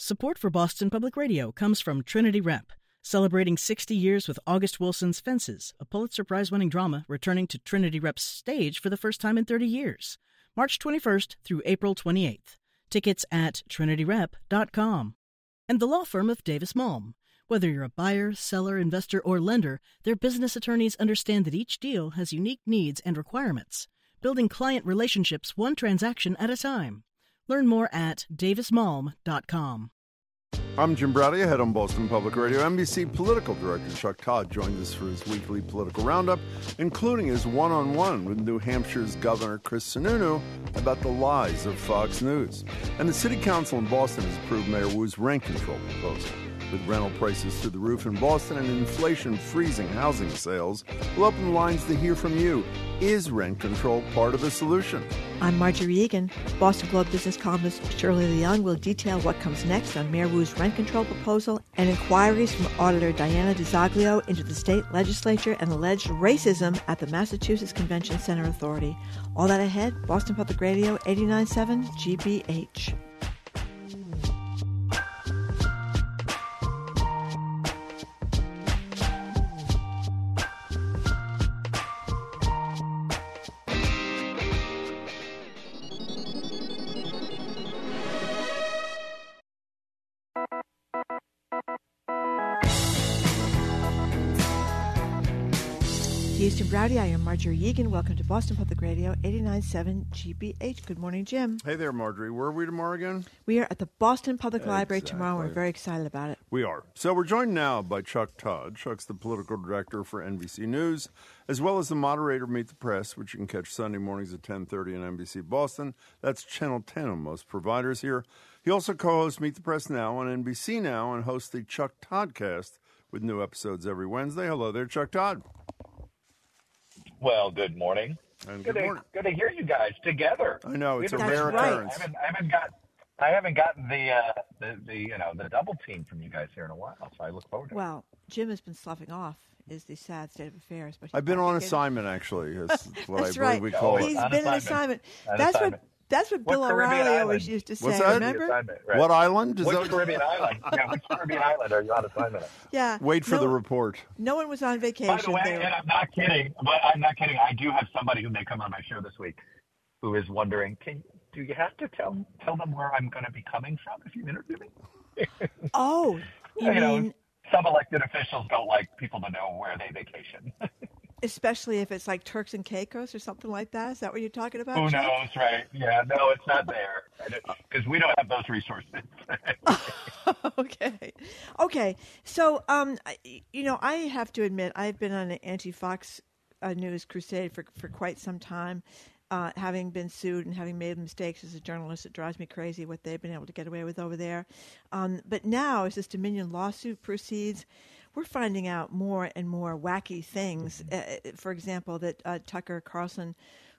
Support for Boston Public Radio comes from Trinity Rep, celebrating 60 years with August Wilson's Fences, a Pulitzer Prize winning drama returning to Trinity Rep's stage for the first time in 30 years, March 21st through April 28th. Tickets at trinityrep.com. And the law firm of Davis Malm. Whether you're a buyer, seller, investor, or lender, their business attorneys understand that each deal has unique needs and requirements, building client relationships one transaction at a time. Learn more at davismalm.com. I'm Jim Braude, head on Boston Public Radio. NBC political director Chuck Todd joined us for his weekly political roundup, including his one on one with New Hampshire's Governor Chris Sununu about the lies of Fox News. And the City Council in Boston has approved Mayor Wu's rent control proposal. With rental prices through the roof in Boston and inflation freezing housing sales, we'll open lines to hear from you. Is rent control part of the solution? I'm Margery Eagan. Boston Globe business columnist Shirley Leung will detail what comes next on Mayor Wu's rent control proposal and inquiries from Auditor Diana DiZoglio into the state legislature and alleged racism at the Massachusetts Convention Center Authority. All that ahead, Boston Public Radio 897 GBH. Braude. I am Margery Eagan. Welcome to Boston Public Radio 89.7 GBH. Good morning, Jim. Hey there, Margery. Where are we tomorrow again? We are at the Boston Public Library tomorrow. We're very excited about it. We are. So we're joined now by Chuck Todd. Chuck's the political director for NBC News, as well as the moderator of Meet the Press, which you can catch Sunday mornings at 10.30 on NBC Boston. That's Channel 10 on most providers here. He also co-hosts Meet the Press Now on NBC Now and hosts the Chuck Toddcast with new episodes every Wednesday. Hello there, Chuck Todd. Well, good morning. And good, good to, morning. good to hear you guys together. I know it's a rare right. occurrence. I haven't, I haven't got. I haven't gotten the, uh, the the you know the double team from you guys here in a while, so I look forward to it. Well, Jim has been sloughing off, is the sad state of affairs. But I've been on assignment. assignment, actually. That's what That's I right. believe we call He's it. On been on assignment. assignment. On That's assignment. what that's what What Bill Caribbean O'Reilly always island? used to say. What's that? Remember? Assignment, right. What island? Is Which that- Caribbean island? Yeah, which Caribbean island are you on assignment at? Yeah. Wait for no, the report. No one was on vacation. By the way, and I'm not kidding, but I'm not kidding. I do have somebody who may come on my show this week who is wondering, can do you have to tell tell them where I'm going to be coming from if you interview me? oh, you you know, some elected officials don't like people to know where they vacation. especially if it's like Turks and Caicos or something like that? Is that what you're talking about? Who Chuck? knows, right? Yeah, no, it's not there because we don't have those resources. okay, okay. So, um, you know, I have to admit, I've been on an anti-Fox uh, News crusade for for quite some time. Uh, having been sued and having made mistakes as a journalist, it drives me crazy what they've been able to get away with over there. Um, but now, as this Dominion lawsuit proceeds, we're finding out more and more wacky things. Uh, for example, that uh, Tucker Carlson,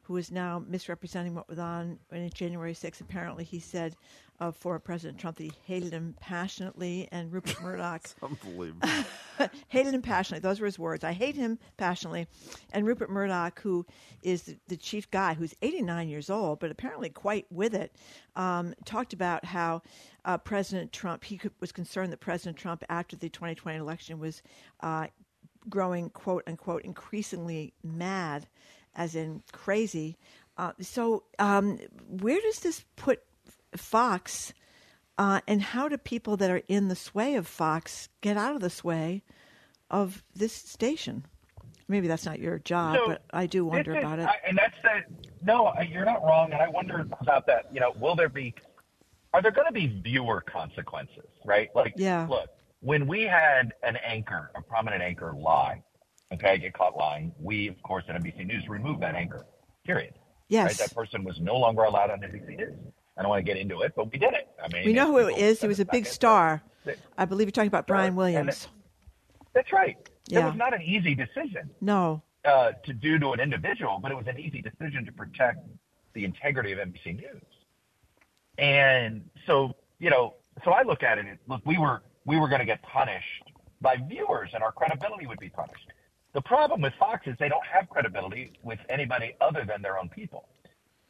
who is now misrepresenting what was on in January 6th, apparently he said of former President Trump that he hated him passionately, and Rupert Murdoch Unbelievable. hated him passionately. Those were his words. I hate him passionately. And Rupert Murdoch, who is the, the chief guy, who's 89 years old, but apparently quite with it, um, talked about how uh, President Trump, he could, was concerned that President Trump, after the 2020 election, was uh, growing, quote unquote, increasingly mad, as in crazy. Uh, so, um, where does this put Fox? Uh, and how do people that are in the sway of Fox get out of the sway of this station? Maybe that's not your job, So, but I do wonder is- about it. I, and that's the no, you're not wrong. And I wonder about that. You know, will there be? Are there going to be viewer consequences? Right? Like, Yeah. look, when we had an anchor, a prominent anchor, lie, okay, get caught lying, we of course at NBC News removed that anchor. Period. yes. Right? That person was no longer allowed on NBC News. I don't want to get into it, but we did it. I mean, we know who it is. He was a big star. I believe you're talking about. Brian Williams. That's right. Yeah. It was not an easy decision No. uh, to do to an individual, but it was an easy decision to protect the integrity of NBC News. And so, you know, so I look at it. And look, we were we were going to get punished by viewers, and our credibility would be punished. The problem with Fox is they don't have credibility with anybody other than their own people.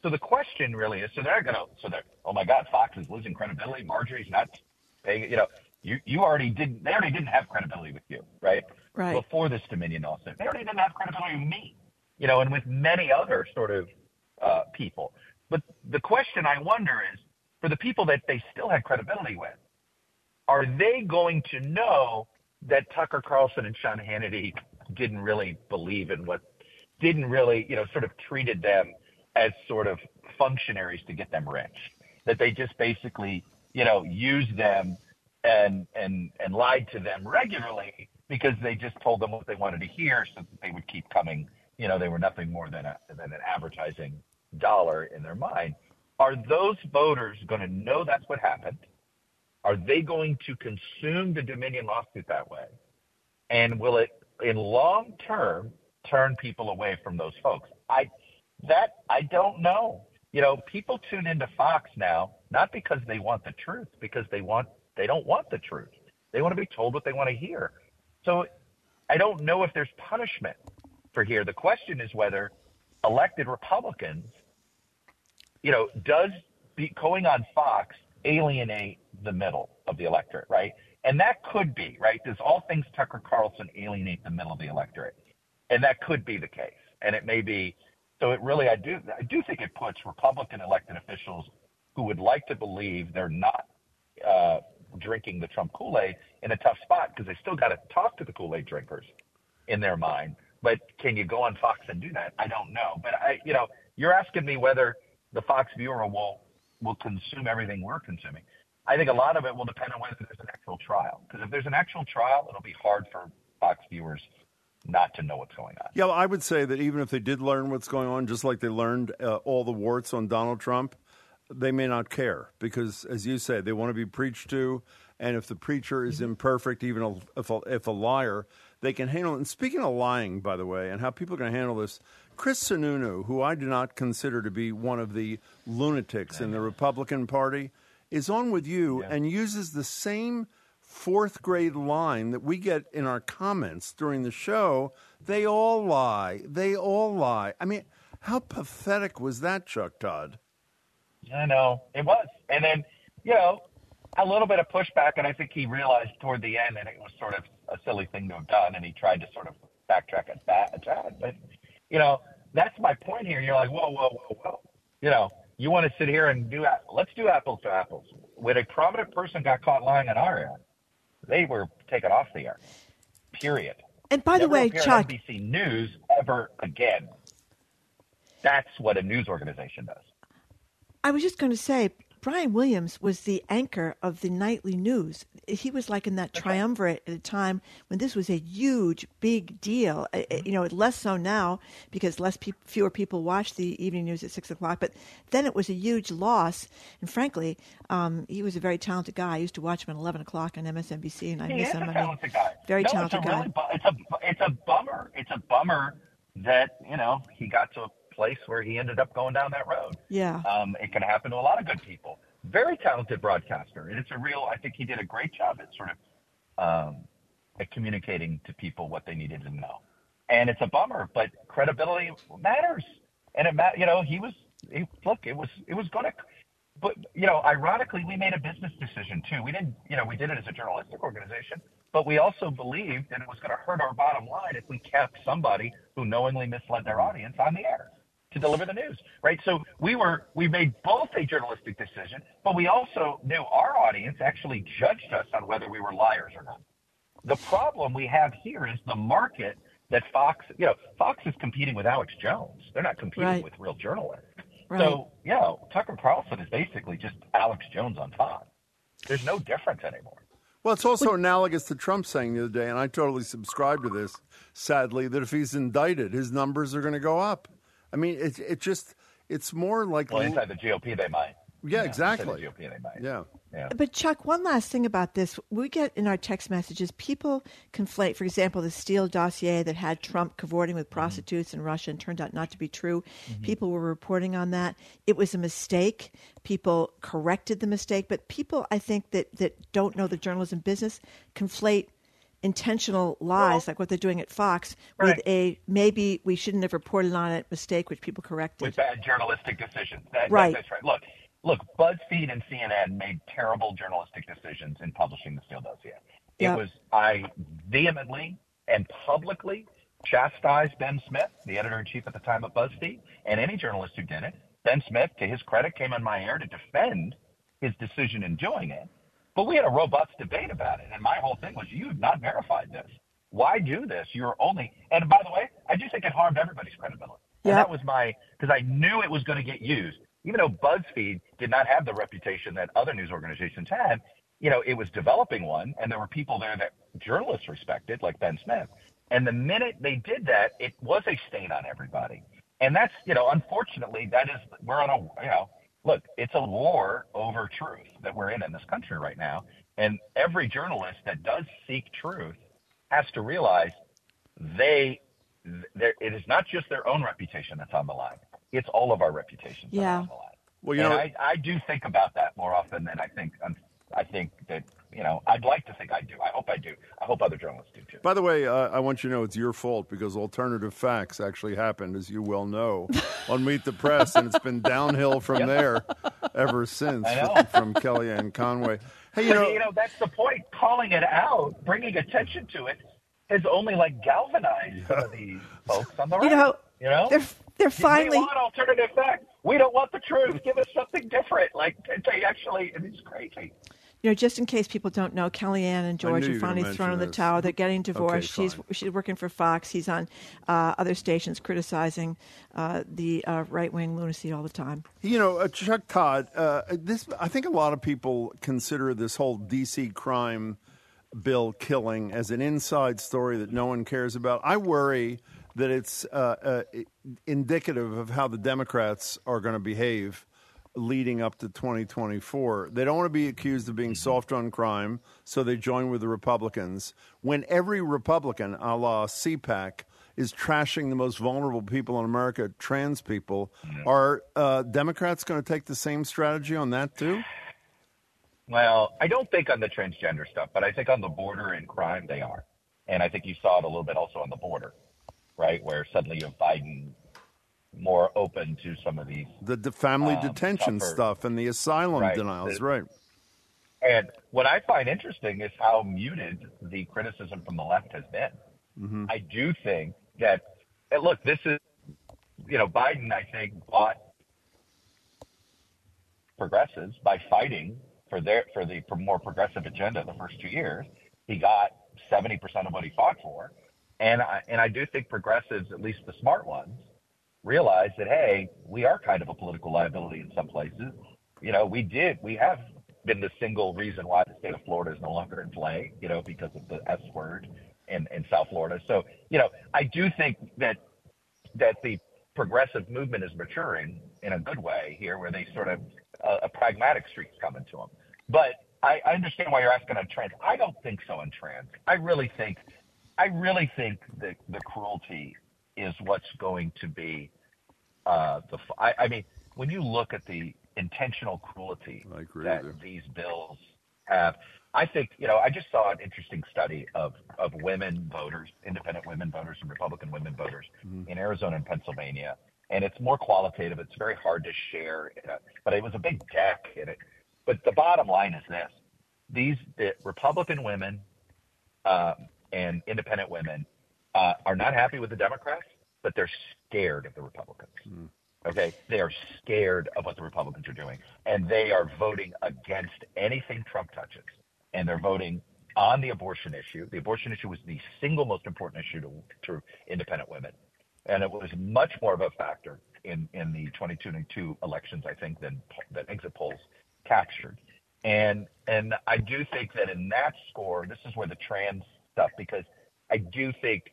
So the question really is: so they're going to, so they're, oh my God, Fox is losing credibility. Margery's not paying, you know, you, you already didn't, they already didn't have credibility with you, right? Right. Before this Dominion lawsuit. They already didn't have credibility with me, you know, and with many other sort of uh, people. But the question I wonder is for the people that they still had credibility with, are they going to know that Tucker Carlson and Sean Hannity didn't really believe in what, didn't really, you know, sort of treated them as sort of functionaries to get them rich? That they just basically, you know, used them and and and lied to them regularly because they just told them what they wanted to hear so that they would keep coming. You know, they were nothing more than a than an advertising dollar in their mind. Are those voters going to know that's what happened? Are they going to consume the Dominion lawsuit that way? And will it, in long term, turn people away from those folks? I that I don't know. You know, people tune into Fox now not because they want the truth, because they want they don't want the truth. They want to be told what they want to hear. So I don't know if there's punishment for here. The question is whether elected Republicans, you know, does be, going on Fox alienate the middle of the electorate, right? And that could be, right? Does all things Tucker Carlson alienate the middle of the electorate? And that could be the case. And it may be. So it really, I do, I do think it puts Republican elected officials who would like to believe they're not uh, drinking the Trump Kool-Aid in a tough spot because they still got to talk to the Kool-Aid drinkers in their mind. But can you go on Fox and do that? I don't know. But I, you know, you're asking me whether the Fox viewer will will consume everything we're consuming. I think a lot of it will depend on whether there's an actual trial. Because if there's an actual trial, it'll be hard for Fox viewers not to know what's going on. Yeah, well, I would say that even if they did learn what's going on, just like they learned uh, all the warts on Donald Trump, they may not care because, as you say, they want to be preached to. And if the preacher is imperfect, even if a, if a liar, they can handle it. And speaking of lying, by the way, and how people are going to handle this, Chris Sununu, who I do not consider to be one of the lunatics in the Republican Party, is on with you Yeah. and uses the same fourth grade line that we get in our comments during the show. They all lie. They all lie. I mean, how pathetic was that, Chuck Todd? I know it was, and then you know a little bit of pushback, and I think he realized toward the end that it was sort of a silly thing to have done, and he tried to sort of backtrack at that. At that. But you know that's my point here. You're like, whoa, whoa, whoa, whoa. You know, you want to sit here and do let's do apples to apples. When a prominent person got caught lying on our air, they were taken off the air. Period. And by the Never way, Chuck, NBC News ever again. That's what a news organization does. I was just going to say, Brian Williams was the anchor of the nightly news. He was like in that triumvirate at a time when this was a huge, big deal. Uh, You know, less so now because less peop fewer people watch the evening news at six o'clock. But then it was a huge loss. And frankly, um, he was a very talented guy. I used to watch him at eleven o'clock on MSNBC, and I He miss is him. a I mean, talented guy. very no, talented it's a guy. Really, bu- it's a it's a bummer. It's a bummer that you know he got to a place where he ended up going down that road. Yeah. Um, it can happen to a lot of good people. Very talented broadcaster, and it's a real. I think he did a great job at sort of um, at communicating to people what they needed to know. And it's a bummer, but credibility matters, and it matters. You know, he was. He, look, it was it was going to but you know, ironically, we made a business decision too. We didn't, you know, we did it as a journalistic organization, but we also believed that it was going to hurt our bottom line if we kept somebody who knowingly misled their audience on the air to deliver the news, right? So we were, we made both a journalistic decision, but we also knew our audience actually judged us on whether we were liars or not. The problem we have here is the market that Fox, you know, Fox is competing with Alex Jones. They're not competing Right. with real journalists. Right. So, you know, Tucker Carlson is basically just Alex Jones on top. There's no difference anymore. Well, it's also analogous to Trump saying the other day, and I totally subscribe to this, sadly, that if he's indicted, his numbers are going to go up. I mean, it, it just, it's more like. Well, inside the GOP, they might. yeah, Inside exactly. the GOP, they might. Yeah. Yeah. But Chuck, one last thing about this. We get in our text messages, people conflate, for example, the Steele dossier that had Trump cavorting with mm-hmm. prostitutes in Russia and turned out not to be true. Mm-hmm. People were reporting on that. It was a mistake. People corrected the mistake. But people, I think, that, that don't know the journalism business conflate intentional lies, like what they're doing at Fox, with a maybe we shouldn't have reported on it mistake, which people corrected. With bad journalistic decisions. That, that- Right. that's right. Look, look, BuzzFeed and CNN made terrible journalistic decisions in publishing the Steele dossier. It was I vehemently and publicly chastised Ben Smith, the editor in chief at the time of BuzzFeed, and any journalist who did it. Ben Smith, to his credit, came on my air to defend his decision in doing it. But we had a robust debate about it. And my whole thing was, you have not verified this. Why do this? You're only, and by the way, I do think it harmed everybody's credibility. And that was my, because I knew it was going to get used. Even though BuzzFeed did not have the reputation that other news organizations had, you know, it was developing one, and there were people there that journalists respected, like Ben Smith. And the minute they did that, it was a stain on everybody. And that's, you know, unfortunately, that is, we're on a, you know, look, it's a war over truth that we're in in this country right now. And every journalist that does seek truth has to realize they, it is not just their own reputation that's on the line. It's all of our reputations yeah. on the line. Well, you and know, I, I do think about that more often than I think. I think that you know, I'd like to think I do. I hope I do. I hope other journalists do too. By the way, uh, I want you to know it's your fault because alternative facts actually happened, as you well know, on Meet the Press, and it's been downhill from there ever since from Kellyanne Conway. Hey, you know, you know, that's the point. Calling it out, bringing attention to it, has only like galvanized yeah. some of these folks on the right. You know, you know, they're they're finally. We want alternative facts. We don't want the truth. Give us something different. Like they actually, it's crazy you know, just in case people don't know, Kellyanne and George are finally thrown in the tower. They're getting divorced. Okay, she's she's working for Fox. He's on uh, other stations criticizing uh, the uh, right wing lunacy all the time. You know, uh, Chuck Todd. Uh, this I think a lot of people consider this whole DC crime bill killing as an inside story that no one cares about. I worry that it's uh, indicative of how the Democrats are going to behave leading up to 2024. They don't want to be accused of being soft on crime, so they join with the Republicans. When every Republican, a la CPAC, is trashing the most vulnerable people in America, trans people, are uh, Democrats going to take the same strategy on that too? Well, I don't think on the transgender stuff, but I think on the border and crime they are. And I think you saw it a little bit also on the border, right? Where suddenly you have Biden more open to some of these the, the family um, detention tougher, stuff and the asylum right, denials, the, right? And what I find interesting is how muted the criticism from the left has been. Mm-hmm. I do think that, look, this is, you know, Biden, I think, bought progressives by fighting for their for the more progressive agenda the first two years. He got 70% of what he fought for. And I, and I do think progressives, at least the smart ones, realize that hey, we are kind of a political liability in some places. You know, we did we have been the single reason why the state of Florida is no longer in play, you know, because of the S word in, in South Florida. So, you know, I do think that that the progressive movement is maturing in a good way here, where they sort of uh, a pragmatic streak's coming to them. But I, I understand why you're asking on trans. I don't think so on trans. I really think, I really think the, the cruelty is what's going to be uh, the. I, I mean, when you look at the intentional cruelty that these bills have, I think you know. I just saw an interesting study of of women voters, independent women voters, and Republican women voters mm-hmm. in Arizona and Pennsylvania, and it's more qualitative. It's very hard to share, a, but it was a big deck in it. But the bottom line is this: these the Republican women uh, and independent women uh, are not happy with the Democrats, but they're scared of the Republicans. Mm. Okay, they are scared of what the Republicans are doing, and they are voting against anything Trump touches, and they're voting on the abortion issue. The abortion issue was the single most important issue to, to independent women, and it was much more of a factor in in the 2022 elections, I think, than than exit polls captured. And and I do think that in that score, this is where the trans stuff, because I do think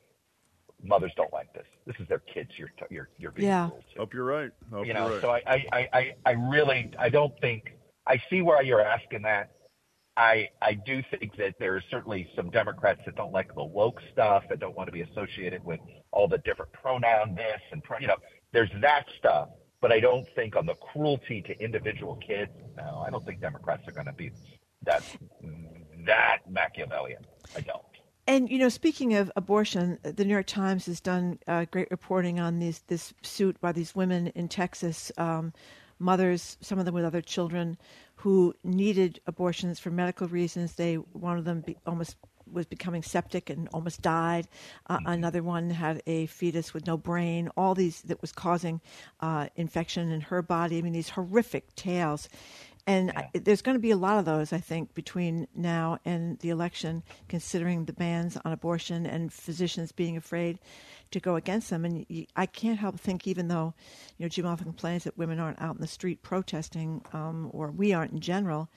mothers don't like this. This is their kids. You're you're you're being yeah. to. Hope you're right. Hope you know, right. so I, I I I really I don't think I see why you're asking that. I I do think that there are certainly some Democrats that don't like the woke stuff, that don't want to be associated with all the different pronoun this and you know, there's that stuff. But I don't think on the cruelty to individual kids. No, I don't think Democrats are going to be that that Machiavellian. I don't. And you know, speaking of abortion, the New York Times has done uh, great reporting on these this suit by these women in Texas um, mothers, some of them with other children, who needed abortions for medical reasons. They one of them be, almost was becoming septic and almost died. Uh, another one had a fetus with no brain. All these that was causing uh, infection in her body. I mean, these horrific tales. And I, there's going to be a lot of those, I think, between now and the election, considering the bans on abortion and physicians being afraid to go against them. And you, I can't help think, even though, you know, Jim often complains that women aren't out in the street protesting, um, or we aren't in general.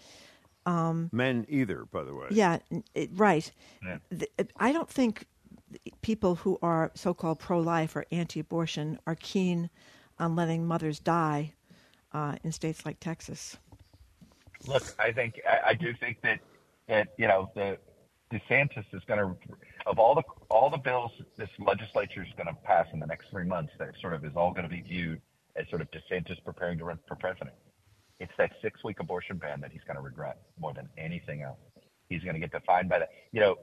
Um, Men either, by the way. Yeah, it, right. Yeah. The, I don't think people who are so-called pro-life or anti-abortion are keen on letting mothers die uh, in states like Texas. Look, I think I, I do think that that you know the DeSantis is going to of all the all the bills this legislature is going to pass in the next three months that sort of is all going to be viewed as sort of DeSantis preparing to run for president. It's that six week abortion ban that he's going to regret more than anything else. He's going to get defined by that. You know,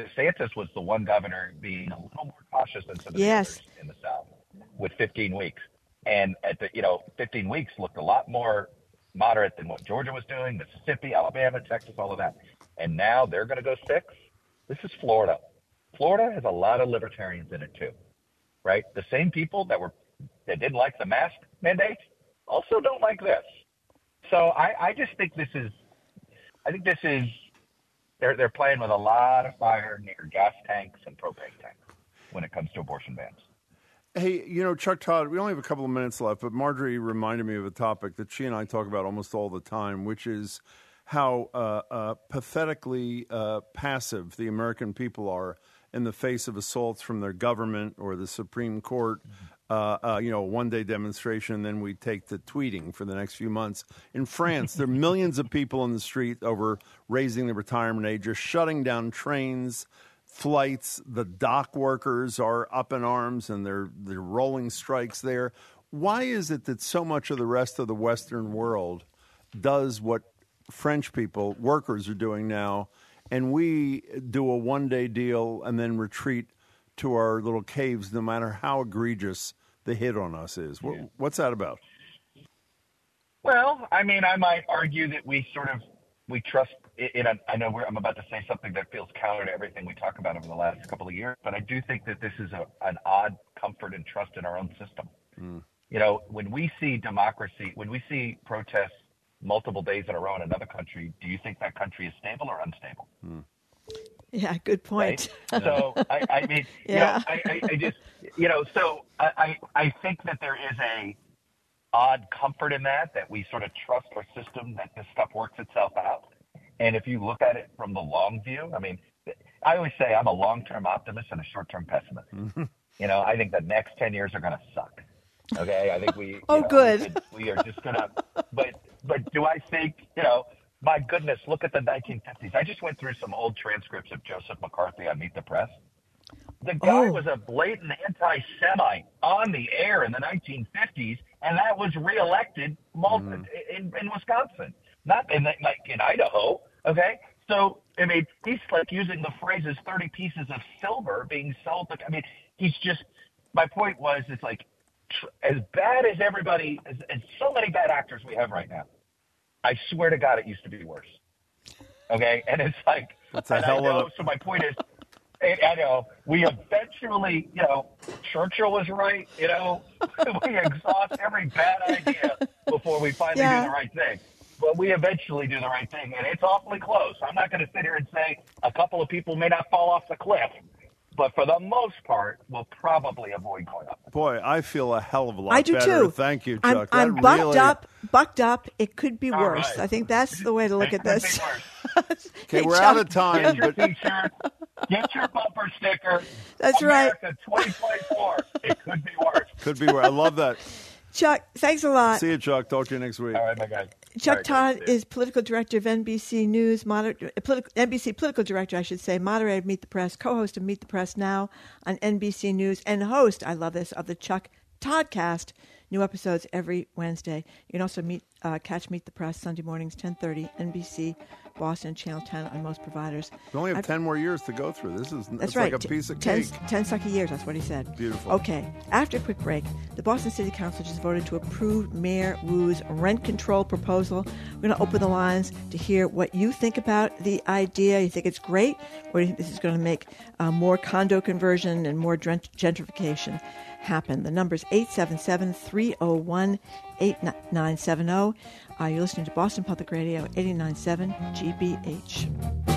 DeSantis was the one governor being a little more cautious than some of the Yes. others in the South with 15 weeks. And at the, you know, 15 weeks looked a lot more moderate than what Georgia was doing, Mississippi, Alabama, Texas, all of that. And now they're going to go six. This is Florida. Florida has a lot of libertarians in it too, right? The same people that were that didn't like the mask mandate also don't like this. So I, I just think this is, I think this is, they're they're playing with a lot of fire near gas tanks and propane tanks when it comes to abortion bans. Hey, you know, Chuck Todd, we only have a couple of minutes left, but Margery reminded me of a topic that she and I talk about almost all the time, which is how uh, uh, pathetically uh, passive the American people are in the face of assaults from their government or the Supreme Court. Uh, uh, you know, one day demonstration, then we take to tweeting for the next few months. In France, there are millions of people in the street over raising the retirement age, just shutting down trains, flights. The dock workers are up in arms and they're, they're rolling strikes there. Why is it that so much of the rest of the Western world does what French people, workers, are doing now, and we do a one day deal and then retreat to our little caves no matter how egregious the hit on us is? What, What's that about? Well, I mean, I might argue that we sort of we trust. In a, I know we're, I'm about to say something that feels counter to everything we talk about over the last couple of years, but I do think that this is a, an odd comfort and trust in our own system. Mm. You know, when we see democracy, when we see protests multiple days in a row in another country, do you think that country is stable or unstable? Mm. Yeah, good point. Right? So I, I mean, Yeah. you know, I, I, I just, you know, so I, I, I think that there is a odd comfort in that, that we sort of trust our system that this stuff works itself out. And if you look at it from the long view, I mean, I always say I'm a long-term optimist and a short-term pessimist. You know, I think the next 10 years are going to suck. Okay. I think we, Oh, know, good. We are just going to, but, but do I think, you know, my goodness, look at the 1950s. I just went through some old transcripts of Joseph McCarthy on Meet the Press. The guy Oh. was a blatant anti-Semite on the air in the 1950s, and that was reelected mul- mm-hmm. in, in Wisconsin, not in the, like in Idaho. Okay, so I mean, he's like using the phrases "30 pieces of silver" being sold. Like, I mean, he's just. My point was, it's like tr- as bad as everybody, as, as so many bad actors we have right now. I swear to God, it used to be worse. Okay, and it's like, That's a hell I of know, a- so my point is, and I know we eventually, you know, Churchill was right. You know, we exhaust every bad idea before we finally Yeah. do the right thing. But we eventually do the right thing, and it's awfully close. I'm not going to sit here and say a couple of people may not fall off the cliff, but for the most part, we'll probably avoid going up. Boy, I feel a hell of a lot I do better. too. Thank you, I'm, Chuck. I'm bucked really- up, bucked up. It could be All worse. right. I think that's the way to look at this. Okay, Hey, we're Chuck. out of time, Get your but T-shirt. Get your bumper sticker. That's right. America 2024. It could be worse. could be. Worse. I love that. Chuck, thanks a lot. See you, Chuck. Talk to you next week. All right, my guy. Chuck Todd is political director of NBC News, moder- uh, political, NBC political director, I should say, moderator of Meet the Press, co-host of Meet the Press now on NBC News, and host, I love this, of the Chuck Toddcast. New episodes every Wednesday. You can also meet, uh, catch Meet the Press Sunday mornings, 10:30, NBC, Boston, Channel 10 on most providers. We only have I've- 10 more years to go through. This is That's right. like a piece of ten, cake. 10 sucky years, that's what he said. Beautiful. Okay, after a quick break, the Boston City Council just voted to approve Mayor Wu's rent control proposal. We're going to open the lines to hear what you think about the idea. You think it's great, or do you think this is going to make uh, more condo conversion and more gentrification happen? The number is 877 301 8970. Uh, You're listening to Boston Public Radio 897 GBH.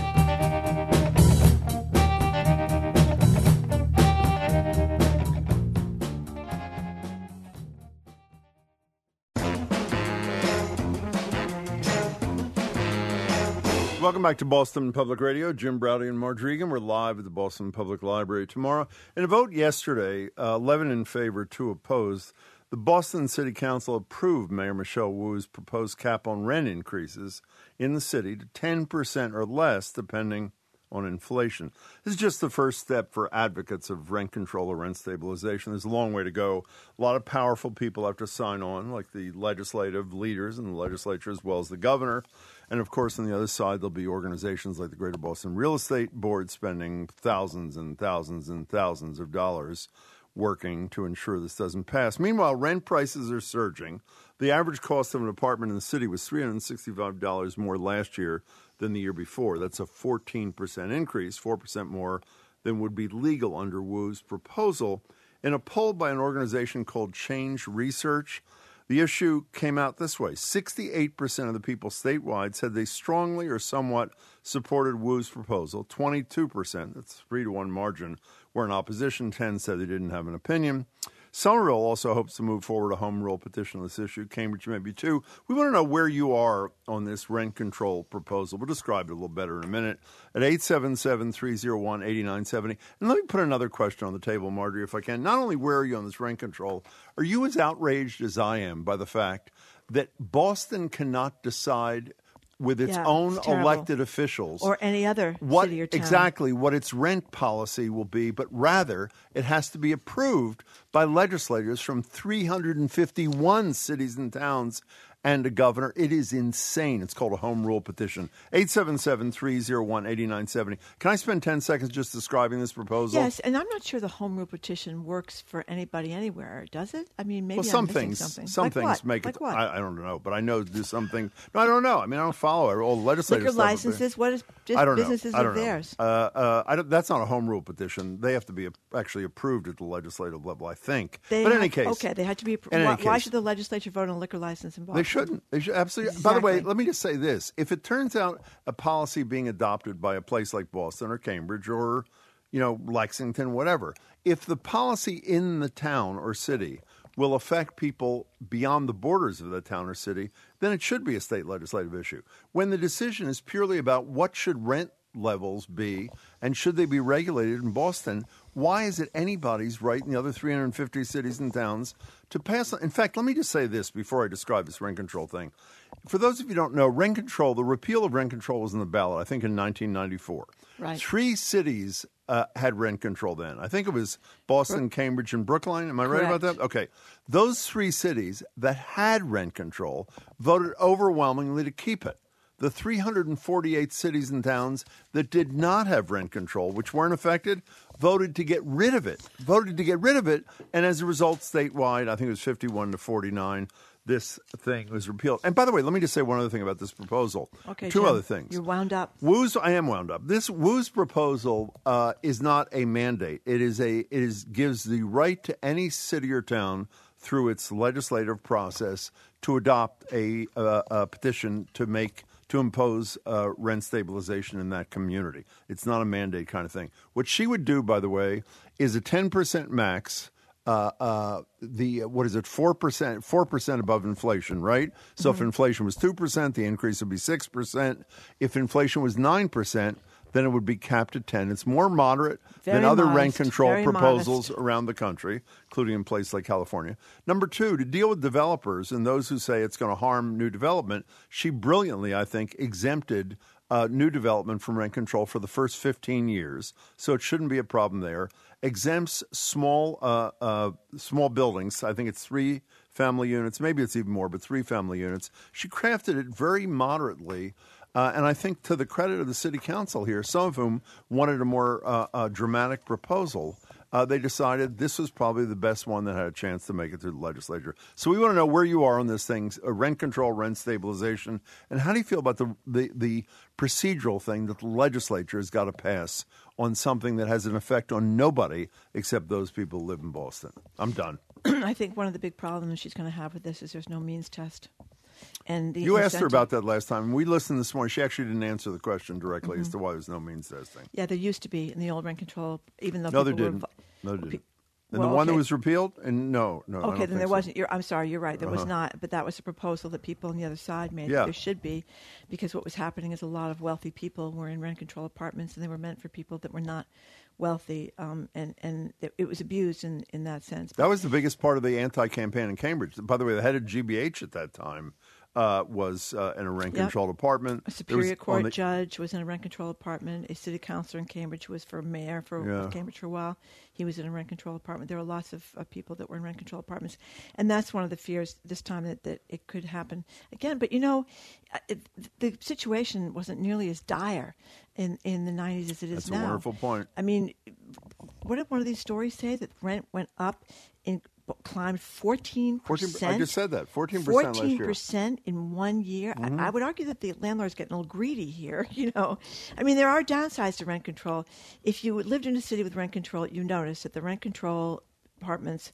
Welcome back to Boston Public Radio. Jim Braude and Margery Eagan. We're live at the Boston Public Library tomorrow. In a vote yesterday, uh, 11 in favor, 2 opposed, the Boston City Council approved Mayor Michelle Wu's proposed cap on rent increases in the city to 10% or less, depending on inflation. This is just the first step for advocates of rent control or rent stabilization. There's a long way to go. A lot of powerful people have to sign on, like the legislative leaders in the legislature, as well as the governor. And of course, on the other side, there'll be organizations like the Greater Boston Real Estate Board spending thousands and thousands and thousands of dollars working to ensure this doesn't pass. Meanwhile, rent prices are surging. The average cost of an apartment in the city was $365 more last year than the year before. That's a 14% increase, 4% more than would be legal under Wu's proposal. In a poll by an organization called Change Research, the issue came out this way 68% of the people statewide said they strongly or somewhat supported Wu's proposal. 22%, that's three to one margin, were in opposition. 10 said they didn't have an opinion. Somerville also hopes to move forward a home rule petition on this issue. Cambridge maybe too. We want to know where you are on this rent control proposal. We'll describe it a little better in a minute at 877-301-8970. And let me put another question on the table, Margery, if I can. Not only where are you on this rent control, are you as outraged as I am by the fact that Boston cannot decide with its Yeah, own it's elected officials Or any other what city or town. exactly what its rent policy will be, but rather it has to be approved by legislators from 351 cities and towns and a governor. It is insane. It's called a home rule petition. 877-301-8970. Can I spend 10 seconds just describing this proposal? Yes, and I'm not sure the home rule petition works for anybody anywhere, does it? I mean, maybe well, some things, something. some like things what? make like it. What? I, I don't know, but I know do something. No, I don't know. I mean, I don't follow. All the legislative Liquor licenses, what is just I don't businesses know. I don't of know. theirs? Uh, uh, I don't, that's not a home rule petition. They have to be actually approved at the legislative level, I think. They but in have- any case, okay, they had to be. Why, why should the legislature vote on a liquor license in Boston? Shouldn't. They should absolutely. By the way, let me just say this: if it turns out a policy being adopted by a place like Boston or Cambridge or, you know, Lexington, whatever, if the policy in the town or city will affect people beyond the borders of the town or city, then it should be a state legislative issue. When the decision is purely about what should rent levels be and should they be regulated in Boston, why is it anybody's right in the other 350 cities and towns to pass? In fact, let me just say this before I describe this rent control thing. For those of you who don't know, rent control, the repeal of rent control was in the ballot, I think in 1994. Right. Three cities uh, had rent control then. I think it was Boston, Cambridge, and Brookline. Am I right about that? Okay. Those three cities that had rent control voted overwhelmingly to keep it. The 348 cities and towns that did not have rent control, which weren't affected, voted to get rid of it. Voted to get rid of it, and as a result, statewide, I think it was 51 to 49. This thing was repealed. And by the way, let me just say one other thing about this proposal. Okay, Two Jim, other things. You're wound up. Wu's, I am wound up. This Wu's proposal uh, is not a mandate. It is a it is gives the right to any city or town through its legislative process to adopt a, uh, a petition to make to impose uh, rent stabilization in that community. It's not a mandate kind of thing. What she would do, by the way, is a ten percent max. Uh, uh, the what is it? Four percent, four percent above inflation, right? So if inflation was two percent, the increase would be six percent. If inflation was nine percent, then it would be capped at ten. It's more moderate than Very other rent control proposals modest. around the country, including in places like California. Number two, to deal with developers and those who say it's going to harm new development, she brilliantly, I think, exempted uh, new development from rent control for the first 15 years, so it shouldn't be a problem there. Exempts small uh, uh, small buildings. I think it's three family units. Maybe it's even more, but three family units. She crafted it very moderately. Uh, and I think to the credit of the city council here, some of whom wanted a more uh, uh, dramatic proposal, uh, they decided this was probably the best one that had a chance to make it through the legislature. So we want to know where you are on this thing: uh, rent control, rent stabilization, and how do you feel about the, the, the procedural thing that the legislature has got to pass on something that has an effect on nobody except those people who live in Boston? I'm done. I think one of the big problems she's going to have with this is there's no means test. And the you asked her about that last time. We listened this morning. She actually didn't answer the question directly Mm-hmm. as to why there's no means testing. Yeah, there used to be in the old rent control, even though No, there didn't. invo- No, there didn't. And well, the one that was repealed? And no, no. I don't Okay, then there so. wasn't. You're, I'm sorry, you're right. There was not, but that was a proposal that people on the other side made. that Yeah. There should be, because what was happening is a lot of wealthy people were in rent control apartments, and they were meant for people that were not wealthy, um, and and it, was abused in in that sense. That was the biggest part of the anti-campaign in Cambridge. By the way, the head of GBH at that time uh, was uh, in a rent-controlled apartment. A Superior Court the- judge was in a rent control apartment. A city councilor in Cambridge was for mayor for Yeah. Cambridge for a while. He was in a rent control apartment. There were lots of uh, people that were in rent control apartments, and that's one of the fears this time that, that it could happen again. But you know, uh, it, the situation wasn't nearly as dire in in the '90s as it is now. That's a wonderful point. I mean, what did one of these stories say that rent went up in climbed 14%. 14 percent? I just said that. 14% last year. Mm-hmm. percent in one year. I, I would argue that the landlord's getting a little greedy here. You know, I mean, there are downsides to rent control. If you lived in a city with rent control, you notice that the rent control apartments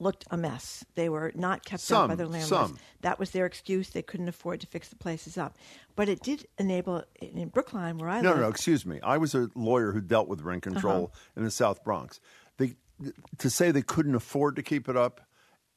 looked a mess. They were not kept up by Some, their landlords. some. That was their excuse. They couldn't afford to fix the places up. But it did enable in Brookline, where I No, live. no, no, excuse me. I was a lawyer who dealt with rent control Uh-huh. in the South Bronx. To say they couldn't afford to keep it up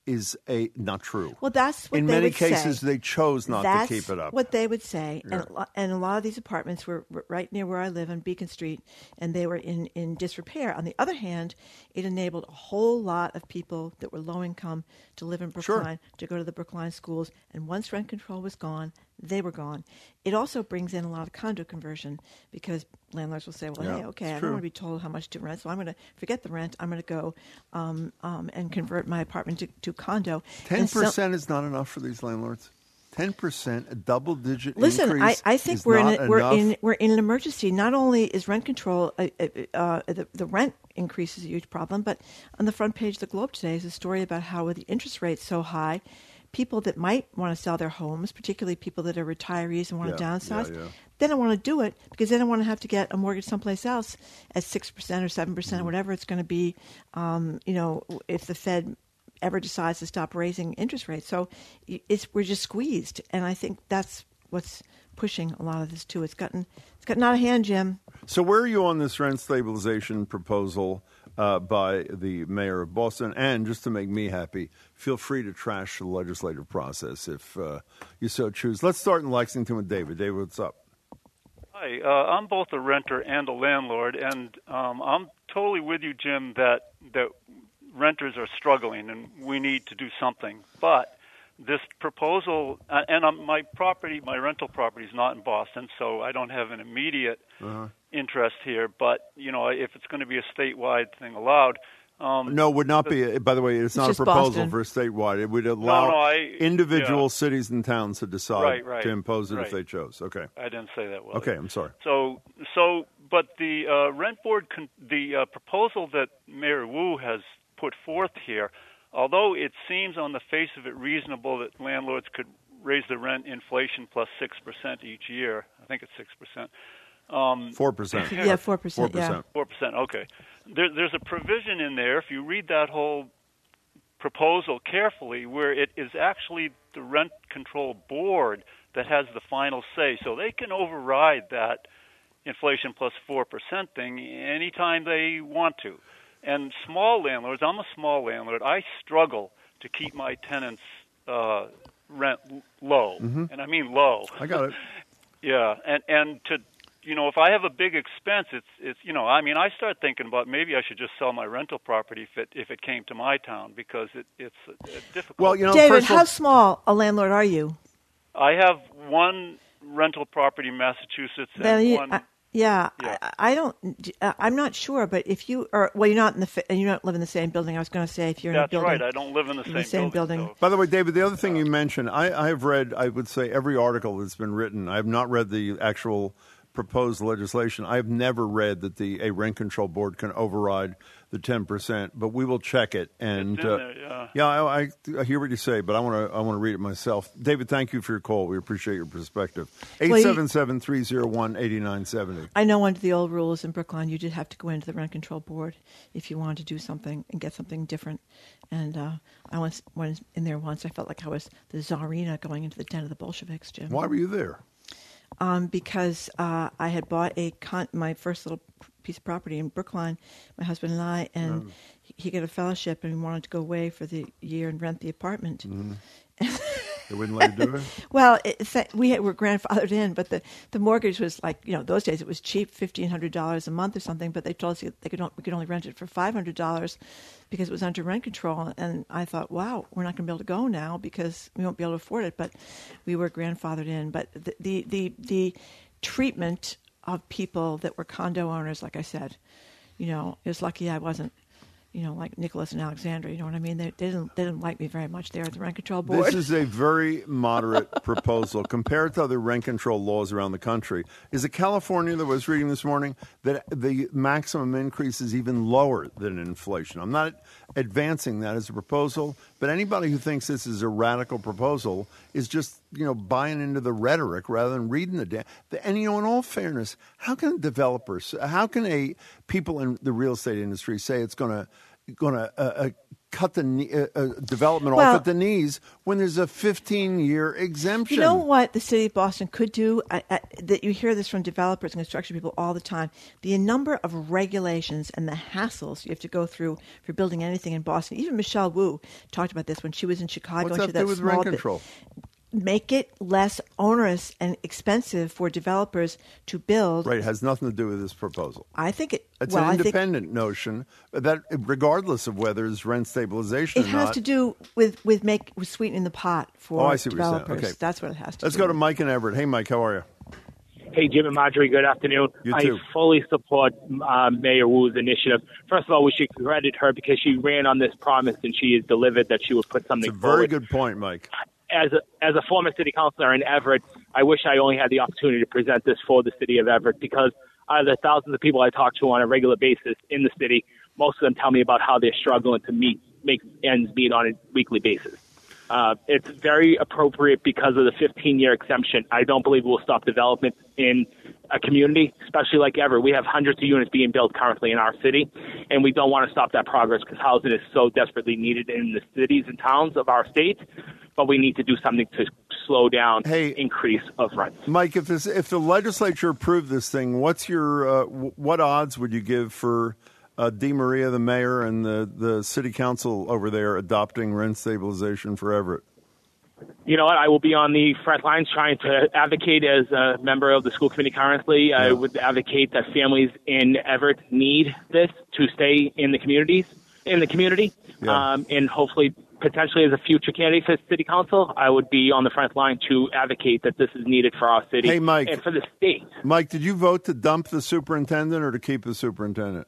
is a not true. Well, that's what in they many would say. cases they chose not That's to keep it up. What they would say, Yeah. and, a lo- and a lot of these apartments were right near where I live on Beacon Street, and they were in, in disrepair. On the other hand, it enabled a whole lot of people that were low income to live in Sure. To go to the Brookline schools. And once rent control was gone, they were gone. It also brings in a lot of condo conversion because landlords will say, "Well, Yeah, hey, okay, I don't want to be told how much to rent, so I'm going to forget the rent. I'm going to go um, um, and convert my apartment to, to condo." Ten And so- percent is not enough for these landlords. Ten percent, a double-digit Listen, I. I think we're in a, we're enough. in we're in an emergency. Not only is rent control uh, uh, uh, the the rent increase is a huge problem, but on the front page of the Globe today is a story about how with the interest rates so high, people that might want to sell their homes, particularly people that are retirees and want to downsize, yeah, yeah. they don't want to do it because they don't want to have to get a mortgage someplace else at six percent or seven percent, Mm-hmm. or whatever it's going to be. Um, you know, if the Fed ever decides to stop raising interest rates, so it's we're just squeezed, and I think that's what's pushing a lot of this too. It's gotten it's gotten out of hand, Jim. So, where are you on this rent stabilization proposal uh, by the mayor of Boston? And just to make me happy, feel free to trash the legislative process if uh, you so choose. Let's start in Lexington with David. David, what's up? Hi, uh, I'm both a renter and a landlord, and um, I'm totally with you, Jim, that that renters are struggling, and we need to do something. But this proposal, uh, and um, my property, my rental property is not in Boston, so I don't have an immediate Uh-huh. Interest here. But you know, if it's going to be a statewide thing allowed, um, No, would not be. By the way, it's not a proposal Boston. for a statewide. It would allow no, I- individual yeah. cities and towns to decide Right, right, to impose it if they chose. Okay. I didn't say that well. Okay, I'm sorry. So, so, but the uh, rent board, con- the uh, proposal that Mayor Wu has put forth here, although it seems on the face of it reasonable that landlords could raise the rent inflation plus six percent each year. I think it's six percent. Um, Four percent. Yeah, four Four percent. Yeah. percent. Four percent. Okay. There, there's a provision in there. If you read that whole proposal carefully, where it is actually the rent control board that has the final say, so they can override that inflation plus four percent thing anytime they want to. And small landlords, I'm a small landlord. I struggle to keep my tenants' uh, rent l- low, and I mean low. I got it. Yeah, and and to you know, if I have a big expense, it's it's you know, I mean, I start thinking about maybe I should just sell my rental property if it if it came to my town because it it's uh, difficult. Well, you know, David, first of how small a landlord are you? I have one rental property in Massachusetts Then you- one I- Yeah, Yeah. I, I don't. uh, I'm not sure, but if you are, well, you're not in the, fa- you don't live in the same building. I was going to say if you're in a That's building. right. I don't live in the in same, the same building. so- By the way, David, the other thing you mentioned, I, I have read, I would say, every article that's been written. I have not read the actual proposed legislation. I have never read that the a rent control board can override the ten percent, but we will check it. And It's in uh, there, yeah. I, I, I hear what you say, but I want to I want to read it myself. David, thank you for your call. We appreciate your perspective. you- 877-301-8970. I know under the old rules in Brookline, you did have to go into the rent control board if you wanted to do something and get something different. And uh, I was went in there once. I felt like I was the czarina going into the den of the Bolsheviks, Jim. Why were you there? Um, because uh, I had bought a con- my first little piece of property in Brookline, my husband and I, and he- he got a fellowship and we wanted to go away for the year and rent the apartment. They wouldn't let do it. Well, it, we had, were grandfathered in, but the, the mortgage was like you know those days it was cheap, fifteen hundred dollars a month or something. But they told us they could we could only rent it for five hundred dollars because it was under rent control. And I thought, wow, we're not going to be able to go now because we won't be able to afford it. But we were grandfathered in. But the the the, the treatment of people that were condo owners, like I said, you know, it was lucky I wasn't. You know, like Nicholas and Alexandra. You know what I mean? They, they didn't. They didn't like me very much there at the rent control board. This is a very moderate proposal compared to other rent control laws around the country. Is it California that I was reading this morning that the maximum increase is even lower than inflation? I'm not advancing that as a proposal, but anybody who thinks this is a radical proposal is just you know buying into the rhetoric rather than reading the. Da- and you know, in all fairness, how can developers, how can a people in the real estate industry say it's going to going to uh, uh, cut the knee- uh, uh, development Well- off at the knees when there's a 15 year exemption. You know what the city of Boston could do? I, I, that you hear this from developers and construction people all the time. The number of regulations and the hassles you have to go through for building anything in Boston. Even Michelle Wu talked about this when she was in Chicago. What's and that she to had do with rent bit- control? Make it less onerous and expensive for developers to build. Right, it has nothing to do with this proposal. I think it. It's well, an I think independent notion that, regardless of whether it's rent stabilization it or has not. to do with with make with sweetening the pot for Oh, I see what you're saying. developers. Okay. That's what it has to. Let's do go to. Mike and Everett. Hey, Mike, how are you? Hey, Jim and Margery, good afternoon. You too. I fully support uh, Mayor Wu's initiative. First of all, we should credit her because she ran on this promise and she has delivered that she would put something It's a very forward. good point, Mike. As a, as a former city councilor in Everett, I wish I only had the opportunity to present this for the city of Everett because out of the thousands of people I talk to on a regular basis in the city, most of them tell me about how they're struggling to meet make ends meet on a weekly basis. Uh, it's very appropriate because of the 15 year exemption. I don't believe we'll stop development in a community, especially like ever. We have hundreds of units being built currently in our city, and we don't want to stop that progress because housing is so desperately needed in the cities and towns of our state. But we need to do something to slow down Hey. increase of rents. Mike, if this, if the legislature approved this thing, what's your uh, w- what odds would you give for uh, DeMaria, the mayor, and the, the city council over there adopting rent stabilization for Everett? You know what? I will be on the front lines trying to advocate as a member of the school committee currently. I would advocate that families in Everett need this to stay in the communities, in the community, Yeah. um, and hopefully, potentially as a future candidate for city council, I would be on the front line to advocate that this is needed for our city Hey, Mike. and for the state. Mike, did you vote to dump the superintendent or to keep the superintendent?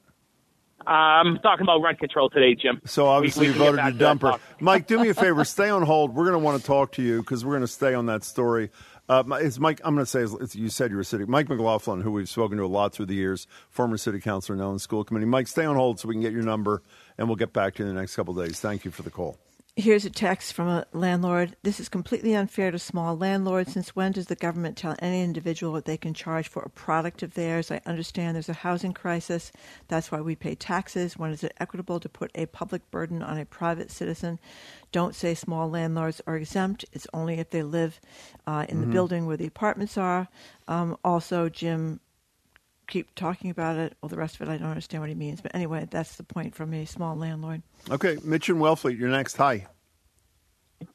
I'm talking about rent control today, Jim. So obviously We- we you voted to that dump her. Mike, do me a favor. Stay on hold. We're going to want to talk to you because we're going to stay on that story. Uh, it's Mike. I'm going to say you said you were city. Mike McLaughlin, who we've spoken to a lot through the years, former city councilor now in the school committee. Mike, stay on hold so we can get your number, and we'll get back to you in the next couple of days. Thank you for the call. Here's a text from a landlord. This is completely unfair to small landlords. Since when does the government tell any individual what they can charge for a product of theirs? I understand there's a housing crisis. That's why we pay taxes. When is it equitable to put a public burden on a private citizen? Don't say small landlords are exempt. It's only if they live uh, in the building where the apartments are. Um, also, Jim, keep talking about it. Well, the rest of it, I don't understand what he means. But anyway, that's the point from a small landlord. Okay, Mitch and Wellfleet, you're next. Hi.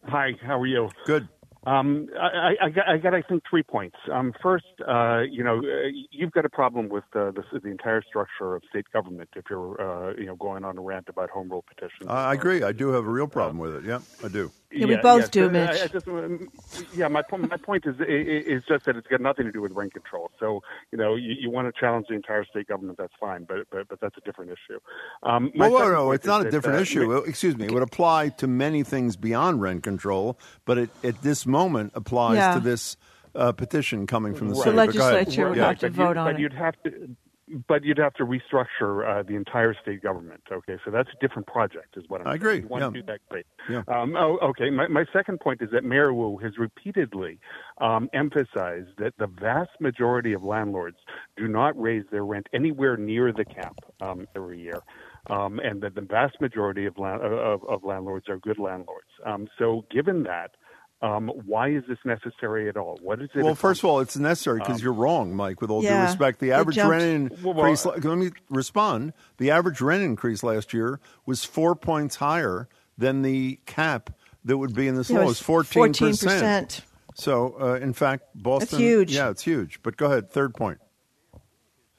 Hi, how are you? Good. Um, I, I, got, I got, I think, three points. Um, first, uh, you know, uh, you've got a problem with uh, the, the entire structure of state government if you're, uh, you know, going on a rant about home rule petitions. I agree. I do have a real problem with it. Yeah, I do. Yeah, we both yeah, do, Mitch. I, I just, yeah, my my point is is just that it's got nothing to do with rent control. So you know, you, you want to challenge the entire state government, that's fine, but but, but that's a different issue. Um, well, no, no, it's not a different that, issue. Excuse me, it would apply to many things beyond rent control, but it, at this moment applies yeah. to this uh, petition coming from the right. city. The legislature would have to vote on but it. You'd have to, but you'd have to restructure uh, the entire state government. Okay, so that's a different project, is what I'm. I agree. You want yeah. to do that, great. Yeah. Um, oh, okay. My, my second point is that Mayor Wu has repeatedly um, emphasized that the vast majority of landlords do not raise their rent anywhere near the cap um, every year. Um, and that the vast majority of, la- of, of landlords are good landlords. Um, so, given that, um, why is this necessary at all? What is it? Well, first of all, it's necessary because um, you're wrong, Mike. With all yeah, due respect, the average rent increase. Well, let me respond. The average rent increase last year was four points higher than the cap that would be in this yeah, law. It's fourteen percent. So, uh, in fact, Boston. That's huge. Yeah, it's huge. But go ahead. Third point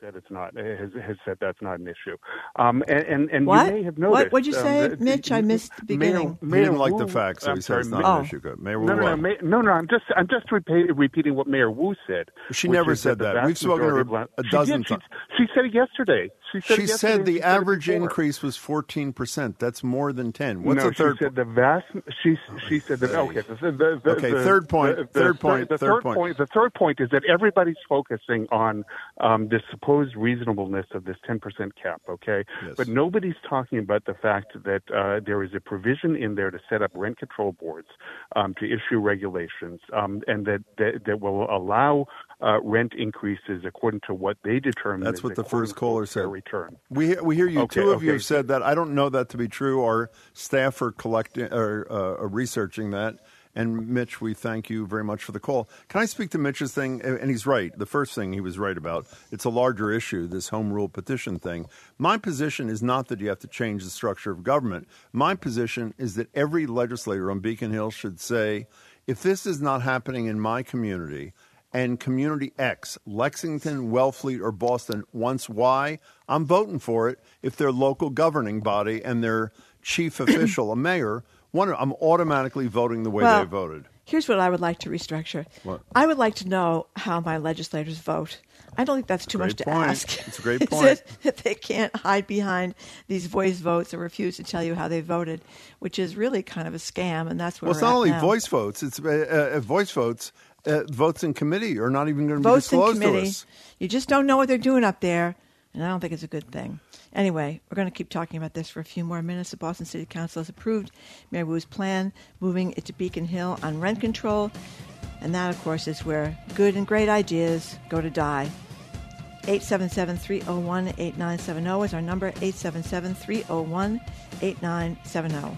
said it's not has, has said that's not an issue. Um, and and, and what? you may have noticed. What did you um, say, Mitch? I missed the beginning. Mayor, Mayor he didn't Wu, like the facts, so he said it's not oh. an issue. Good. Mayor no, Wu. No, no, no, no, I'm just I'm just repeat, repeating what Mayor Wu said. She never said that. We've spoken to her a dozen times. She, she, said it yesterday. She said, she said the she average said increase was 14 percent. That's more than 10. What's no, the third? She said the vast. She she said that. Okay. The, the, the, okay. third point. The, third point. The third point. The third point is that everybody's focusing on um, the supposed reasonableness of this 10 percent cap. Okay. Yes. But nobody's talking about the fact that uh, there is a provision in there to set up rent control boards um, to issue regulations, um, and that, that that will allow uh, rent increases according to what they determine. That's what the first caller said. Return. We we hear you. Okay, Two of okay. you have said that. I don't know that to be true. Our staff are collecting or uh, researching that. And Mitch, we thank you very much for the call. Can I speak to Mitch's thing? And he's right. The first thing he was right about. It's a larger issue, this home rule petition thing. My position is not that you have to change the structure of government. My position is that every legislator on Beacon Hill should say, if this is not happening in my community, and community X, Lexington, Wellfleet, or Boston, wants Y, I'm voting for it if their local governing body and their chief official, a mayor, want I'm automatically voting the way well, they voted. Here's what I would like to restructure. What? I would like to know how my legislators vote. I don't think that's too great much to point. ask. It's a great point. that they can't hide behind these voice votes or refuse to tell you how they voted, which is really kind of a scam, and that's where well, it's not only now. voice votes; it's uh, uh, voice votes uh, votes in committee are not even going to be votes disclosed in committee. to us. You just don't know what they're doing up there, and I don't think it's a good thing. Anyway, we're going to keep talking about this for a few more minutes. The Boston City Council has approved Mayor Wu's plan, moving it to Beacon Hill on rent control, and that, of course, is where good and great ideas go to die. 877-301-8970 is our number, 877-301-8970.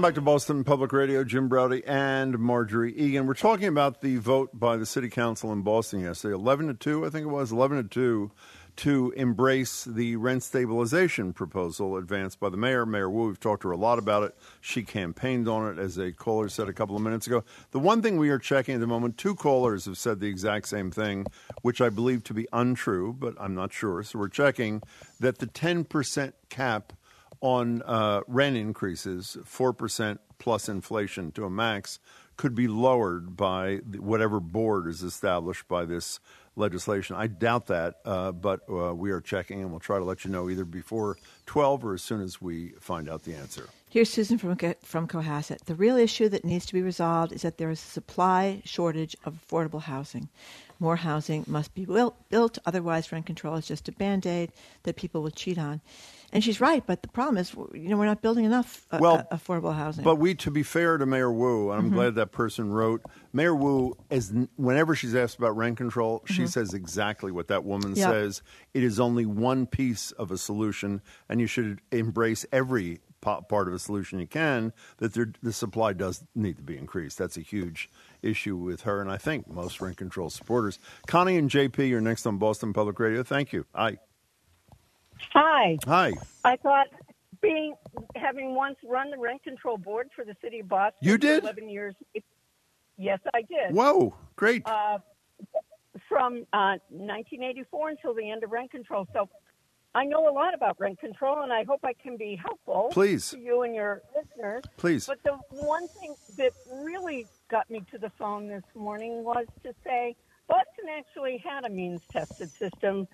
Welcome back to Boston Public Radio. Jim Braude and Margery Eagan. We're talking about the vote by the City Council in Boston yesterday, eleven to two, I think it was, eleven to two, to embrace the rent stabilization proposal advanced by the mayor, Mayor Wu. We've talked to her a lot about it. She campaigned on it, as a caller said a couple of minutes ago. The one thing we are checking at the moment, two callers have said the exact same thing, which I believe to be untrue, but I'm not sure. So we're checking that the ten percent cap on uh, rent increases, 4% plus inflation to a max, could be lowered by whatever board is established by this legislation. I doubt that, uh, but uh, we are checking and we'll try to let you know either before 12 or as soon as we find out the answer. Here's Susan from from Cohasset. The real issue that needs to be resolved is that there is a supply shortage of affordable housing. More housing must be built, otherwise rent control is just a band-aid that people will cheat on. And she's right, but the problem is, you know, we're not building enough uh, well, uh, affordable housing. But we, to be fair to Mayor Wu, and I'm mm-hmm. glad that person wrote, Mayor Wu, as whenever she's asked about rent control, mm-hmm. she says exactly what that woman yep. says. It is only one piece of a solution, and you should embrace every part of a solution you can, that there, the supply does need to be increased. That's a huge issue with her, and I think most rent control supporters. Connie and JP, you're next on Boston Public Radio. Thank you. Hi. Hi. Hi. I thought being having once run the rent control board for the city of Boston. You did. Eleven years. Yes, I did. Whoa, great. Uh, from uh, 1984 until the end of rent control. So I know a lot about rent control, and I hope I can be helpful. Please. To you and your listeners. Please. But the one thing that really got me to the phone this morning was to say Boston actually had a means tested system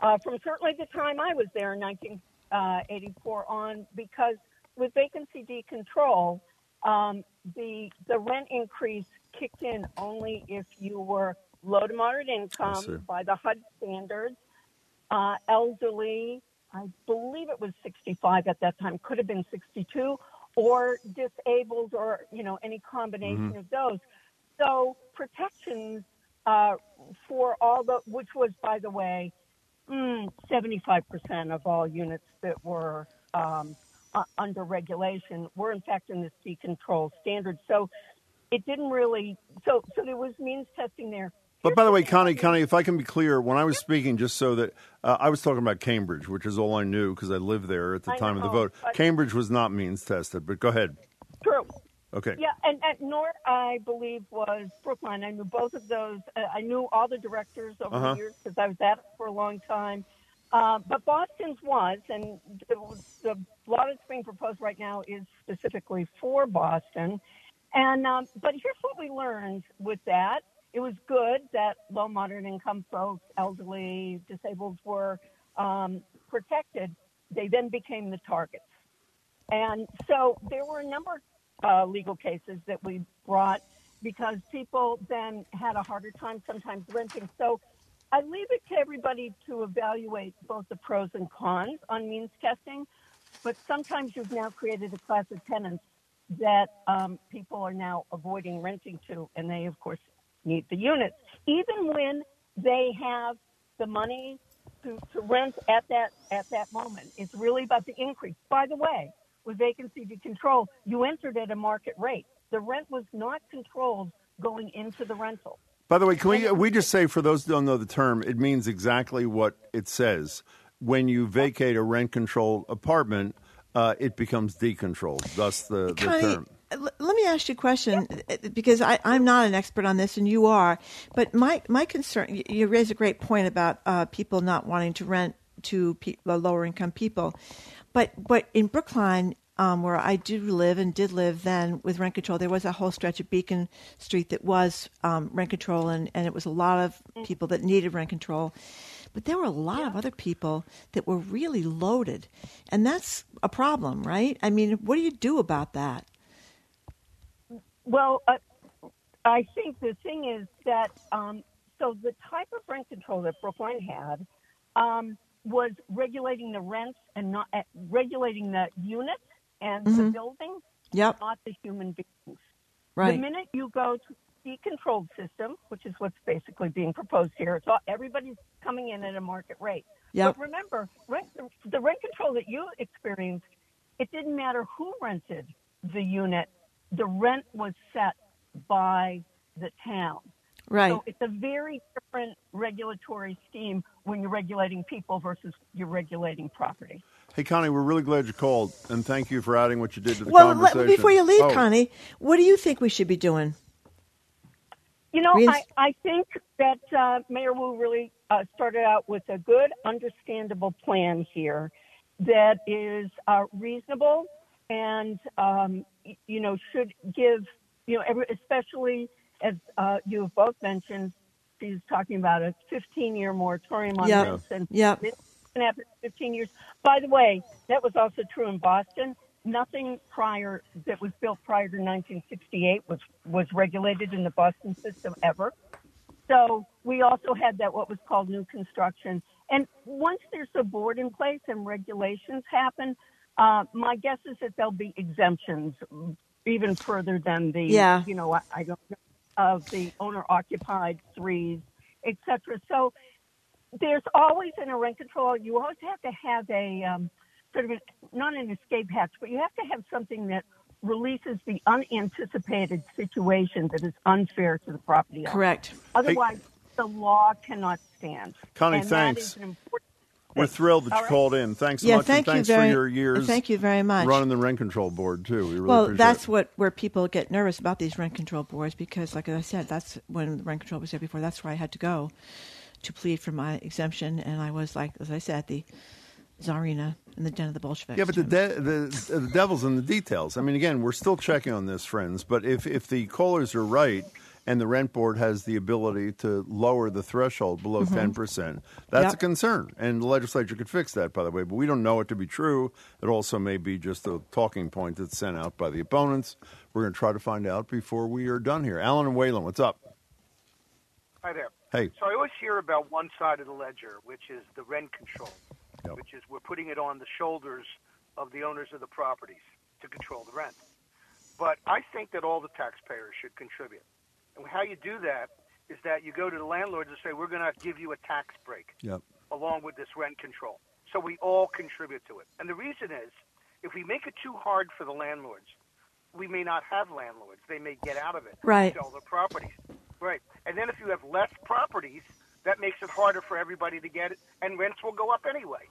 uh, from certainly the time I was there in 1984 uh, on, because with vacancy decontrol, um, the the rent increase kicked in only if you were low to moderate income by the HUD standards uh, elderly. I believe it was 65 at that time, could have been 62, or disabled, or you know any combination mm-hmm. of those. So protections uh, for all the, which was by the way, mm, 75% of all units that were um, uh, under regulation were in fact in the C control standard. So it didn't really. So so there was means testing there. But by the way, Connie, Connie, if I can be clear, when I was speaking, just so that uh, I was talking about Cambridge, which is all I knew because I lived there at the time of the vote. Cambridge was not means tested, but go ahead. True. Okay. Yeah, and, and North, I believe, was Brookline. I knew both of those. Uh, I knew all the directors over uh-huh. the years because I was at it for a long time. Uh, but Boston's was, and the, the law that's being proposed right now is specifically for Boston. And um, but here's what we learned with that it was good that low moderate income folks, elderly, disabled were um, protected. They then became the targets. And so there were a number of uh, legal cases that we brought because people then had a harder time sometimes renting. So I leave it to everybody to evaluate both the pros and cons on means testing. But sometimes you've now created a class of tenants that um, people are now avoiding renting to, and they, of course, need the units, even when they have the money to, to rent at that at that moment. It's really about the increase. By the way, with vacancy decontrol, you entered at a market rate. The rent was not controlled going into the rental. By the way, can we we just say for those who don't know the term, it means exactly what it says. When you vacate a rent controlled apartment, uh, it becomes decontrolled. Thus the, the term let me ask you a question because I, am not an expert on this and you are. But my, my concern, you raise a great point about uh, people not wanting to rent to pe- lower income people. But, but in Brookline, um, where I do live and did live then with rent control, there was a whole stretch of Beacon Street that was um, rent control, and, and it was a lot of people that needed rent control. But there were a lot of other people that were really loaded. And that's a problem, right? I mean, what do you do about that? Well, uh, I think the thing is that um, so the type of rent control that Brookline had um, was regulating the rents and not uh, regulating the units and mm-hmm. the building, yep. not the human beings. Right. The minute you go to the controlled system, which is what's basically being proposed here, it's all, everybody's coming in at a market rate. Yep. But remember, rent, the rent control that you experienced, it didn't matter who rented the unit the rent was set by the town. Right. So it's a very different regulatory scheme when you're regulating people versus you're regulating property. Hey, Connie, we're really glad you called, and thank you for adding what you did to the well, conversation. Well, before you leave, oh. Connie, what do you think we should be doing? You know, I, I think that uh, Mayor Wu really uh, started out with a good, understandable plan here that is uh, reasonable and um, you know should give you know every, especially as uh, you have both mentioned she's talking about a 15 year moratorium on yep. this and yep. it's going to happen 15 years by the way that was also true in boston nothing prior that was built prior to 1968 was was regulated in the Boston system ever. So we also had that what was called new construction. And once there's a board in place and regulations happen, uh, my guess is that there'll be exemptions even further than the Yeah. you know I, I don't know of the owner occupied threes, etc. So there's always in a rent control, you always have to have a um, sort of an, not an escape hatch, but you have to have something that releases the unanticipated situation that is unfair to the property owner. Correct. Otherwise, the law cannot stand. Connie, and thanks. is an important We're thrilled that All you right. called in. Thanks so Yeah, much, thank and you very- for your years. thank you very much. running the rent control board too. We really well, that's it. what where people get nervous about these rent control boards because, like I said, that's when the rent control was there before. That's where I had to go to plead for my exemption, and I was like, as I said, the czarina in the den of the Bolsheviks. Yeah, but the, de- the the devil's in the details. I mean, again, we're still checking on this, friends. But if if the callers are right and the rent board has the ability to lower the threshold below mm-hmm. 10 percent, that's Yep. a concern, and the legislature could fix that, by the way. But we don't know it to be true. It also may be just a talking point that's sent out by the opponents. We're going to try to find out before we are done here. Alan and Wayland, what's up? Hi there. Hey. So I always hear about one side of the ledger, which is the rent control, Yep. which is we're putting it on the shoulders of the owners of the properties to control the rent. But I think that all the taxpayers should contribute. And how you do that is that you go to the landlords and say, we're going to give you a tax break Yep. along with this rent control. So we all contribute to it. And the reason is, if we make it too hard for the landlords, we may not have landlords. They may get out of it, Right. sell their properties. Right. And then if you have less properties, that makes it harder for everybody to get it, and rents will go up anyway.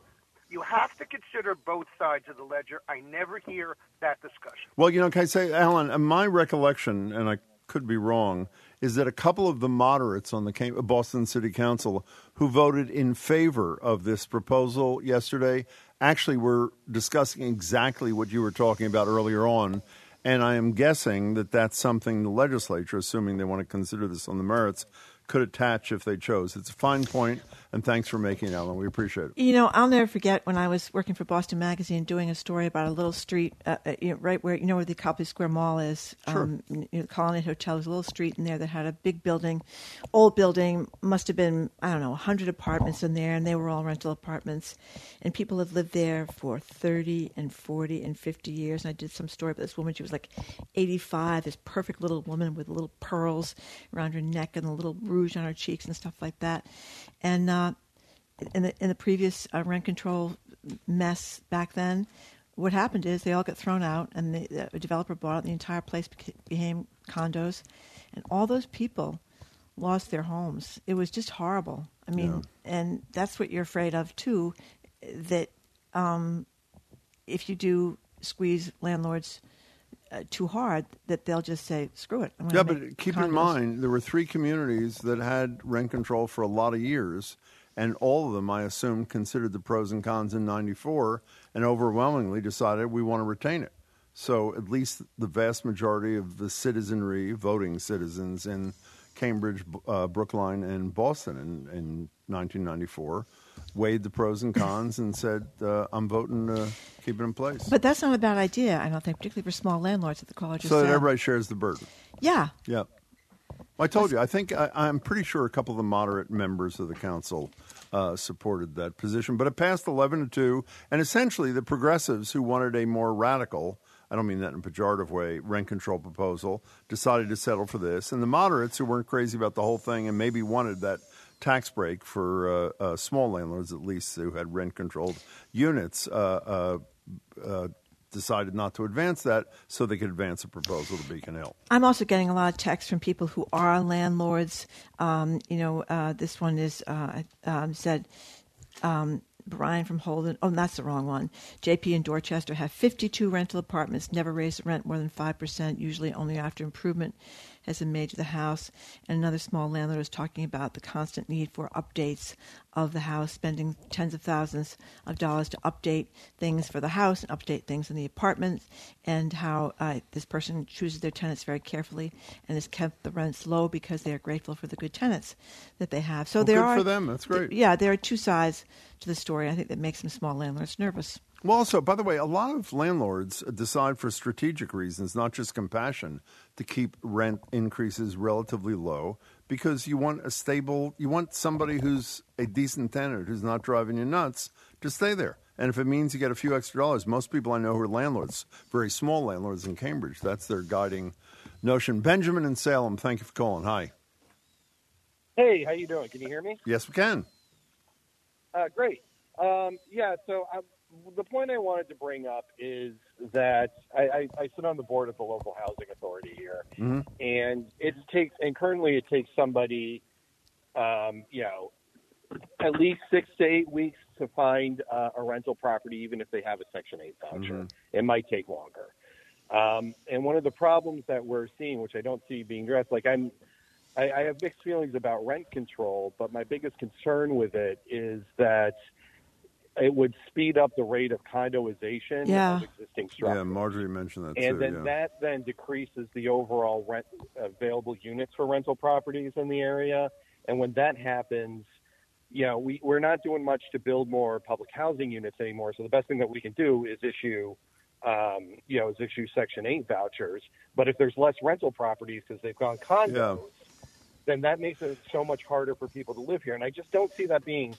You have to consider both sides of the ledger. I never hear that discussion. Well, you know, can I say, Alan, uh, my recollection, and I could be wrong, is that a couple of the moderates on the Boston City Council who voted in favor of this proposal yesterday actually were discussing exactly what you were talking about earlier on. And I am guessing that that's something the legislature, assuming they want to consider this on the merits, could attach if they chose. It's a fine point, and thanks for making it, Ellen. We appreciate it. You know, I'll never forget when I was working for Boston Magazine doing a story about a little street, uh, uh, you know, right where you know where the Copley Square Mall is. Sure. Um, you know, the Colonnade Hotel was a little street in there that had a big building, old building, must have been I don't know, hundred apartments in there, and they were all rental apartments, and people have lived there for thirty and forty and fifty years. And I did some story about this woman. She was like eighty-five, this perfect little woman with little pearls around her neck and a little rouge on her cheeks and stuff like that, and. Uh, in the in the previous uh, rent control mess back then, what happened is they all got thrown out, and the, the developer bought it. The entire place beca- became condos, and all those people lost their homes. It was just horrible. I mean, and that's what you're afraid of too. That um, if you do squeeze landlords uh, too hard, that they'll just say, "Screw it." Yeah, but keep in mind there were three communities that had rent control for a lot of years, and all of them, I assume, considered the pros and cons in '94, and overwhelmingly decided we want to retain it. So at least the vast majority of the citizenry, voting citizens in Cambridge, uh, Brookline, and Boston in, in 1994, weighed the pros and cons and said, uh, "I'm voting to keep it in place." But that's not a bad idea. I don't think, particularly for small landlords at the college. so that everybody shares the burden. Yeah, Yeah. Well, I told you. I think I, I'm pretty sure a couple of the moderate members of the council uh, supported that position, but it passed 11 to two, and essentially the progressives who wanted a more radical. I don't mean that in a pejorative way. Rent control proposal decided to settle for this, and the moderates who weren't crazy about the whole thing and maybe wanted that tax break for uh, uh, small landlords, at least who had rent controlled units, uh, uh, uh, decided not to advance that so they could advance a proposal to Beacon Hill. I'm also getting a lot of texts from people who are landlords. Um, you know, uh, this one is uh, um, said. Um, Brian from Holden. Oh, that's the wrong one. JP in Dorchester have 52 rental apartments, never raise the rent more than 5%, usually only after improvement has been made to the house. And another small landlord is talking about the constant need for updates of the house, spending tens of thousands of dollars to update things for the house and update things in the apartments, and how uh, this person chooses their tenants very carefully and has kept the rents low because they are grateful for the good tenants that they have. So Well, there good are for them. That's great. yeah, there are two sides to the story. I think that makes some small landlords nervous. Well, also, by the way, a lot of landlords decide for strategic reasons, not just compassion, to keep rent increases relatively low because you want a stable, you want somebody who's a decent tenant who's not driving you nuts to stay there. And if it means you get a few extra dollars, most people I know who are landlords, very small landlords in Cambridge, that's their guiding notion. Benjamin in Salem, thank you for calling. Hi. Hey, how you doing? Can you hear me? Yes, we can. Uh, great. Um, yeah, so I, the point I wanted to bring up is that I, I, I sit on the board of the local housing authority here, Mhm. and it takes and currently it takes somebody, um, you know, at least six to eight weeks to find uh, a rental property, even if they have a Section Eight voucher. Mhm. It might take longer. Um, and one of the problems that we're seeing, which I don't see being addressed, like I'm, I, I have mixed feelings about rent control, but my biggest concern with it is that it would speed up the rate of condoization Yeah. of existing structures. Yeah, Margery mentioned that and too. then yeah. that then decreases the overall rent available units for rental properties in the area. And when that happens, you know, we, we're not doing much to build more public housing units anymore. So the best thing that we can do is issue, um, you know, is issue Section 8 vouchers. But if there's less rental properties because they've gone condos, then that makes it so much harder for people to live here. And I just don't see that being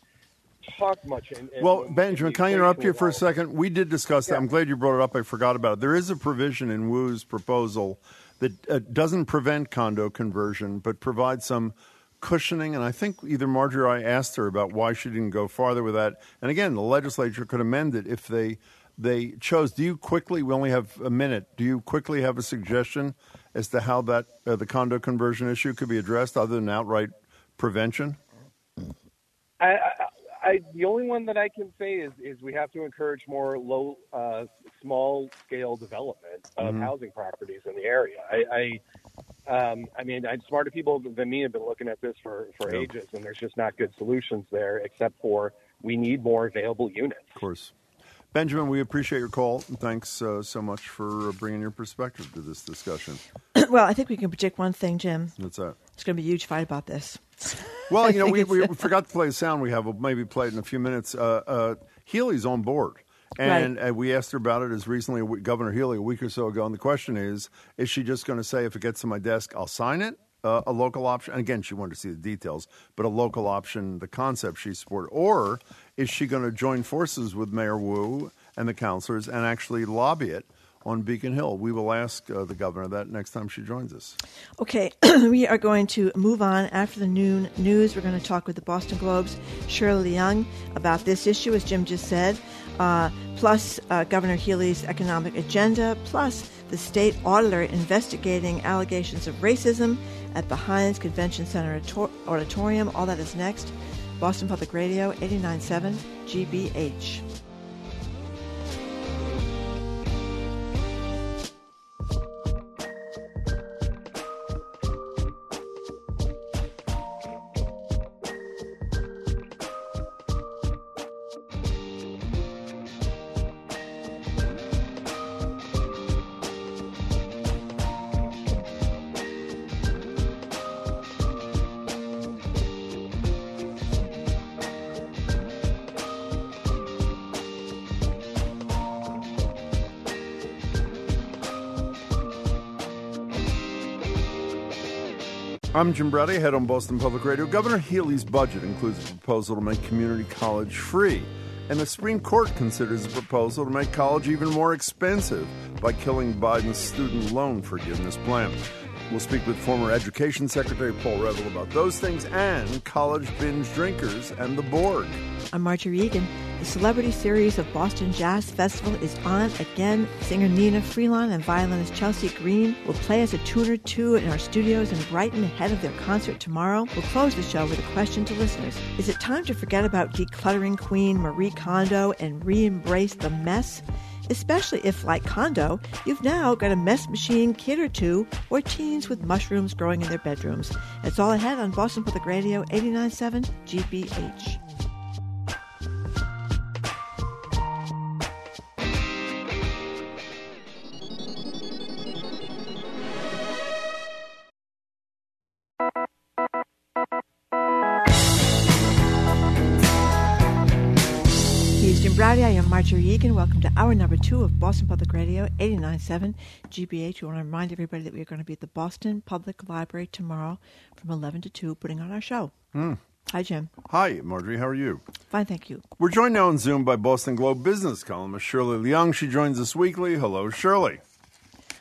talked much. In, in Well, Benjamin, can I interrupt you for a second? We did discuss that. I'm glad you brought it up. I forgot about it. There is a provision in Wu's proposal that uh, doesn't prevent condo conversion, but provides some cushioning. And I think either Margery or I asked her about why she didn't go farther with that. And again, the legislature could amend it if they they chose. Do you quickly? We only have a minute. Do you quickly have a suggestion as to how that uh, the condo conversion issue could be addressed, other than outright prevention? I, I, I, the only one that I can say is, is we have to encourage more low, uh, small scale development of Mhm. housing properties in the area. I, I, um, I mean, I, smarter people than me have been looking at this for, for Yeah. ages, and there's just not good solutions there, except for we need more available units. Of course. Benjamin, we appreciate your call. and Thanks uh, so much for uh, bringing your perspective to this discussion. well, I think we can predict one thing, Jim. That's that. It's going to be a huge fight about this. Well, you know, we, we, we forgot to play a sound we have. We'll maybe play it in a few minutes. Uh, uh, Healey's on board. And uh, we asked her about it as recently, Governor Healey, a week or so ago. And the question is is she just going to say, if it gets to my desk, I'll sign it? Uh, a local option. And again, she wanted to see the details, but a local option, the concept she supported. Or is she going to join forces with Mayor Wu and the councilors and actually lobby it on Beacon Hill? We will ask uh, the governor that next time she joins us. Okay, we are going to move on after the noon news. We're going to talk with the Boston Globe's Shirley Leung about this issue, as Jim just said, uh, plus uh, Governor Healey's economic agenda, plus the state auditor investigating allegations of racism at the Hynes Convention Center auditorium. All that is next. Boston Public Radio, 89.7 GBH. I'm Jim Braude, head on Boston Public Radio. Governor Healey's budget includes a proposal to make community college free, and the Supreme Court considers a proposal to make college even more expensive by killing Biden's student loan forgiveness plan. We'll speak with former Education Secretary Paul Reville about those things and college binge drinkers and the Borg. I'm Margery Eagan. The celebrity series of Boston Jazz Festival is on again. Singer Nnenna Freelon and violinist Chelsea Green will play as a tune or two in our studios in Brighton ahead of their concert tomorrow. We'll close the show with a question to listeners. Is it time to forget about decluttering queen Marie Kondo and re-embrace the mess? Especially if, like Kondo, you've now got a mess machine kid or two or teens with mushrooms growing in their bedrooms. That's all ahead on Boston Public Radio 89.7 GBH. He's is Jim Braude. I am Margery Eagan. Welcome to hour number two of Boston Public Radio, 89.7 GBH. We want to remind everybody that we are going to be at the Boston Public Library tomorrow from 11 to 2, putting on our show. Mm. Hi, Jim. Hi, Margery. How are you? Fine, thank you. We're joined now on Zoom by Boston Globe business columnist Shirley Leung. She joins us weekly. Hello, Shirley.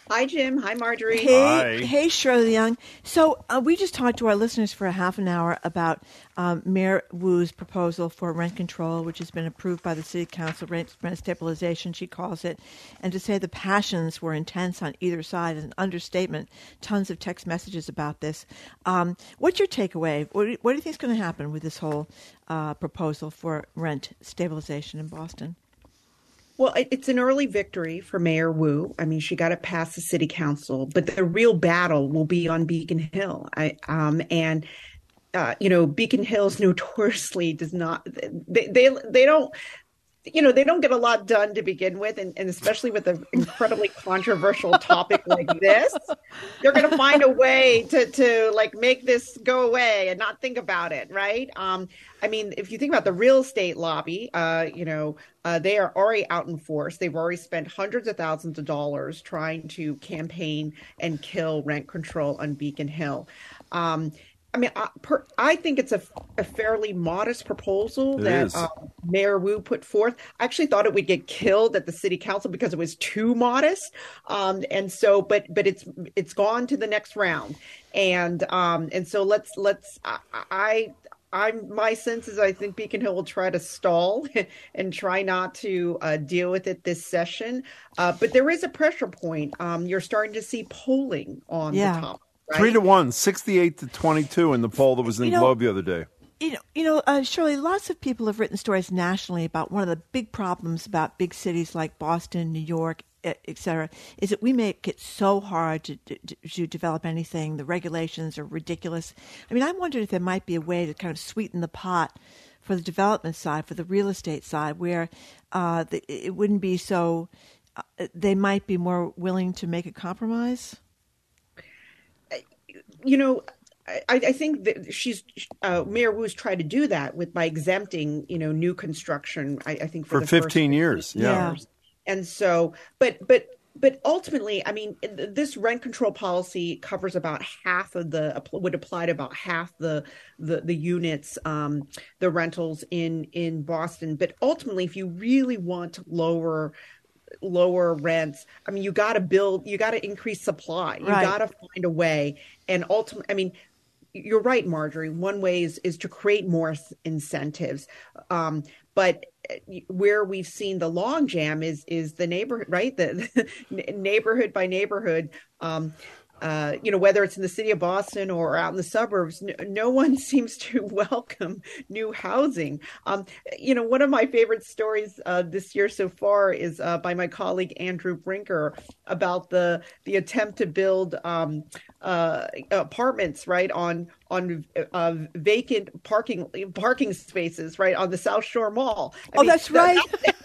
Hi, Jim. Hi, Margery. Hey, Hi. hey, Shirley Leung. So uh, we just talked to our listeners for a half an hour about um, Mayor Wu's proposal for rent control, which has been approved by the City Council, rent, rent stabilization, she calls it. And to say the passions were intense on either side is an understatement. Tons of text messages about this. Um, what's your takeaway? What, do- what do you think is going to happen with this whole uh, proposal for rent stabilization in Boston? Well, it's an early victory for Mayor Wu. I mean, she got it past the city council, but the real battle will be on Beacon Hill. I, um, and uh, you know, Beacon Hills notoriously does not. They they they don't. You know, they don't get a lot done to begin with, and, and especially with an incredibly controversial topic like this, they're going to find a way to to like make this go away and not think about it, right? Um, I mean, if you think about the real estate lobby, uh, you know, uh, they are already out in force. They've already spent hundreds of thousands of dollars trying to campaign and kill rent control on Beacon Hill. Um, I mean, I, per, I think it's a, a fairly modest proposal It that is. uh, Mayor Wu put forth. I actually thought it would get killed at the city council because it was too modest. Um, and so, but but it's it's gone to the next round, and um, and so let's let's I. I I'm my sense is I think Beacon Hill will try to stall and try not to uh, deal with it this session. Uh, but there is a pressure point. Um, you're starting to see polling on Yeah. the top. Right? Three to one, 68 to 22 in the poll that was in You know- Globe the other day. You know, you know, uh, Shirley, lots of people have written stories nationally about one of the big problems about big cities like Boston, New York, e- et cetera, is that we make it so hard to, to, to develop anything. The regulations are ridiculous. I mean, I wondered if there might be a way to kind of sweeten the pot for the development side, for the real estate side, where uh, the, it wouldn't be so. Uh, they might be more willing to make a compromise. You know, I, I think that she's uh, Mayor Wu's tried to do that with by exempting you know new construction. I, I think for, For the first 15 years, yeah. years. and so, but but but ultimately, I mean, this rent control policy covers about half of the would apply to about half the the, the units, um, the rentals in in Boston. But ultimately, if you really want to lower lower rents. I mean you got to build you got to increase supply. You Right. got to find a way. And ultimately i mean you're right margery. One way is is to create more incentives. Um but uh, where we've seen the long jam is is the neighborhood right? The, neighborhood by neighborhood. Um uh, you know, whether it's in the city of Boston or out in the suburbs, no, no one seems to welcome new housing. Um, you know, one of my favorite stories uh, this year so far is uh, by my colleague Andrew Brinker about the the attempt to build um, uh, apartments right on on uh, vacant parking parking spaces right on the South Shore Mall. I Oh, mean, that's right. that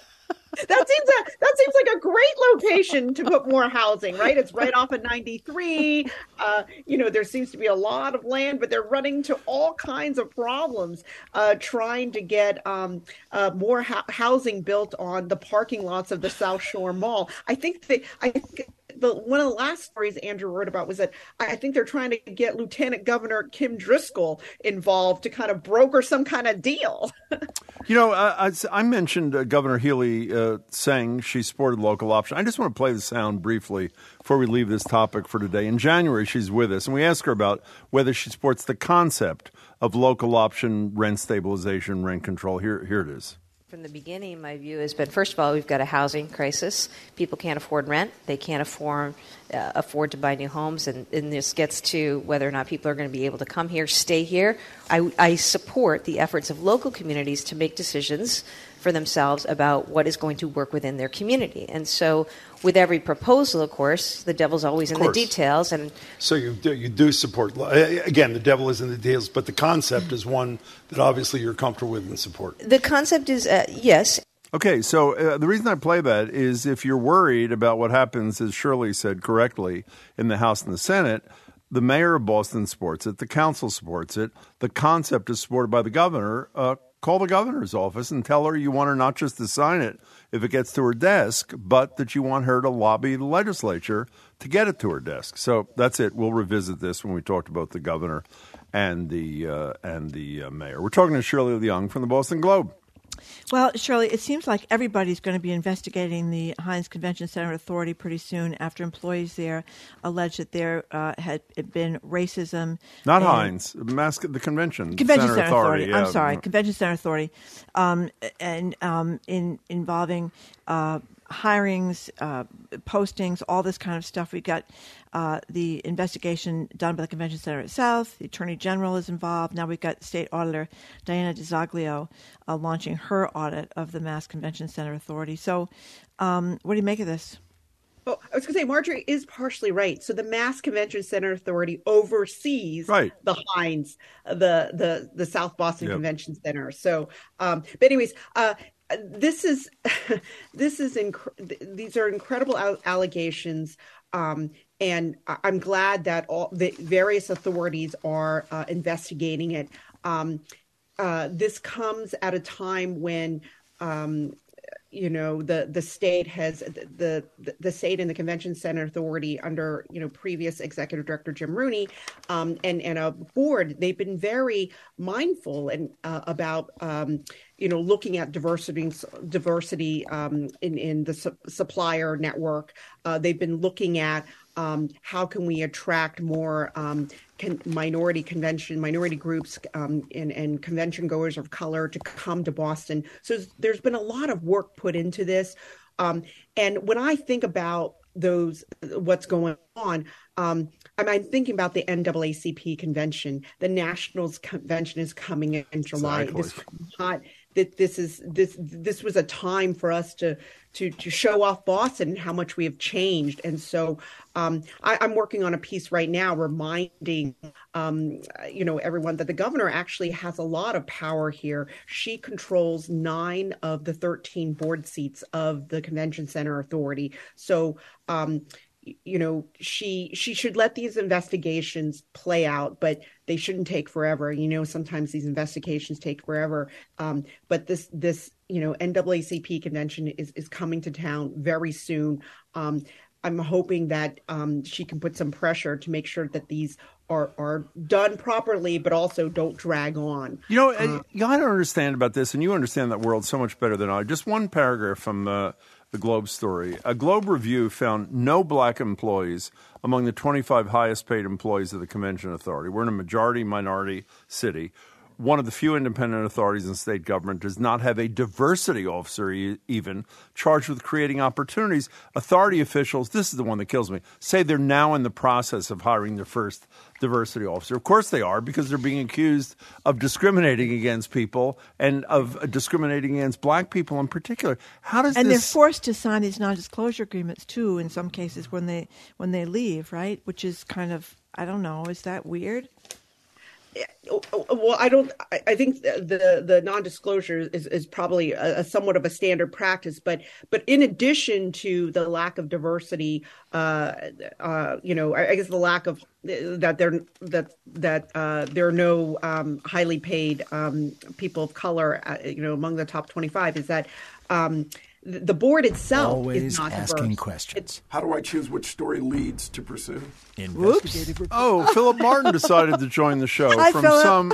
seems a, that seems like a great location to put more housing, right? It's right off of 93. Uh, you know, there seems to be a lot of land, but they're running into all kinds of problems uh, trying to get um, uh, more ho- housing built on the parking lots of the South Shore Mall. I think they, I think the one of the last stories Andrew wrote about was that I think they're trying to get Lieutenant Governor Kim Driscoll involved to kind of broker some kind of deal. You know, I, I mentioned uh, Governor Healey uh, saying she supported local option. I just want to play the sound briefly before we leave this topic for today. In January, she's with us, and we asked her about whether she supports the concept of local option rent stabilization, rent control. Here, here it is. From the beginning, my view has been first of all, we've got a housing crisis. People can't afford rent. They can't afford uh, afford to buy new homes, and, and this gets to whether or not people are going to be able to come here, stay here. I, I support the efforts of local communities to make decisions for themselves about what is going to work within their community. And so, with every proposal, of course, the devil's always in the details, and So you do, you do support. uh, Again, the devil is in the details, but the concept is one that obviously you're comfortable with and support. the concept is uh, yes, Okay, so uh, the reason I play that is if you're worried about what happens, as Shirley said correctly, in the House and the Senate, the mayor of Boston supports it, the council supports it, the concept is supported by the governor. Uh, call the governor's office and tell her you want her not just to sign it if it gets to her desk, but that you want her to lobby the legislature to get it to her desk. So that's it. We'll revisit this when we talk to both the governor and the uh, and the uh, mayor. We're talking to Shirley Leung from the Boston Globe. Well, Shirley, it seems like everybody's going to be investigating the Hynes Convention Center Authority pretty soon after employees there alleged that there uh, had been racism. Not Hynes, the Convention, Convention Center, Center Authority. Authority. I'm sorry, Convention Center Authority, um, and um, in involving uh, hirings, uh, postings, all this kind of stuff. We got uh, the investigation done by the Convention Center itself. The Attorney General is involved. Now we've got State Auditor Diana DiZoglio uh, launching her audit of the Mass Convention Center Authority. So, um, what do you make of this? Oh, I was going to say Margery is partially right. So the Mass Convention Center Authority oversees right. the Hynes, the the the South Boston Yep. Convention Center. So, um, but anyways, uh, this is this is inc- these are incredible al- allegations. Um, and I'm glad that all the various authorities are uh, investigating it. Um, uh, this comes at a time when um, you know the the state has the the, state and the convention center authority under you know previous executive director Jim Rooney um, and and a board they've been very mindful and uh, about um, you know looking at diversity diversity um, in in the su- supplier network. Uh, they've been looking at um, how can we attract more um, con- minority convention, minority groups, um, and, and convention goers of color to come to Boston? So there's been a lot of work put into this. Um, and when I think about those, what's going on, um, I'm, I'm thinking about the NAACP convention. The Nationals convention is coming in July. Exactly. This not that this is this this was a time for us to to to show off Boston and how much we have changed. And so um, I, I'm working on a piece right now reminding um, you know everyone that the governor actually has a lot of power here. She controls nine of the 13 board seats of the Convention Center Authority. So um, you know she she should let these investigations play out but they shouldn't take forever. You know sometimes these investigations take forever. Um, but this this you know naacp convention is is coming to town very soon. Um, i'm hoping that um, she can put some pressure to make sure that these are are done properly but also don't drag on. You know, uh, I don't understand about this, and you understand that world so much better than I. Just one paragraph from uh, the Globe story. A Globe review found no black employees among the 25 highest paid employees of the Convention Authority. We're in a majority minority city. One of the few independent authorities in state government does not have a diversity officer, e- even charged with creating opportunities. Authority officials, this is the one that kills me, say they're now in the process of hiring their first diversity officer. Of course they are, because they're being accused of discriminating against people and of discriminating against black people in particular. How does and this? they're forced to sign these non-disclosure agreements too in some cases when they when they leave right which is kind of i don't know is that weird well, I don't. I, think the the non-disclosure is, is probably a, a somewhat of a standard practice, but but in addition to the lack of diversity, uh, uh, you know, I, guess the lack of that there that that uh, there are no um, highly paid um, people of color, uh, you know, among the top twenty-five is that. Um, the the board itself Always is not asking diverse. questions. How do I choose which story leads to pursue? Investigative report. Oh, Philip Martin decided to join the show Hi, from Philip. some.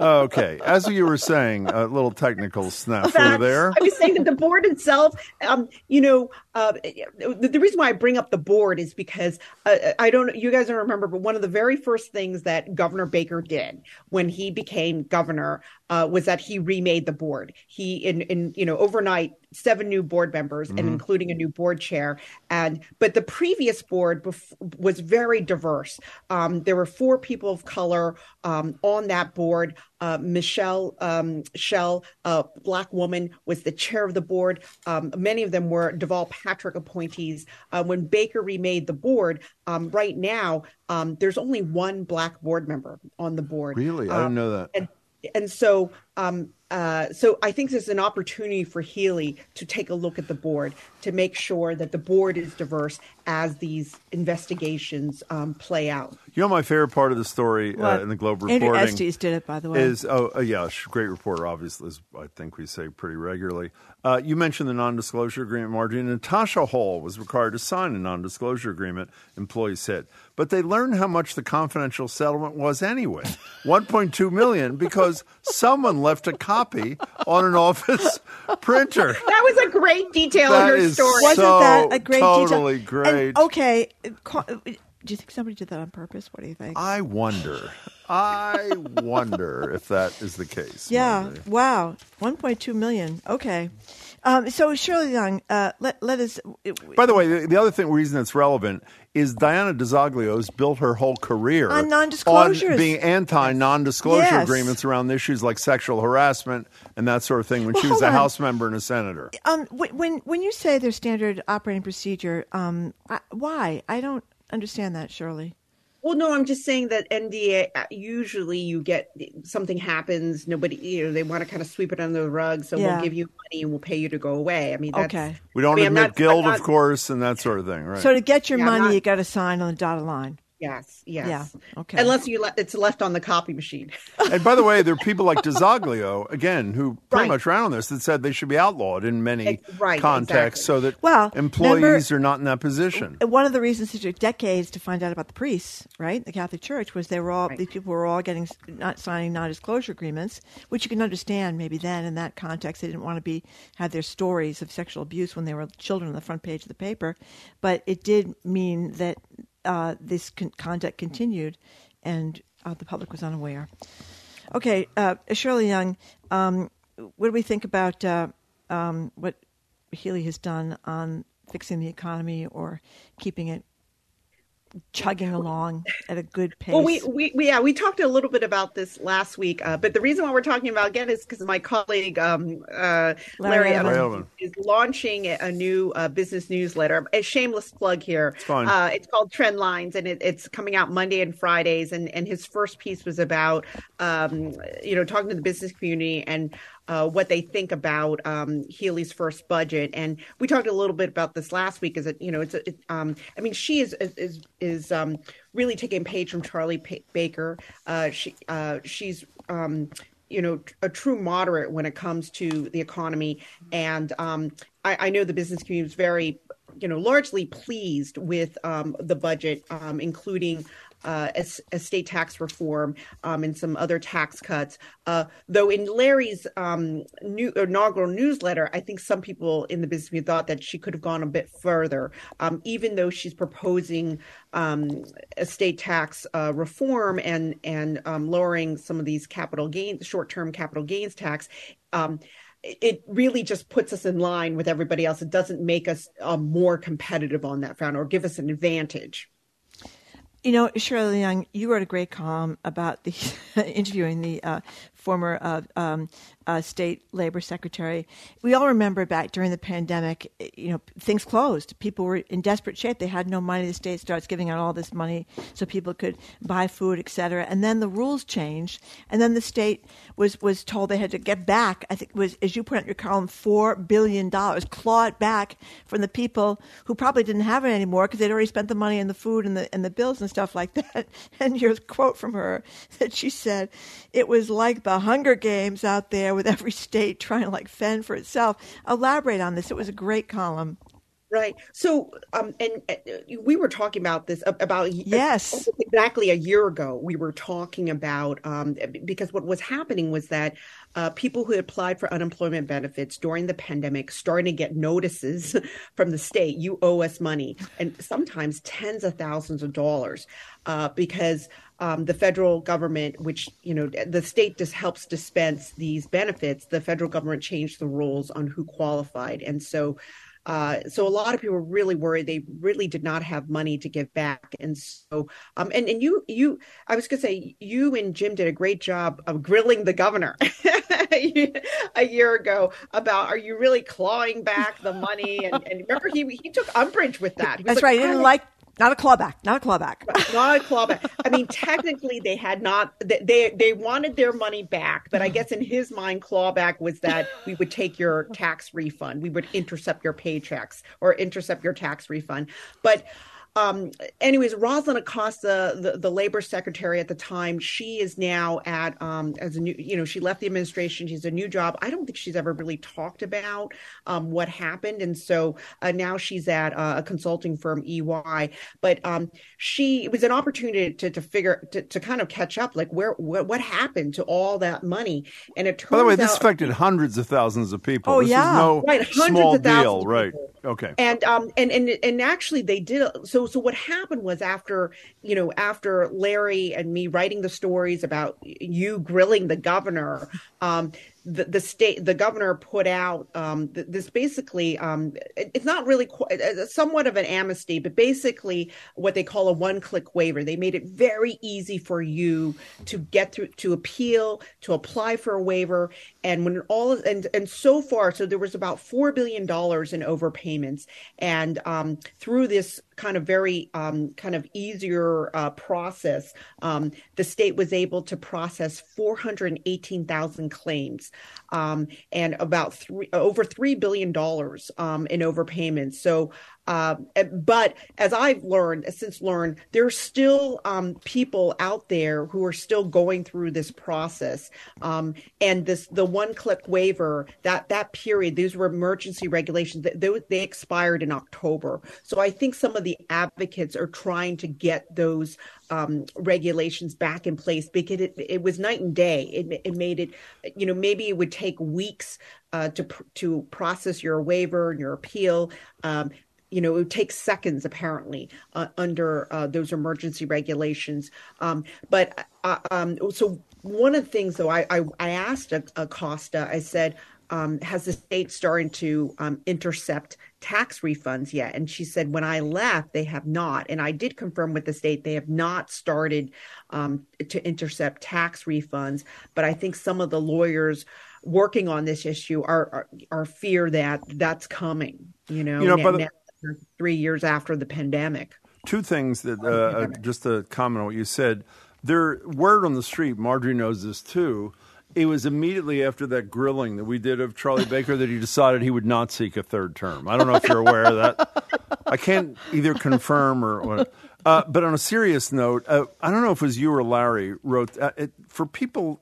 Okay, as you were saying, a little technical snafu that. there. I was saying that the board itself, um, you know, uh, the, the reason why I bring up the board is because uh, I don't, you guys don't remember, but one of the very first things that Governor Baker did when he became governor uh, was that he remade the board. He, in, in you know, overnight, seven new board members and including a new board chair. And but the previous board bef- was very diverse. Um, there were four people of color um, on that board. Uh, Michelle um, Shell, a black woman, was the chair of the board. Um, many of them were Deval Patrick appointees. Uh, when Baker remade the board, um, right now um, there's only one black board member on the board. Really, I Um, didn't know that. and and so um, uh, so I think there's an opportunity for Healey to take a look at the board to make sure that the board is diverse as these investigations um, play out. You know, my favorite part of the story uh, in the Globe reporting Andrea reporting Estes did it, by the way. Is oh uh, yeah, sh- great reporter. Obviously, as I think we say pretty regularly. Uh, you mentioned the non-disclosure agreement, Margie. Natasha Hall was required to sign a non-disclosure agreement. Employees said, but they learned how much the confidential settlement was anyway, 1.2 million, because someone left a copy on an office printer. That was a great detail That in her is story. Wasn't so that a great totally detail? great. And, okay, do you think somebody did that on purpose? What do you think? I wonder. I wonder if that is the case. Yeah. Margie. Wow. 1.2 million. Okay. Um, so Shirley Leung, uh, let let us. By the way, the, the other thing reason that's relevant is Diana DiZoglio's built her whole career On non-disclosures. on being anti non-disclosure Yes. agreements around issues like sexual harassment and that sort of thing when she was a on. House member and a senator. Um, when when you say their standard operating procedure, um, I, why? I don't understand that, Shirley. Well, no, I'm just saying that NDA uh, usually you get something happens, nobody, you know, they want to kind of sweep it under the rug, so Yeah. we'll give you money and we'll pay you to go away. I mean, that's, Okay. We don't I mean, I'm admit not- guilt, I'm of not- course, and that sort of thing, right? So to get your Yeah, I'm money, not- you got to sign on the dotted line. Yes, yes. Yeah. Okay. Unless you let it's left on the copy machine. and by the way, there are people like DiZoglio, again, who pretty Right. much ran on this that said they should be outlawed in many right, contexts exactly. so that Well, employees remember- are not in that position. One of the reasons it took decades to find out about the priests, right, the Catholic Church, was they were all these people were all getting not signing non-disclosure agreements, which you can understand maybe then in that context they didn't want to be have their stories of sexual abuse when they were children on the front page of the paper, but it did mean that uh, this con- conduct continued, and uh, the public was unaware. Okay, uh, Shirley Leung, um, what do we think about uh, um, what Healey has done on fixing the economy or keeping it chugging along at a good pace? Well, we, we, we yeah we talked a little bit about this last week, uh, but the reason why we're talking about it again is because my colleague um, uh, Larry Larry, is launching a new uh, business newsletter. A shameless plug here. It's fine. Uh, it's called Trend Lines, and it, it's coming out Monday and Fridays. And and his first piece was about um, you know talking to the business community and. Uh, what they think about um, Healey's first budget, and we talked a little bit about this last week. Is it you know it's it, um, I mean she is is is um, really taking a page from Charlie Pa- Baker. Uh, she uh, she's um, you know a true moderate when it comes to the economy, and um, I, I know the business community is very you know largely pleased with um, the budget, um, including. Uh, es- estate tax reform um, and some other tax cuts. Uh, though in Larry's um, new inaugural newsletter, I think some people in the business community thought that she could have gone a bit further, um, even though she's proposing um, estate tax uh, reform and and um, lowering some of these capital gains, short term capital gains tax. Um, it really just puts us in line with everybody else. It doesn't make us uh, more competitive on that front or give us an advantage. You know, Shirley Leung, you wrote a great column about the interviewing the uh, former uh, um, uh, state labor secretary. We all remember back during the pandemic, you know, things closed. People were in desperate shape. They had no money. The state starts giving out all this money so people could buy food, et cetera. And then the rules changed. And then the state was, was told they had to get back, I think was, as you put it in your column, $4 billion, claw it back from the people who probably didn't have it anymore because they'd already spent the money on the food and the, and the bills and stuff like that. And your quote from her that she said, it was like the Hunger Games out there with every state trying to like fend for itself. Elaborate on this. It was a great column. Right. So, um, and uh, we were talking about this about Yes. exactly a year ago. We were talking about um, because what was happening was that uh, people who applied for unemployment benefits during the pandemic starting to get notices from the state. You owe us money, and sometimes tens of thousands of dollars, uh, because um, the federal government, which you know the state just helps dispense these benefits, the federal government changed the rules on who qualified, and so. Uh, so a lot of people were really worried. They really did not have money to give back, and so um, and and you you I was going to say you and Jim did a great job of grilling the governor a year ago about are you really clawing back the money? And, and remember he he took umbrage with that. That's right. He "I didn't like Not a clawback. Not a clawback. not a clawback. I mean, technically, they had not. They they wanted their money back, but I mm-hmm. guess in his mind, clawback was that we would take your tax refund, we would intercept your paychecks or intercept your tax refund. But um, anyways, Rosalin Acosta, the, the labor secretary at the time, she is now at um, as a new, you know, she left the administration. She's a new job. I don't think she's ever really talked about um, what happened, and so uh, now she's at uh, a consulting firm, EY. But um, she it was an opportunity to to figure to, to kind of catch up, like where what, what happened to all that money, and it turns By the way, out, this affected hundreds of thousands of people. Oh this yeah, is no right, hundreds small of thousands deal, right? Okay. And um and and and actually they did so so what happened was after you know after Larry and me writing the stories about you grilling the governor um the, the state the governor put out um th- this basically um it- it's not really qu- somewhat of an amnesty but basically what they call a one click waiver. They made it very easy for you to get through to appeal to apply for a waiver. And when all and and so far so there was about 4 billion dollars in overpayments. And um through this kind of very um, kind of easier uh, process, um, the state was able to process 418,000 claims um, and about three over three billion dollars um, in overpayments. So uh, but as I've learned, since learned, there's still um, people out there who are still going through this process. Um, and this the one click waiver that that period, these were emergency regulations. They, they expired in October. So I think some of the advocates are trying to get those um, regulations back in place because it, it was night and day. It, it made it, you know, maybe it would take weeks uh, to to process your waiver and your appeal. Um, you know, it would take seconds apparently uh, under uh, those emergency regulations. Um, but uh, um, so one of the things, though, I I, I asked Acosta, I said. Um, has the state started to um, intercept tax refunds yet? And she said, when I left, they have not. And I did confirm with the state they have not started um, to intercept tax refunds. But I think some of the lawyers working on this issue are are, are fear that that's coming. You know, You know, now- by the- now- three years after the pandemic. Two things that uh, just to comment on what you said. There, word on the street. Margery knows this too. It was immediately after that grilling that we did of Charlie Baker that he decided he would not seek a third term. I don't know if you're aware of that. I can't either confirm or. or uh, but on a serious note, uh, I don't know if it was you or Larry wrote uh, it, for people.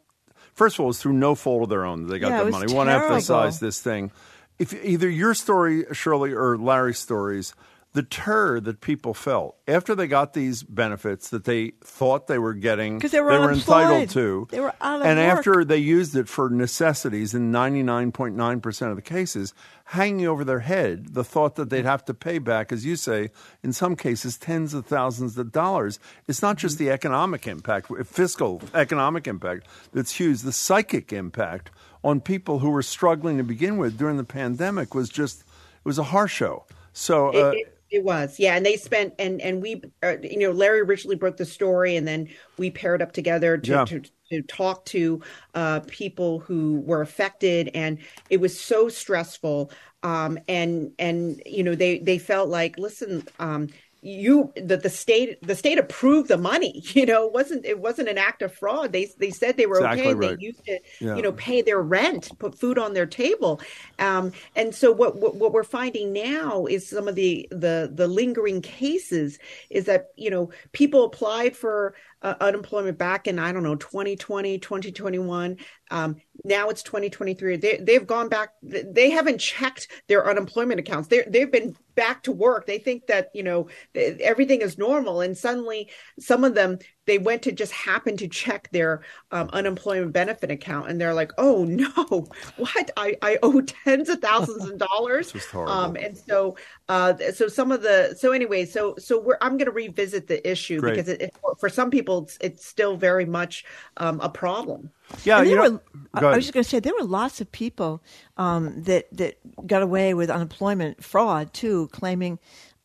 First of all, it was through no fault of their own that they got Yeah, it that was money. We want to emphasize this thing. If either your story, Shirley, or Larry's stories, the terror that people felt after they got these benefits that they thought they were getting, 'Cause they were entitled to, They were out of and work. after they used it for necessities in 99.9% of the cases, hanging over their head the thought that they'd have to pay back, as you say, in some cases, tens of thousands of dollars. It's not just the economic impact, fiscal economic impact that's huge. The psychic impact on people who were struggling to begin with during the pandemic was just, it was a harsh show. So, uh, it, it, it was, yeah. And they spent, and and we, uh, you know, Larry originally broke the story, and then we paired up together to Yeah. to, to talk to uh, people who were affected, and it was so stressful. Um, and and you know, they they felt like, listen, um, you the, the state the state approved the money you know it wasn't it wasn't an act of fraud they they said they were Exactly okay right. they used to Yeah. you know pay their rent put food on their table um, and so what, what what we're finding now is some of the the the lingering cases is that you know people applied for uh, unemployment back in i don't know 2020 2021 um, now it's 2023 they, they've gone back they haven't checked their unemployment accounts. They they've been back to work. They think that you know everything is normal and suddenly some of them they went to just happen to check their um, unemployment benefit account and they're like oh no what i, I owe tens of thousands of dollars This is horrible. um, and so uh, so some of the so anyway so so we're i'm going to revisit the issue Great. because it, it, for some people it's, it's still very much um, a problem yeah, And you there were, I- go I ahead. was just going to say there were lots of people um, that that got away with unemployment fraud too, claiming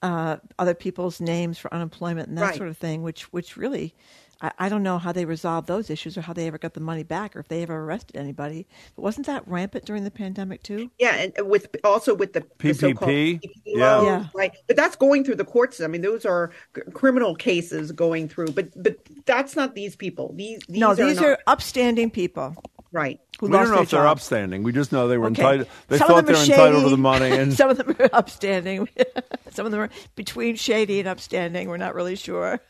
uh, other people's names for unemployment and that Right. sort of thing, which which really. I, I don't know how they resolved those issues or how they ever got the money back or if they ever arrested anybody. But wasn't that rampant during the pandemic too? Yeah, and with also with the the so-called PPP? PPP Yeah. loans, Yeah. right. But that's going through the courts. I mean, those are c- criminal cases going through. But but that's not these people. These, these no, are these not- are upstanding people. Right. Who we don't know if they're jobs. upstanding. We just know they were Okay. entitled. They Some thought they were entitled to the money, and some of them are upstanding. some of them are between shady and upstanding. We're not really sure.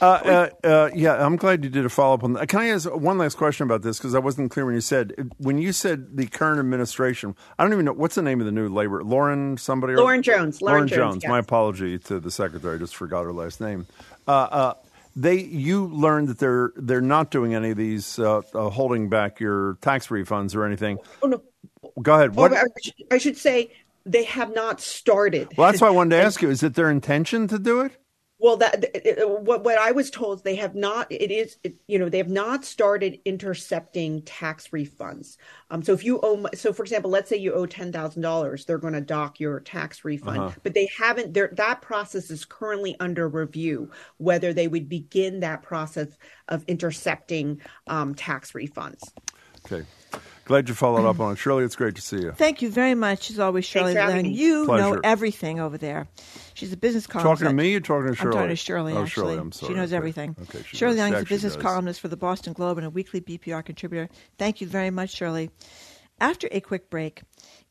Uh, uh, uh, yeah, I'm glad you did a follow up on that. Can I ask one last question about this because I wasn't clear when you said when you said the current administration. I don't even know what's the name of the new labor. Lauren somebody. or- Lauren Jones. Lauren Jones, My yes. apology to the secretary. I just forgot her last name. They you learned that they're they're not doing any of these uh, uh, holding back your tax refunds or anything. Oh no. Go ahead. What? I, should, I should say they have not started. Well, that's why I wanted to ask you. Is it their intention to do it? Well, that what what I was told is they have not. It is it, you know they have not started intercepting tax refunds. Um, so if you owe, so for example, let's say you owe ten thousand dollars, they're going to dock your tax refund, Uh-huh. but they haven't. That process is currently under review. Whether they would begin that process of intercepting um, tax refunds. Okay. Glad you followed up on it, Shirley. It's great to see you. Thank you very much, as always, Shirley. for having Lynn. me. You know everything over there. She's a business columnist. Talking to me or talking to Shirley. I'm talking to Shirley, Oh, actually. Shirley, I'm sorry. She knows Okay. everything. Okay, she Shirley does. Leung is a business does. columnist for the Boston Globe and a weekly BPR contributor. Thank you very much, Shirley. After a quick break,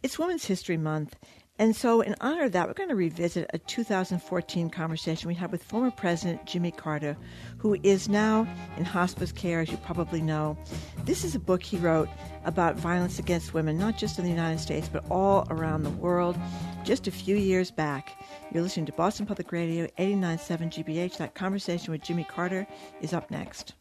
it's Women's History Month. And so, in honor of that, we're going to revisit a 2014 conversation we had with former President Jimmy Carter, who is now in hospice care, as you probably know. This is a book he wrote about violence against women, not just in the United States, but all around the world, just a few years back. You're listening to Boston Public Radio 897 GBH. That conversation with Jimmy Carter is up next.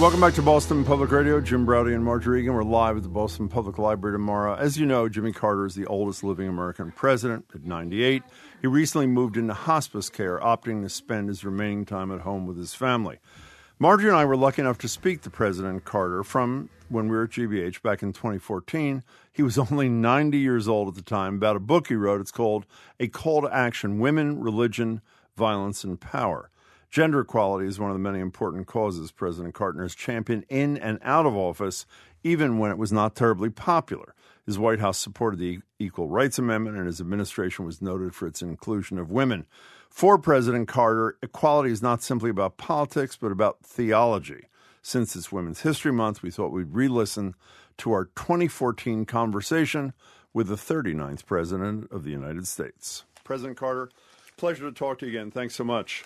Welcome back to Boston Public Radio. Jim Braude and Margery Eagan. We're live at the Boston Public Library tomorrow. As you know, Jimmy Carter is the oldest living American president at 98. He recently moved into hospice care, opting to spend his remaining time at home with his family. Margery and I were lucky enough to speak to President Carter from when we were at GBH back in 2014. He was only 90 years old at the time, about a book he wrote. It's called A Call to Action Women, Religion, Violence, and Power. Gender equality is one of the many important causes President Carter has championed in and out of office, even when it was not terribly popular. His White House supported the Equal Rights Amendment, and his administration was noted for its inclusion of women. For President Carter, equality is not simply about politics, but about theology. Since it's Women's History Month, we thought we'd re listen to our 2014 conversation with the 39th President of the United States. President Carter, pleasure to talk to you again. Thanks so much.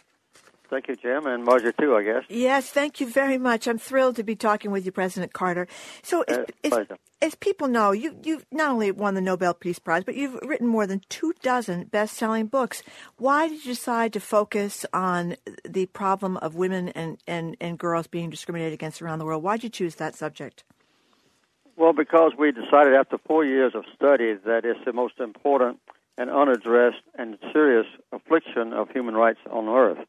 Thank you, Jim, and Margery too, I guess. Yes, thank you very much. I'm thrilled to be talking with you, President Carter. So, as, as, as people know, you you've not only won the Nobel Peace Prize, but you've written more than two dozen best-selling books. Why did you decide to focus on the problem of women and, and, and girls being discriminated against around the world? Why did you choose that subject? Well, because we decided after four years of study that it's the most important and unaddressed and serious affliction of human rights on earth.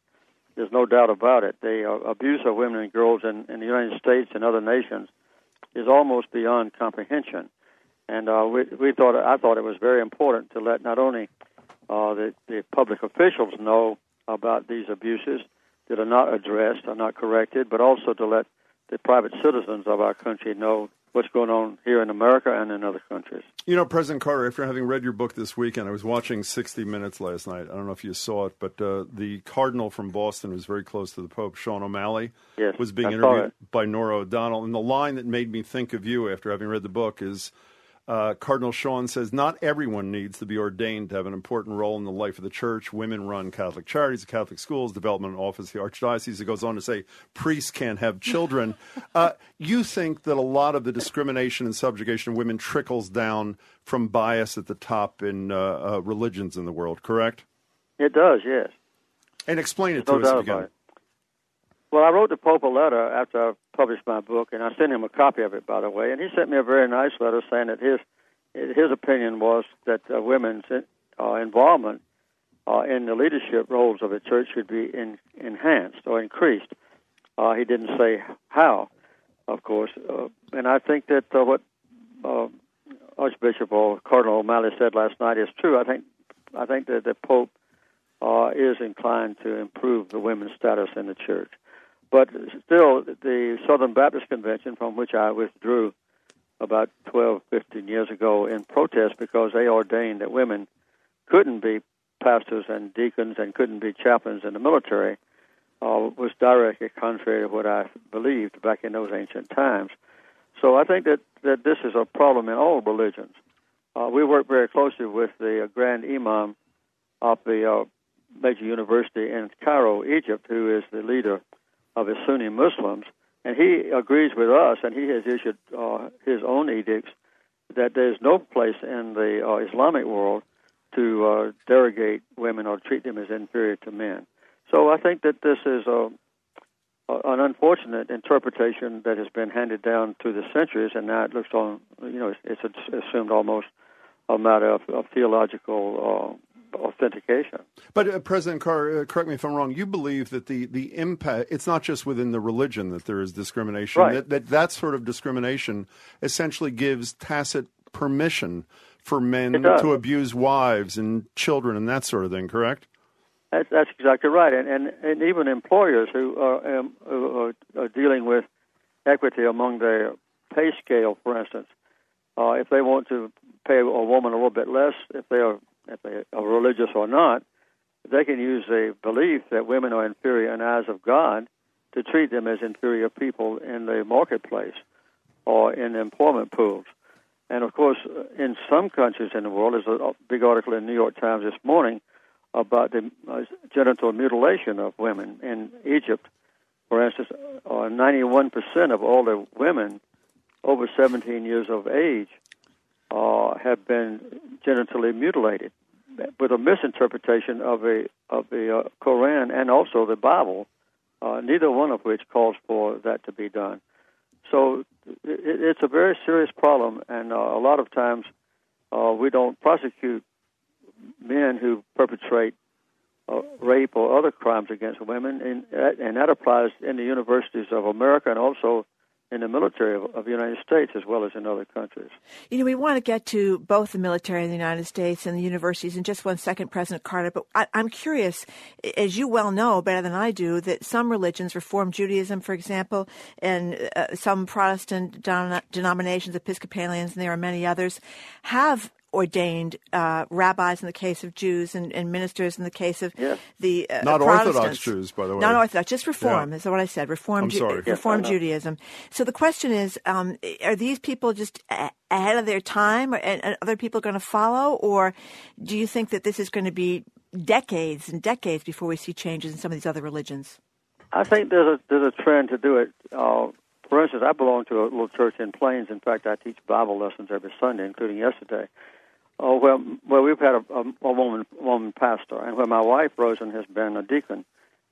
There's no doubt about it. The uh, abuse of women and girls in, in the United States and other nations is almost beyond comprehension. And uh, we, we thought I thought it was very important to let not only uh, the, the public officials know about these abuses that are not addressed, are not corrected, but also to let the private citizens of our country know what's going on here in America and in other countries. You know, President Carter, after having read your book this weekend, I was watching 60 Minutes last night. I don't know if you saw it, but uh, the cardinal from Boston, who's very close to the Pope, Sean O'Malley, Yes, was being I interviewed by Norah O'Donnell. And the line that made me think of you after having read the book is uh, Cardinal Sean says, Not everyone needs to be ordained to have an important role in the life of the church. Women run Catholic charities, Catholic schools, development office, the archdiocese. It goes on to say, priests can't have children. uh, you think that a lot of the discrimination and subjugation of women trickles down from bias at the top in uh, uh, religions in the world, correct? It does, yes. And explain it There's to no us doubt again. Well, I wrote the Pope a letter after I published my book, and I sent him a copy of it, by the way. And he sent me a very nice letter saying that his his opinion was that uh, women's uh, involvement uh, in the leadership roles of the church should be in, enhanced or increased. Uh, he didn't say how, of course, uh, and I think that uh, what uh, Archbishop or Cardinal O'Malley said last night is true. I think I think that the Pope uh, is inclined to improve the women's status in the church, but still, the Southern Baptist Convention, from which I withdrew about 12, 15 years ago in protest because they ordained that women couldn't be pastors and deacons and couldn't be chaplains in the military uh, was directly contrary to what I believed back in those ancient times. So I think that, that this is a problem in all religions. Uh, we work very closely with the uh, Grand Imam of the uh, major university in Cairo, Egypt, who is the leader of the Sunni Muslims, and he agrees with us, and he has issued uh, his own edicts that there's no place in the uh, Islamic world to uh, derogate women or treat them as inferior to men. So I think that this is a, a, an unfortunate interpretation that has been handed down through the centuries, and now it looks on, you know, it's, it's assumed almost a matter of, of theological uh, authentication. But uh, President Carr, uh, correct me if I'm wrong. You believe that the, the impact it's not just within the religion that there is discrimination. Right. That, that that sort of discrimination essentially gives tacit permission for men to abuse wives and children and that sort of thing. Correct? That's, that's exactly right, and, and and even employers who are, um, who are, are dealing with equity among their pay scale, for instance, uh, if they want to pay a woman a little bit less, if they are if they are religious or not, they can use a belief that women are inferior in the eyes of God to treat them as inferior people in the marketplace or in employment pools. And of course, in some countries in the world, there's a big article in the New York Times this morning about the uh, genital mutilation of women in Egypt. For instance, uh, 91% of all the women over 17 years of age uh, have been genitally mutilated with a misinterpretation of a of the uh, Quran and also the Bible. Uh, neither one of which calls for that to be done. So it, it's a very serious problem, and uh, a lot of times uh, we don't prosecute men who perpetrate uh, rape or other crimes against women, and, and that applies in the universities of America and also in the military of, of, the United States as well as in other countries. You know, we want to get to both the military in the United States and the universities in just one second, President Carter. But I, am curious, as you well know better than I do, that some religions, Reform Judaism, for example, and uh, some Protestant denominations, Episcopalians, and there are many others, have ordained uh, rabbis in the case of Jews and, and ministers in the case of yes. the uh, not Protestants. Orthodox Jews, by the way. Not Orthodox, just Reform. Yeah. Is what I said. Reform. I'm sorry. Ju- Reform yes, Judaism. So the question is: um, Are these people just a- ahead of their time, or, and, and other people going to follow, or do you think that this is going to be decades and decades before we see changes in some of these other religions? I think there's a there's a trend to do it. Uh, for instance, I belong to a little church in Plains. In fact, I teach Bible lessons every Sunday, including yesterday. Oh well, well, we've had a, a, a woman woman pastor, and where my wife Rosalynn has been a deacon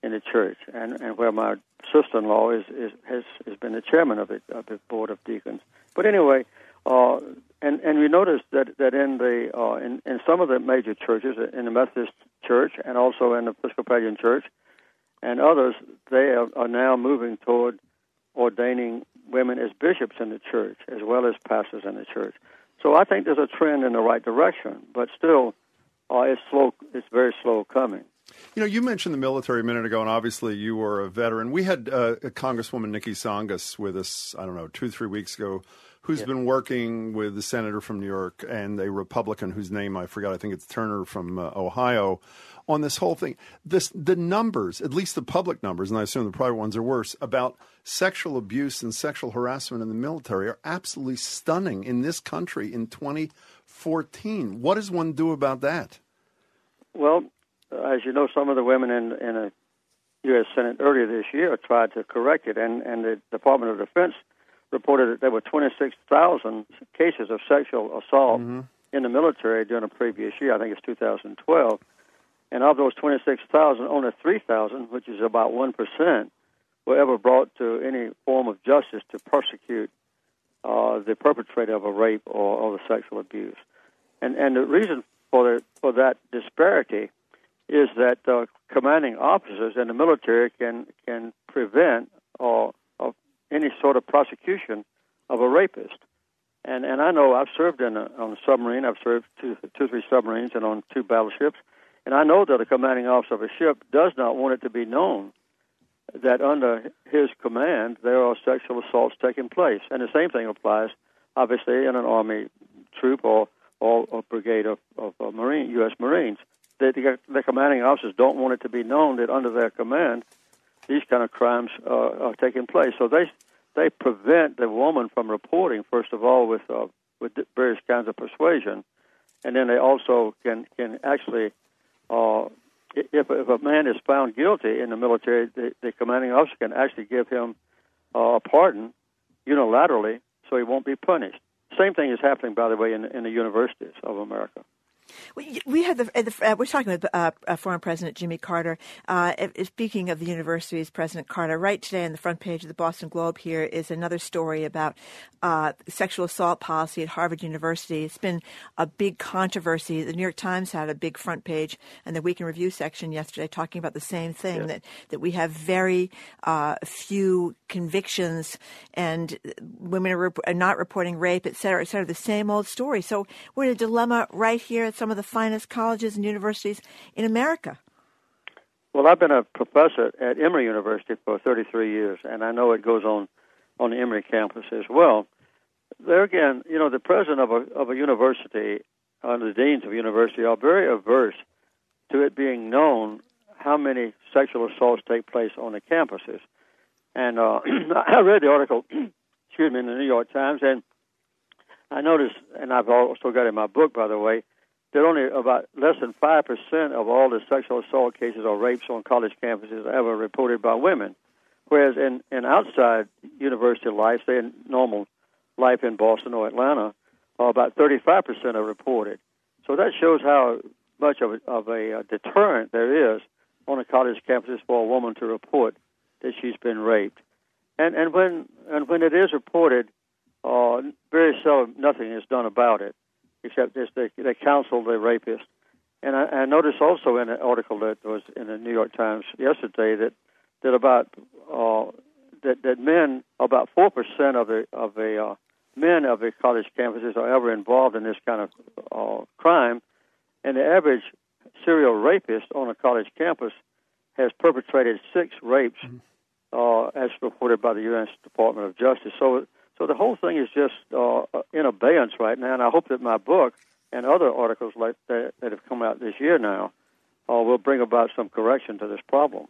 in the church, and, and where my sister-in-law is, is has has been the chairman of the of the board of deacons. But anyway, uh, and and we noticed that that in the uh, in in some of the major churches, in the Methodist Church and also in the Episcopalian Church, and others, they are, are now moving toward ordaining women as bishops in the church as well as pastors in the church. So I think there's a trend in the right direction, but still, uh, it's slow. It's very slow coming. You know, you mentioned the military a minute ago, and obviously you were a veteran. We had uh, Congresswoman Niki Tsongas with us, I don't know, two, three weeks ago, who's yeah. been working with the senator from New York and a Republican whose name I forgot, I think it's Turner from uh, Ohio, on this whole thing. This the numbers, at least the public numbers, and I assume the private ones are worse, about sexual abuse and sexual harassment in the military are absolutely stunning in this country in 2014. What does one do about that? Well, as you know, some of the women in in a U.S. Senate earlier this year tried to correct it, and and the Department of Defense reported that there were 26,000 cases of sexual assault mm-hmm. in the military during a previous year. I think it's 2012. And of those 26,000, only 3,000, which is about 1%, were ever brought to any form of justice to prosecute uh, the perpetrator of a rape or, or the sexual abuse. And, and the reason for, the, for that disparity is that uh, commanding officers in the military can can prevent or of any sort of prosecution of a rapist. And and I know I've served in a, on a submarine. I've served two two three submarines and on two battleships. And I know that a commanding officer of a ship does not want it to be known that under his command there are sexual assaults taking place. And the same thing applies, obviously, in an army troop or or, brigade of, of, of Marine U.S. Marines. The, the, the commanding officers don't want it to be known that under their command these kind of crimes uh, are taking place. So they they prevent the woman from reporting first of all with uh, with various kinds of persuasion, and then they also can can actually uh, if, if a man is found guilty in the military, the, the commanding officer can actually give him uh, a pardon unilaterally, so he won't be punished. Same thing is happening, by the way, in, in the universities of America. We, we had the, the uh, we're talking with uh, uh, former President Jimmy Carter. Uh, speaking of the universities, President Carter, right today on the front page of the Boston Globe here is another story about uh, sexual assault policy at Harvard University. It's been a big controversy. The New York Times had a big front page and the Week in Review section yesterday talking about the same thing yeah. that that we have very uh, few convictions and women are, rep- are, not reporting rape, et cetera, et cetera. The same old story. So we're in a dilemma right here at some of the finest colleges and universities in America. Well, I've been a professor at Emory University for 33 years, and I know it goes on on the Emory campus as well. There again, you know, the president of a of a university and the deans of a university are very averse to it being known how many sexual assaults take place on the campuses. And uh, I read the article, excuse me, in the New York Times, and I noticed, and I've also got in my book, by the way, that only about less than five percent of all the sexual assault cases or rapes on college campuses are ever reported by women, whereas in in outside university life, say in normal life in Boston or Atlanta, uh, about 35 percent are reported. So that shows how much of a, of a uh, deterrent there is on a college campus for a woman to report that she's been raped. And and when and when it is reported, uh, very seldom nothing is done about it except just they, they counsel the rapist. And I, I noticed also in an article that was in the New York Times yesterday that that about uh, that that men about four percent of the of the uh, men of the college campuses are ever involved in this kind of uh, crime, and the average serial rapist on a college campus has perpetrated six rapes, mm-hmm. uh, as reported by the U.S. Department of Justice. So so the whole thing is just uh, in abeyance right now, and I hope that my book and other articles like that, that have come out this year now uh, will bring about some correction to this problem.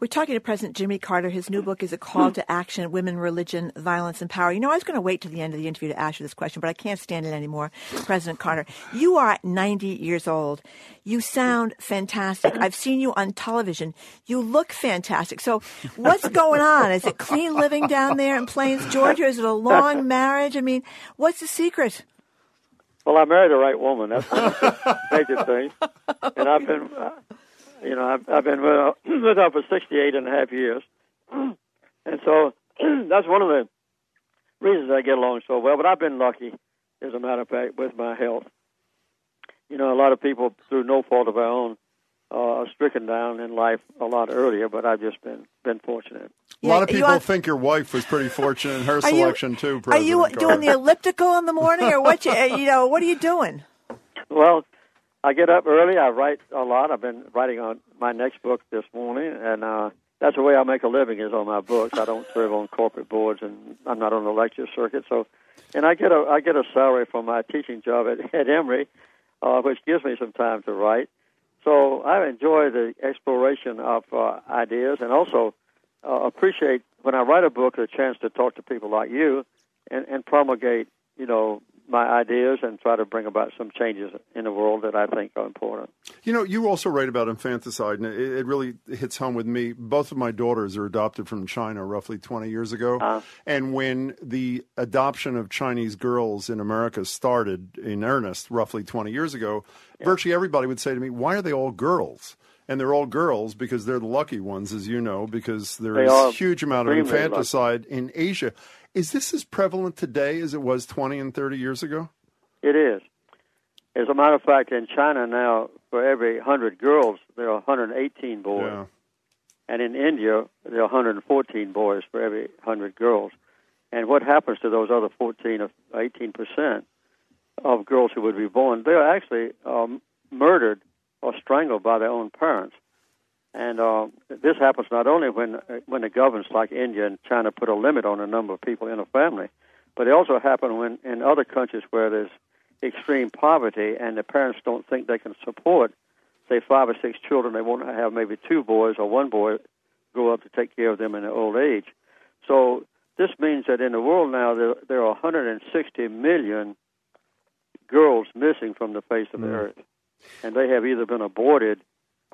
We're talking to President Jimmy Carter. His new book is A Call to Action Women, Religion, Violence, and Power. You know, I was going to wait to the end of the interview to ask you this question, but I can't stand it anymore. President Carter, you are 90 years old. You sound fantastic. I've seen you on television. You look fantastic. So, what's going on? Is it clean living down there in Plains, Georgia? Is it a long marriage? I mean, what's the secret? Well, I married the right woman. That's the major thing. And I've been. Uh, you know, I've, I've been with her, with her for 68 and a half years. And so that's one of the reasons I get along so well. But I've been lucky, as a matter of fact, with my health. You know, a lot of people, through no fault of our own, uh, are stricken down in life a lot earlier, but I've just been been fortunate. A lot of people on... think your wife was pretty fortunate in her selection you, too. President are you Carter. doing the elliptical in the morning, or what? You, you know, what are you doing? Well, I get up early. I write a lot. I've been writing on my next book this morning, and uh, that's the way I make a living is on my books. I don't serve on corporate boards, and I'm not on the lecture circuit. So, and I get a I get a salary from my teaching job at, at Emory, uh, which gives me some time to write. So I enjoy the exploration of uh, ideas, and also uh, appreciate when I write a book the chance to talk to people like you, and, and promulgate you know my ideas and try to bring about some changes in the world that I think are important. You know, you also write about infanticide, and it, it really hits home with me. Both of my daughters are adopted from China roughly 20 years ago. Uh, and when the adoption of Chinese girls in America started in earnest roughly 20 years ago, yeah. virtually everybody would say to me, Why are they all girls? and they're all girls because they're the lucky ones, as you know, because there is a huge amount of infanticide lucky. in Asia. Is this as prevalent today as it was 20 and 30 years ago? It is. As a matter of fact, in China now, for every 100 girls, there are 118 boys. Yeah. And in India, there are 114 boys for every 100 girls. And what happens to those other 14 or 18 percent of girls who would be born? They are actually um, murdered or strangled by their own parents. And uh, this happens not only when when the governments like India and China put a limit on the number of people in a family, but it also happens when in other countries where there's extreme poverty and the parents don't think they can support, say, five or six children. They won't have maybe two boys or one boy grow up to take care of them in their old age. So this means that in the world now there, there are 160 million girls missing from the face of the earth, and they have either been aborted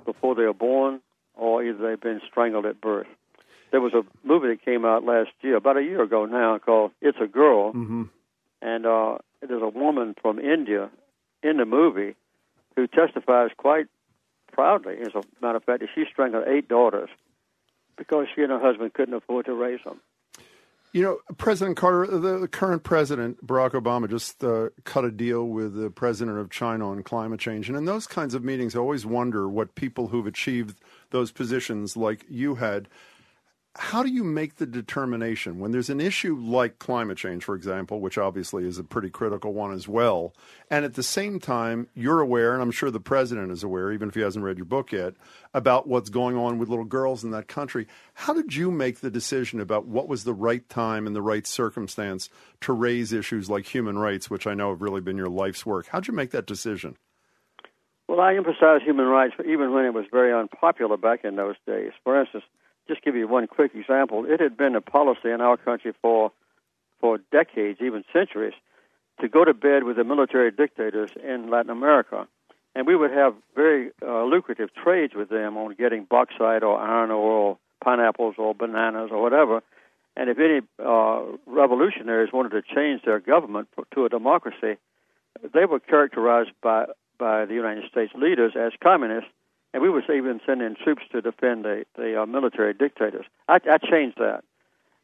before they are born or either they've been strangled at birth. There was a movie that came out last year, about a year ago now, called "It's a Girl," Mm-hmm. and uh, there's a woman from India in the movie who testifies quite proudly, as a matter of fact, that she strangled eight daughters because she and her husband couldn't afford to raise them. You know, President Carter, the, current president, Barack Obama, just uh, cut a deal with the president of China on climate change. And in those kinds of meetings, I always wonder what people who've achieved those positions like you had, how do you make the determination when there's an issue like climate change, for example, which obviously is a pretty critical one as well, and at the same time, you're aware, and I'm sure the president is aware, even if he hasn't read your book yet, about what's going on with little girls in that country. How did you make the decision about what was the right time and the right circumstance to raise issues like human rights, which I know have really been your life's work? How'd you make that decision? Well, I emphasize human rights even when it was very unpopular back in those days. For instance, just give you one quick example. It had been a policy in our country for for decades, even centuries, to go to bed with the military dictators in Latin America, and we would have very uh, lucrative trades with them on getting bauxite or iron ore or pineapples or bananas or whatever. And if any uh, revolutionaries wanted to change their government to a democracy, they were characterized by by the United States leaders as communists, and we was even sending troops to defend the the uh, military dictators. I, I changed that,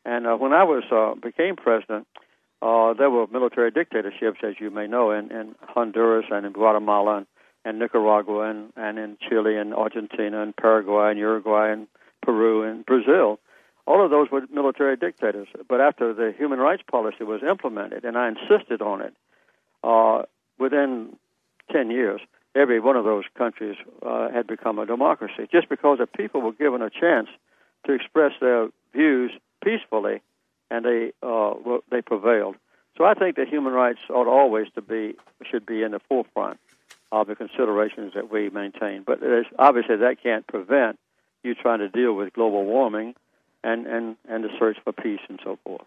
and uh, when I was uh, became president, uh, there were military dictatorships, as you may know, in, in Honduras and in Guatemala and, and Nicaragua and, and in Chile and Argentina and Paraguay and Uruguay and Peru and Brazil. All of those were military dictators. But after the human rights policy was implemented, and I insisted on it, uh, within 10 years, every one of those countries uh, had become a democracy just because the people were given a chance to express their views peacefully and they uh, well, they prevailed. So I think that human rights ought always to be should be in the forefront of the considerations that we maintain. But obviously that can't prevent you trying to deal with global warming and, and, and the search for peace and so forth.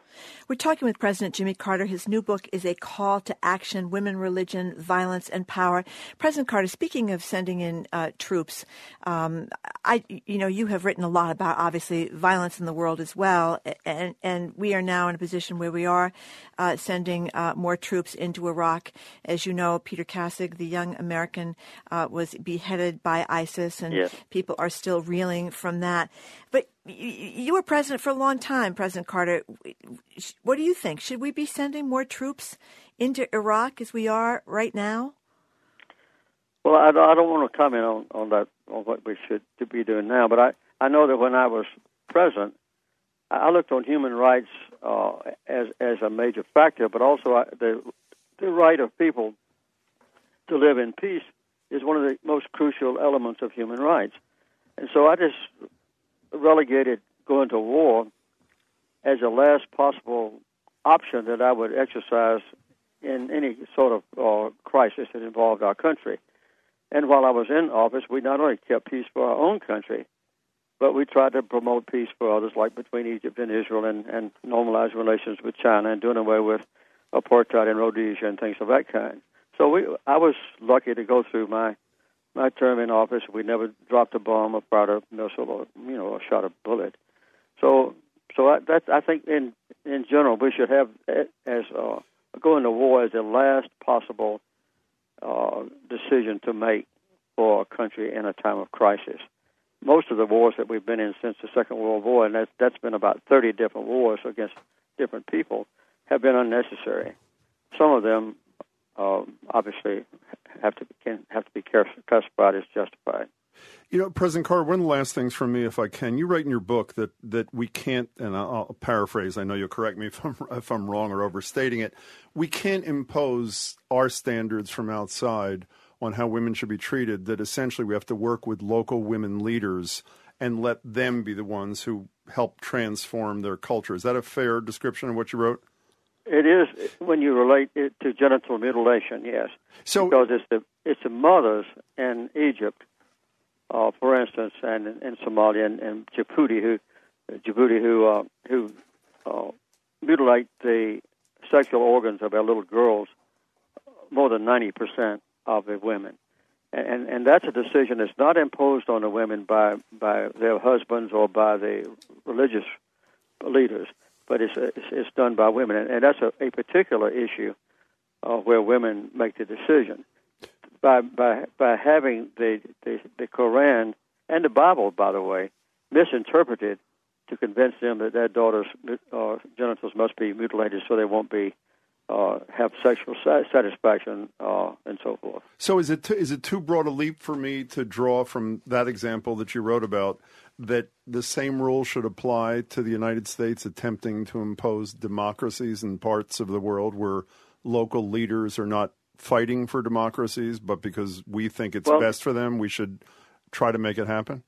We're talking with President Jimmy Carter. His new book is A Call to Action Women, Religion, Violence, and Power. President Carter, speaking of sending in uh, troops, um, I, you know, you have written a lot about obviously violence in the world as well, and, and we are now in a position where we are uh, sending uh, more troops into Iraq. As you know, Peter Kassig, the young American, uh, was beheaded by ISIS, and Yes. people are still reeling from that. But you, were president for a long time, President Carter. What do you think? Should we be sending more troops into Iraq as we are right now? Well, I, don't want to comment on, on that on what we should be doing now, but I, I know that when I was president, I I looked on human rights uh, as as a major factor, but also I, the the right of people to live in peace is one of the most crucial elements of human rights, and so I just relegated going to war as a last possible option that I would exercise in any sort of uh, crisis that involved our country. And while I was in office, we not only kept peace for our own country, but we tried to promote peace for others, like between Egypt and Israel, and, and normalize relations with China, and doing away with apartheid in Rhodesia and things of that kind. So we, I was lucky to go through my my term in office. We never dropped a bomb, or fired a missile, or you know, or shot a bullet. So, so I, I think in in general we should have as uh, going to war as the last possible uh, decision to make for a country in a time of crisis. Most of the wars that we've been in since the Second World War, and that's, that's been about 30 different wars against different people, have been unnecessary. Some of them um, obviously have to can have to be careful. classified as justified. You know, President Carter, one of the last things from me, if I can, you write in your book that, that we can't, and I'll paraphrase, I know you'll correct me if I'm, if I'm wrong or overstating it, we can't impose our standards from outside on how women should be treated, that essentially we have to work with local women leaders and let them be the ones who help transform their culture. Is that a fair description of what you wrote? It is when you relate it to genital mutilation, yes. So because it's the it's the mothers in Egypt uh, for instance, and in Somalia and, and Djibouti, who Djibouti who uh, who uh, mutilate the sexual organs of our little girls more than ninety percent of the women, and and that's a decision that's not imposed on the women by by their husbands or by the religious leaders, but it's it's, it's done by women, and, and that's a, a particular issue uh, where women make the decision by by by having the, the the Quran and the Bible, by the way, misinterpreted to convince them that their daughters' uh, genitals must be mutilated so they won't be uh, have sexual satisfaction uh, and so forth. So is it too, is it too broad a leap for me to draw from that example that you wrote about that the same rule should apply to the United States attempting to impose democracies in parts of the world where local leaders are not fighting for democracies, but because we think it's well, best for them, we should try to make it happen?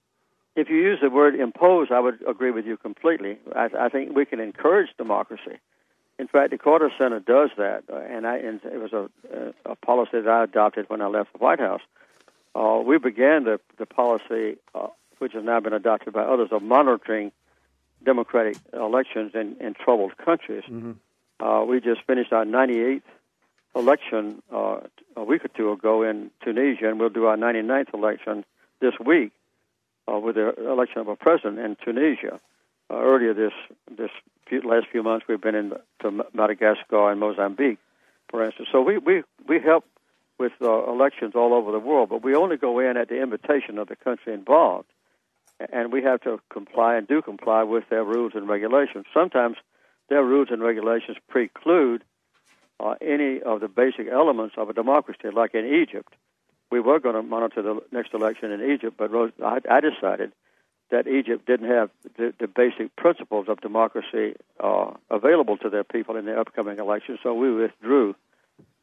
If you use the word impose, I would agree with you completely. I, I think we can encourage democracy. In fact, the Carter Center does that, uh, and, I, and it was a, a, policy that I adopted when I left the White House. Uh, we began the, the policy, uh, which has now been adopted by others, of monitoring democratic elections in, in troubled countries. Mm-hmm. Uh, we just finished our 98th election uh, a week or two ago in Tunisia, and we'll do our 99th election this week uh, with the election of a president in Tunisia. Uh, earlier this this few, last few months, we've been in to Madagascar and Mozambique, for instance. So we we we help with uh, elections all over the world, but we only go in at the invitation of the country involved, and we have to comply and do comply with their rules and regulations. Sometimes their rules and regulations preclude uh, any of the basic elements of a democracy, like in Egypt. We were going to monitor the next election in Egypt, but I, I decided that Egypt didn't have the, the basic principles of democracy uh, available to their people in the upcoming election, so we withdrew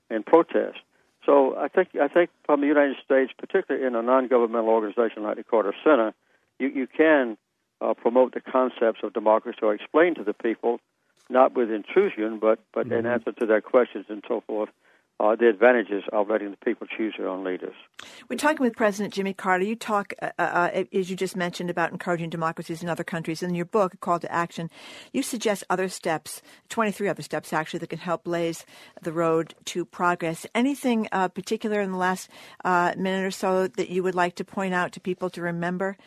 in protest. So I think I think from the United States, particularly in a non-governmental organization like the Carter Center, you, you can uh, promote the concepts of democracy or explain to the people not with intrusion, but but mm-hmm. in answer to their questions and so forth. Uh, the advantages of letting the people choose their own leaders. We're talking with President Jimmy Carter. You talk, uh, uh, as you just mentioned, about encouraging democracies in other countries. In your book, A Call to Action, you suggest other steps, 23 other steps actually, that can help blaze the road to progress. Anything uh, particular in the last uh, minute or so that you would like to point out to people to remember?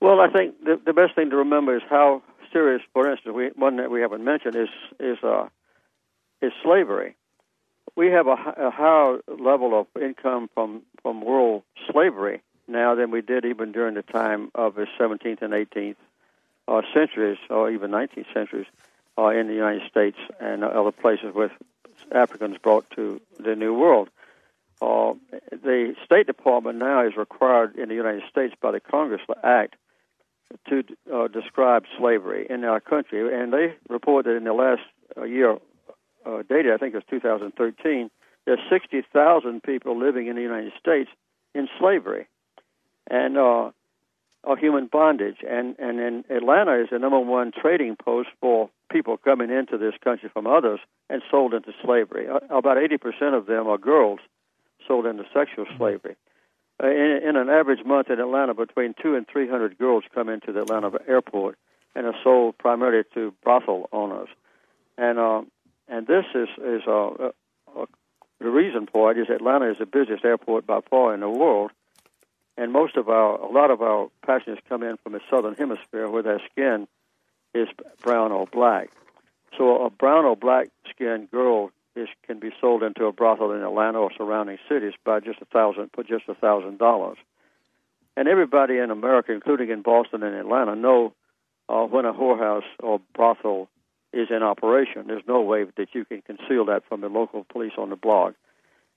Well, I think the, the best thing to remember is how serious, for instance, we, one that we haven't mentioned is is uh, is slavery. We have a, a higher level of income from from world slavery now than we did even during the time of the 17th and 18th uh, centuries, or even 19th centuries, uh, in the United States and other places with Africans brought to the New World. Uh, the State Department now is required in the United States by the Congress Act to uh, describe slavery in our country, and they report that in the last uh, year uh, data, I think it was 2013, there's 60,000 people living in the United States in slavery and uh, of human bondage. And and in Atlanta is the number one trading post for people coming into this country from others and sold into slavery. Uh, about 80% of them are girls sold into sexual slavery. Uh, in, in an average month in Atlanta, between two and three hundred girls come into the Atlanta airport and are sold primarily to brothel owners, and uh, and this is is uh, uh, uh, the reason for it is Atlanta is the busiest airport by far in the world, and most of our a lot of our passengers come in from the southern hemisphere where their skin is brown or black. So a brown or black skinned girl is can be sold into a brothel in Atlanta or surrounding cities by just a thousand for just a thousand dollars. And everybody in America, including in Boston and Atlanta, know uh, when a whorehouse or brothel is in operation. There's no way that you can conceal that from the local police on the block.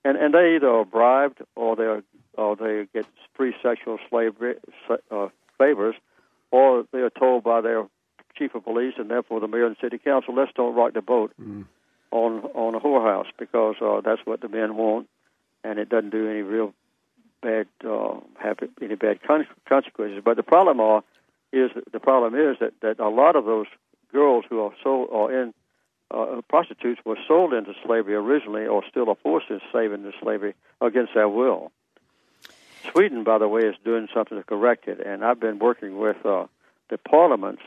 And and they either are bribed or they or they get free sexual slavery uh, favors, or they are told by their chief of police and therefore the mayor and city council, let's don't rock the boat mm. On on a whorehouse because uh, that's what the men want, and it doesn't do any real bad uh, have any bad con- consequences. But the problem are is the problem is that that a lot of those girls who are so are in uh, prostitutes were sold into slavery originally, or still are forced into into slavery against their will. Sweden, by the way, is doing something to correct it, and I've been working with uh, the parliaments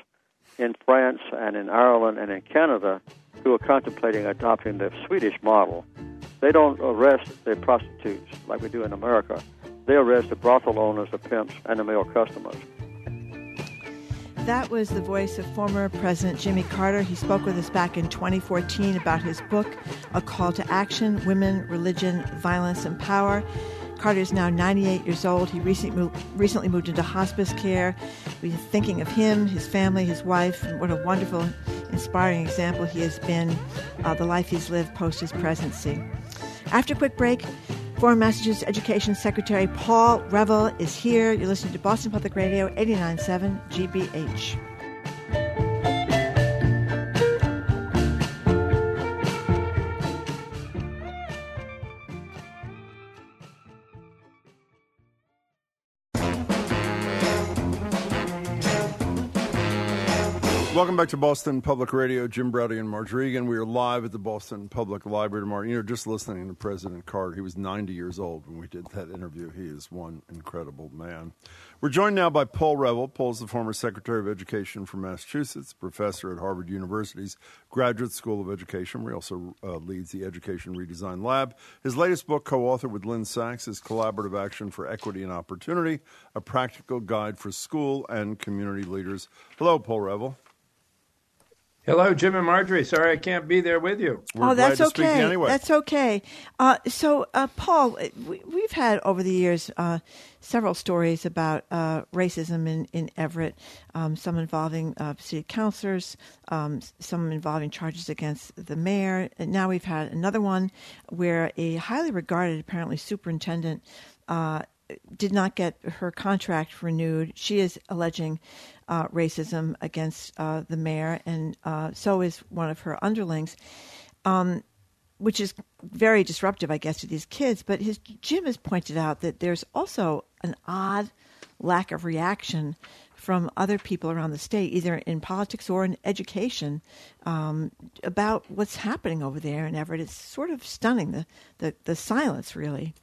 in France and in Ireland and in Canada who are contemplating adopting the Swedish model. They don't arrest the prostitutes like we do in America. They arrest the brothel owners, the pimps, and the male customers. That was the voice of former President Jimmy Carter. He spoke with us back in 2014 about his book, A Call to Action Women, Religion, Violence, and Power. Carter is now 98 years old. He recently moved, recently moved into hospice care. We're thinking of him, his family, his wife, and what a wonderful, inspiring example he has been, uh, the life he's lived post his presidency. After a quick break, Former Massachusetts Education Secretary Paul Reville is here. You're listening to Boston Public Radio 89.7 GBH. Welcome back to Boston Public Radio. Jim Braude and Margery Eagan. We are live at the Boston Public Library tomorrow. You know, just listening to President Carter, he was 90 years old when we did that interview. He is one incredible man. We're joined now by Paul Reville. Paul's the former Secretary of Education for Massachusetts, professor at Harvard University's Graduate School of Education, where he also uh, leads the Education Redesign Lab. His latest book, co authored with Lynn Sacks, is Collaborative Action for Equity and Opportunity, a practical guide for school and community leaders. Hello, Paul Reville. Hello, Jim and Margery. Sorry I can't be there with you. We're oh, that's okay. Anyway. That's okay. Uh, so, uh, Paul, we, have had over the years uh, several stories about uh, racism in, in Everett, um, some involving uh, city councilors, um, some involving charges against the mayor. And now we've had another one where a highly regarded, apparently, superintendent uh, did not get her contract renewed. She is alleging uh, racism against uh, the mayor, and uh, so is one of her underlings, um, which is very disruptive, I guess, to these kids. But his Jim has pointed out that there's also an odd lack of reaction from other people around the state, either in politics or in education, um, about what's happening over there in Everett. It's sort of stunning the the, the silence, really.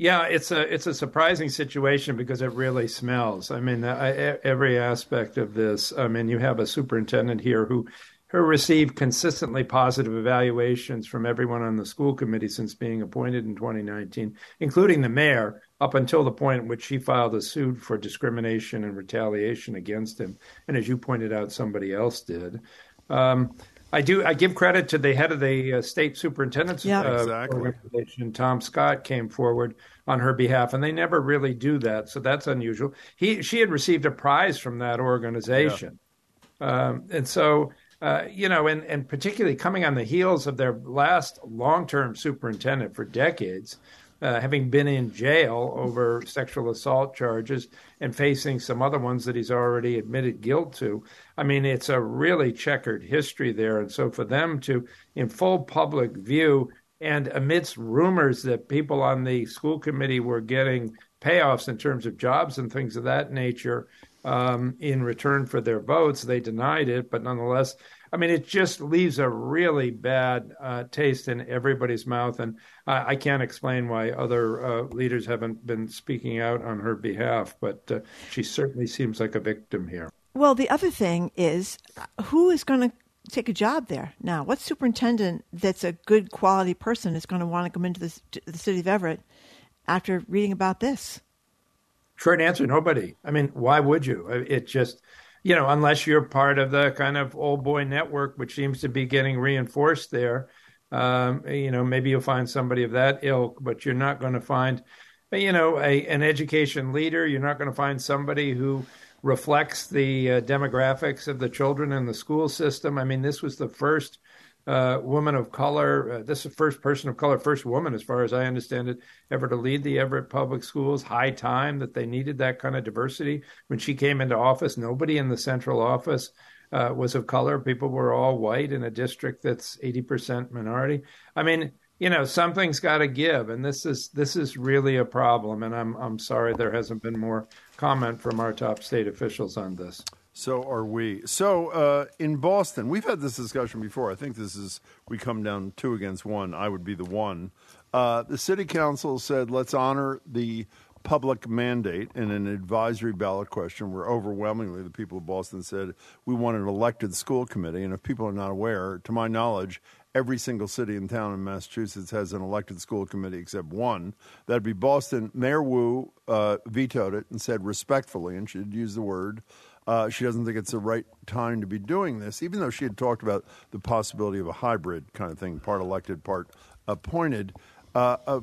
Yeah, it's a it's a surprising situation because it really smells. I mean, I, every aspect of this. I mean, you have a superintendent here who who received consistently positive evaluations from everyone on the school committee since being appointed in 2019, including the mayor, up until the point at which she filed a suit for discrimination and retaliation against him. And as you pointed out, somebody else did. Um, I do. I give credit to the head of the uh, state superintendent's yeah. uh, exactly. organization, Tom Scott, came forward on her behalf, and they never really do that, so that's unusual. He, she had received a prize from that organization, yeah. um, and so uh, you know, and and particularly coming on the heels of their last long-term superintendent for decades, uh, having been in jail over sexual assault charges and facing some other ones that he's already admitted guilt to. I mean, it's a really checkered history there. And so for them to, in full public view, and amidst rumors that people on the school committee were getting payoffs in terms of jobs and things of that nature um, in return for their votes, they denied it. But nonetheless, I mean, it just leaves a really bad uh, taste in everybody's mouth, and I, I can't explain why other uh, leaders haven't been speaking out on her behalf. But uh, she certainly seems like a victim here. Well, the other thing is, who is going to take a job there now? What superintendent that's a good quality person is going to want to come into this, the city of Everett after reading about this? Short answer: Nobody. I mean, why would you? It just you know, unless you're part of the kind of old boy network, which seems to be getting reinforced there, um, you know, maybe you'll find somebody of that ilk, but you're not going to find, you know, a, an education leader. You're not going to find somebody who reflects the uh, demographics of the children in the school system. I mean, this was the first uh, woman of color. Uh, this is the first person of color, first woman, as far as I understand it, ever to lead the Everett Public Schools. High time that they needed that kind of diversity. When she came into office, nobody in the central office uh, was of color. People were all white in a district that's 80% minority. I mean, you know, something's got to give, and this is this is really a problem. And I'm I'm sorry there hasn't been more comment from our top state officials on this. So are we. So uh, in Boston, we've had this discussion before. I think this is we come down two against one. I would be the one. Uh, the city council said let's honor the public mandate in an advisory ballot question where overwhelmingly the people of Boston said we want an elected school committee. And if people are not aware, to my knowledge, every single city and town in Massachusetts has an elected school committee except one. That'd be Boston. Mayor Wu uh, vetoed it and said respectfully, and she did use the word, uh, she doesn't think it's the right time to be doing this, even though she had talked about the possibility of a hybrid kind of thing, part elected, part appointed. Uh, uh,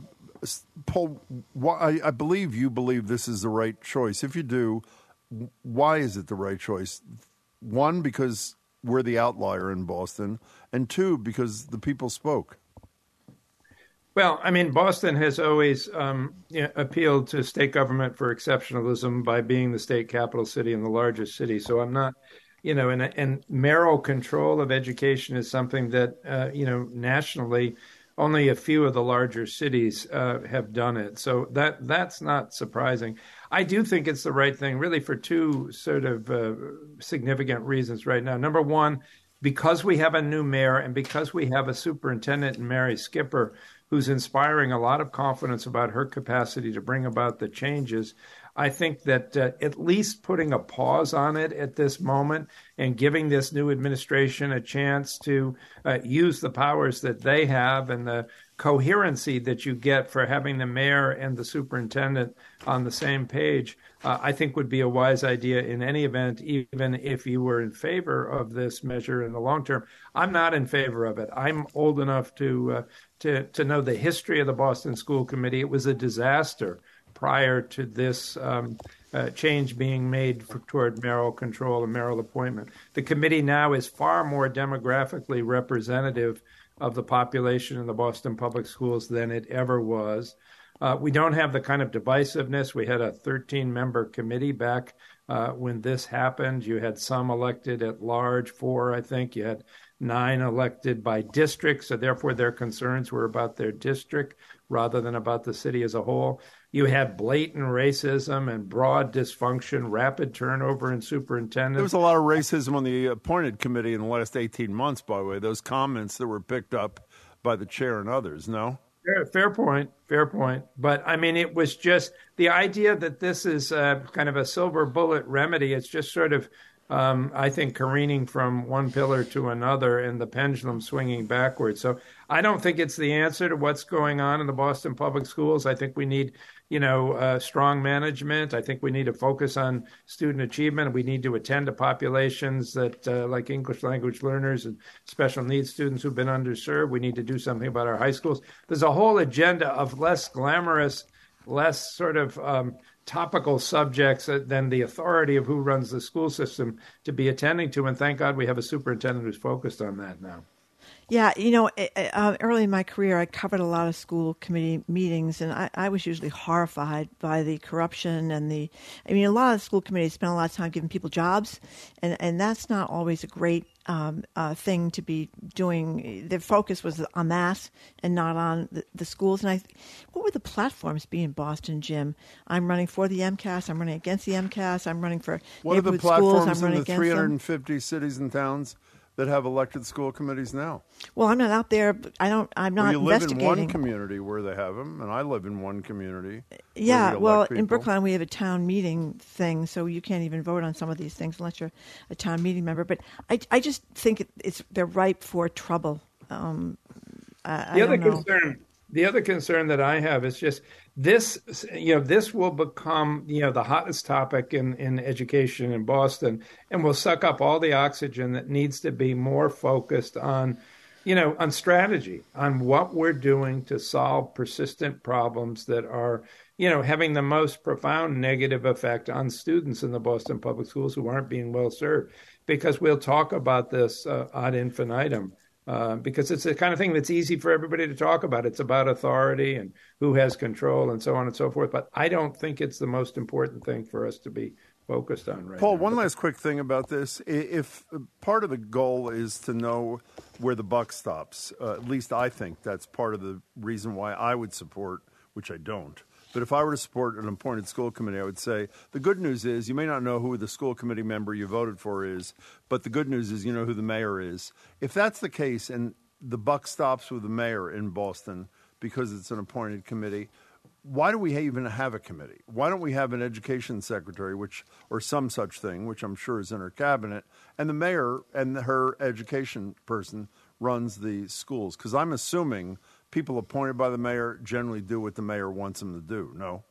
Paul, why, I believe you believe this is the right choice. If you do, why is it the right choice? One, because we're the outlier in Boston, and two, because the people spoke. Well, I mean, Boston has always um, you know, appealed to state government for exceptionalism by being the state capital city and the largest city. So I'm not, you know, and, and mayoral control of education is something that, uh, you know, nationally, only a few of the larger cities uh, have done it. So that that's not surprising. I do think it's the right thing, really, for two sort of uh, significant reasons right now. Number one, because we have a new mayor and because we have a superintendent in Mary Skipper who's inspiring a lot of confidence about her capacity to bring about the changes. I think that uh, at least putting a pause on it at this moment and giving this new administration a chance to uh, use the powers that they have and the coherency that you get for having the mayor and the superintendent on the same page, uh, I think would be a wise idea in any event, even if you were in favor of this measure in the long term. I'm not in favor of it. I'm old enough to uh, to to know the history of the Boston School Committee. It was a disaster prior to this um, uh, change being made for, toward mayoral control and mayoral appointment. The committee now is far more demographically representative of the population in the Boston public schools than it ever was. Uh, we don't have the kind of divisiveness. We had a 13 member committee back uh, when this happened. You had some elected at large, four, I think. You had nine elected by district, so therefore their concerns were about their district rather than about the city as a whole. You had blatant racism and broad dysfunction, rapid turnover in superintendents. There was a lot of racism on the appointed committee in the last 18 months, by the way, those comments that were picked up by the chair and others, no? Fair, fair point. Fair point. But I mean, it was just the idea that this is uh, kind of a silver bullet remedy. It's just sort of um, I think careening from one pillar to another and the pendulum swinging backwards. So I don't think it's the answer to what's going on in the Boston public schools. I think we need, you know, uh, strong management. I think we need to focus on student achievement. We need to attend to populations that, uh, like English language learners and special needs students who've been underserved. We need to do something about our high schools. There's a whole agenda of less glamorous, less sort of um, topical subjects than the authority of who runs the school system to be attending to. And thank God we have a superintendent who's focused on that now. Yeah, you know, uh, early in my career, I covered a lot of school committee meetings, and I, I, was usually horrified by the corruption and the. I mean, a lot of school committees spend a lot of time giving people jobs, and and that's not always a great um, uh, thing to be doing. Their focus was on that and not on the, the, schools. And I, what would the platforms be in Boston, Jim? I'm running for the MCAS. I'm running against the MCAS. I'm running for what are the platforms schools, in the 350 them. cities and towns? That have elected school committees now. Well, I'm not out there. I don't. I'm not well, you live in one community where they have them, and I live in one community. Yeah, we well, people. in Brookline we have a town meeting thing, so you can't even vote on some of these things unless you're a town meeting member. But I, I just think it, it's they're ripe for trouble. Um, I, the I other concern, the other concern that I have is just this you know this will become you know the hottest topic in in education in Boston and will suck up all the oxygen that needs to be more focused on you know on strategy on what we're doing to solve persistent problems that are you know, having the most profound negative effect on students in the Boston public schools who aren't being well served. Because we'll talk about this uh, ad infinitum. Uh, because it's the kind of thing that's easy for everybody to talk about. It's about authority and who has control and so on and so forth. But I don't think it's the most important thing for us to be focused on right Paul, now. one last quick thing about this. If part of the goal is to know where the buck stops, uh, at least I think that's part of the reason why I would support, which I don't. But if I were to support an appointed school committee, I would say the good news is you may not know who the school committee member you voted for is, but the good news is you know who the mayor is. If that's the case and the buck stops with the mayor in Boston because it's an appointed committee, why do we even have a committee? Why don't we have an education secretary, which or some such thing, which I'm sure is in her cabinet, and the mayor and her education person runs the schools? Because I'm assuming people appointed by the mayor generally do what the mayor wants them to do. No.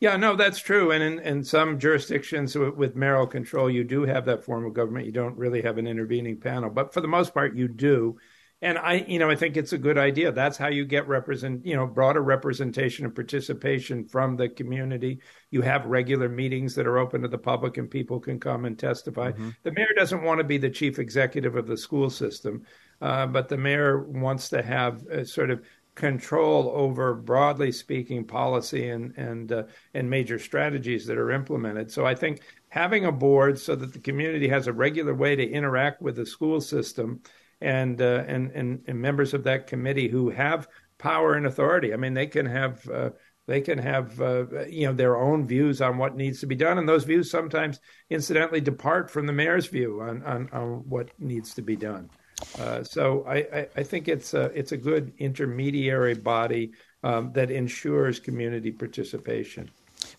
Yeah, no, that's true. And in, in some jurisdictions with, with mayoral control, you do have that form of government. You don't really have an intervening panel, but for the most part, you do. And I, you know, I think it's a good idea. That's how you get represent, you know, broader representation and participation from the community. You have regular meetings that are open to the public, and people can come and testify. Mm-hmm. The mayor doesn't want to be the chief executive of the school system, uh, but the mayor wants to have a sort of control over, broadly speaking, policy and and uh, and major strategies that are implemented. So I think having a board so that the community has a regular way to interact with the school system and, uh, and and and members of that committee who have power and authority. I mean, they can have uh, they can have uh, you know their own views on what needs to be done, and those views sometimes, incidentally, depart from the mayor's view on on, on what needs to be done. Uh, so I, I, I, think it's a it's a good intermediary body um, that ensures community participation.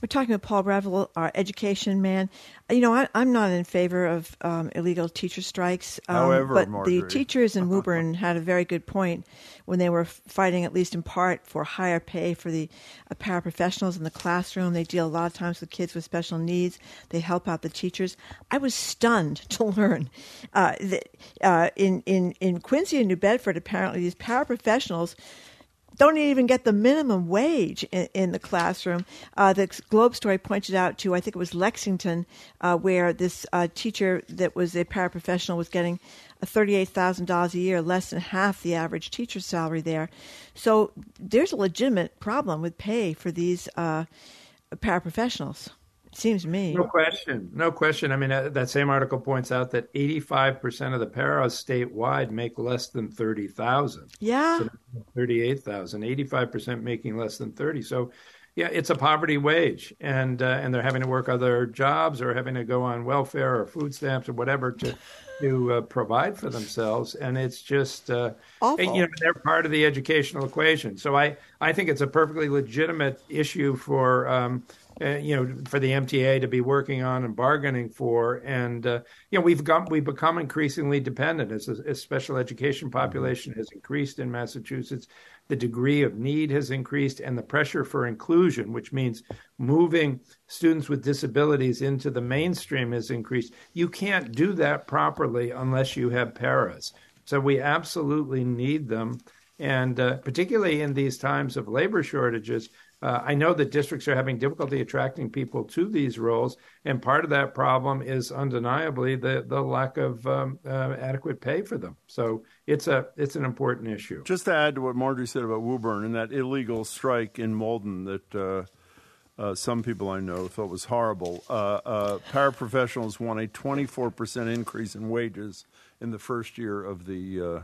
We're talking with Paul Reville, our education man. You know, I, am not in favor of um, illegal teacher strikes. Um, However, but Margery. the teachers in Woburn had a very good point when they were fighting, at least in part, for higher pay for the uh, paraprofessionals in the classroom. They deal a lot of times with kids with special needs. They help out the teachers. I was stunned to learn uh, that uh, in in in Quincy and New Bedford, apparently these paraprofessionals don't even get the minimum wage in, in the classroom. Uh, the Globe story pointed out to, I think it was Lexington, uh, where this uh, teacher that was a paraprofessional was getting $38,000 a year, less than half the average teacher salary there. So there's a legitimate problem with pay for these uh, paraprofessionals. Seems to me. No question. No question. I mean, uh, that same article points out that 85% of the paras statewide make less than 30,000. Yeah. So 38,000, 85% making less than 30. So, yeah, it's a poverty wage, and uh, and they're having to work other jobs or having to go on welfare or food stamps or whatever to to uh, provide for themselves, and it's just uh, you know they're part of the educational equation. So I I think it's a perfectly legitimate issue for. Um, uh, you know, for the MTA to be working on and bargaining for, and uh, you know, we've got we've become increasingly dependent as a as special education population has increased in Massachusetts. The degree of need has increased, and the pressure for inclusion, which means moving students with disabilities into the mainstream, has increased. You can't do that properly unless you have paras. So we absolutely need them, and uh, particularly in these times of labor shortages. Uh, I know that districts are having difficulty attracting people to these roles, and part of that problem is undeniably the the lack of um, uh, adequate pay for them. So it's a it's an important issue. Just to add to what Margery said about Woburn and that illegal strike in Malden that uh, uh, some people I know thought was horrible. Uh, uh, paraprofessionals won a 24% increase in wages in the first year of the uh,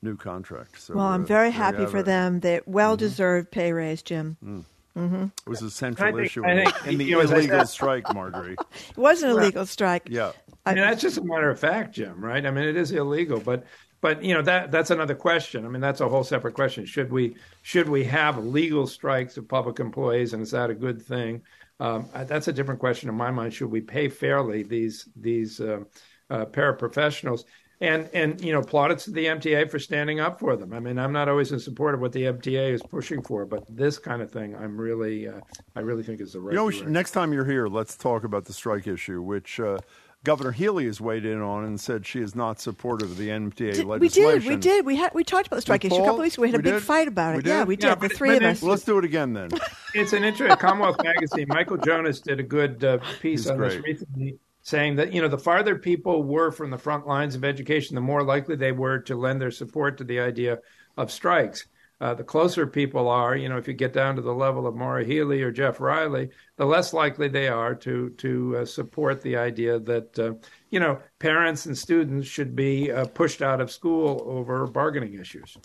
new contract. So, well, I'm very there happy for it. them. They well deserved pay raise, Jim. Mm. Hmm It was a central think- issue I in, think, in the you know, as I illegal strike, Margery. It was an Well, illegal strike. Yeah. I mean, that's just a matter of fact, Jim. Right? I mean, it is illegal, but but you know that that's another question. I mean, that's a whole separate question. Should we should we have legal strikes of public employees, and is that a good thing? Um, that's a different question in my mind. Should we pay fairly these these uh, uh, paraprofessionals? And and you know, plaudits to the MTA for standing up for them. I mean, I'm not always in support of what the MTA is pushing for, but this kind of thing, I'm really, uh, I really think is the right. You know, direction. next time you're here, let's talk about the strike issue, which uh, Governor Healey has weighed in on and said she is not supportive of the MTA Did- we did, we did. We had we talked about the strike issue a couple Paul? weeks ago. We had a We big did? fight about it. We Yeah, we did. Yeah, the three but of it- us. Let's do it again then. It's an interesting Commonwealth magazine. Michael Jonas did a good uh, piece He's on this recently, saying that you know the farther people were from the front lines of education, the more likely they were to lend their support to the idea of strikes. Uh, the closer people are, you know, if you get down to the level of Maura Healey or Jeff Riley, the less likely they are to to uh, support the idea that uh, you know parents and students should be uh, pushed out of school over bargaining issues.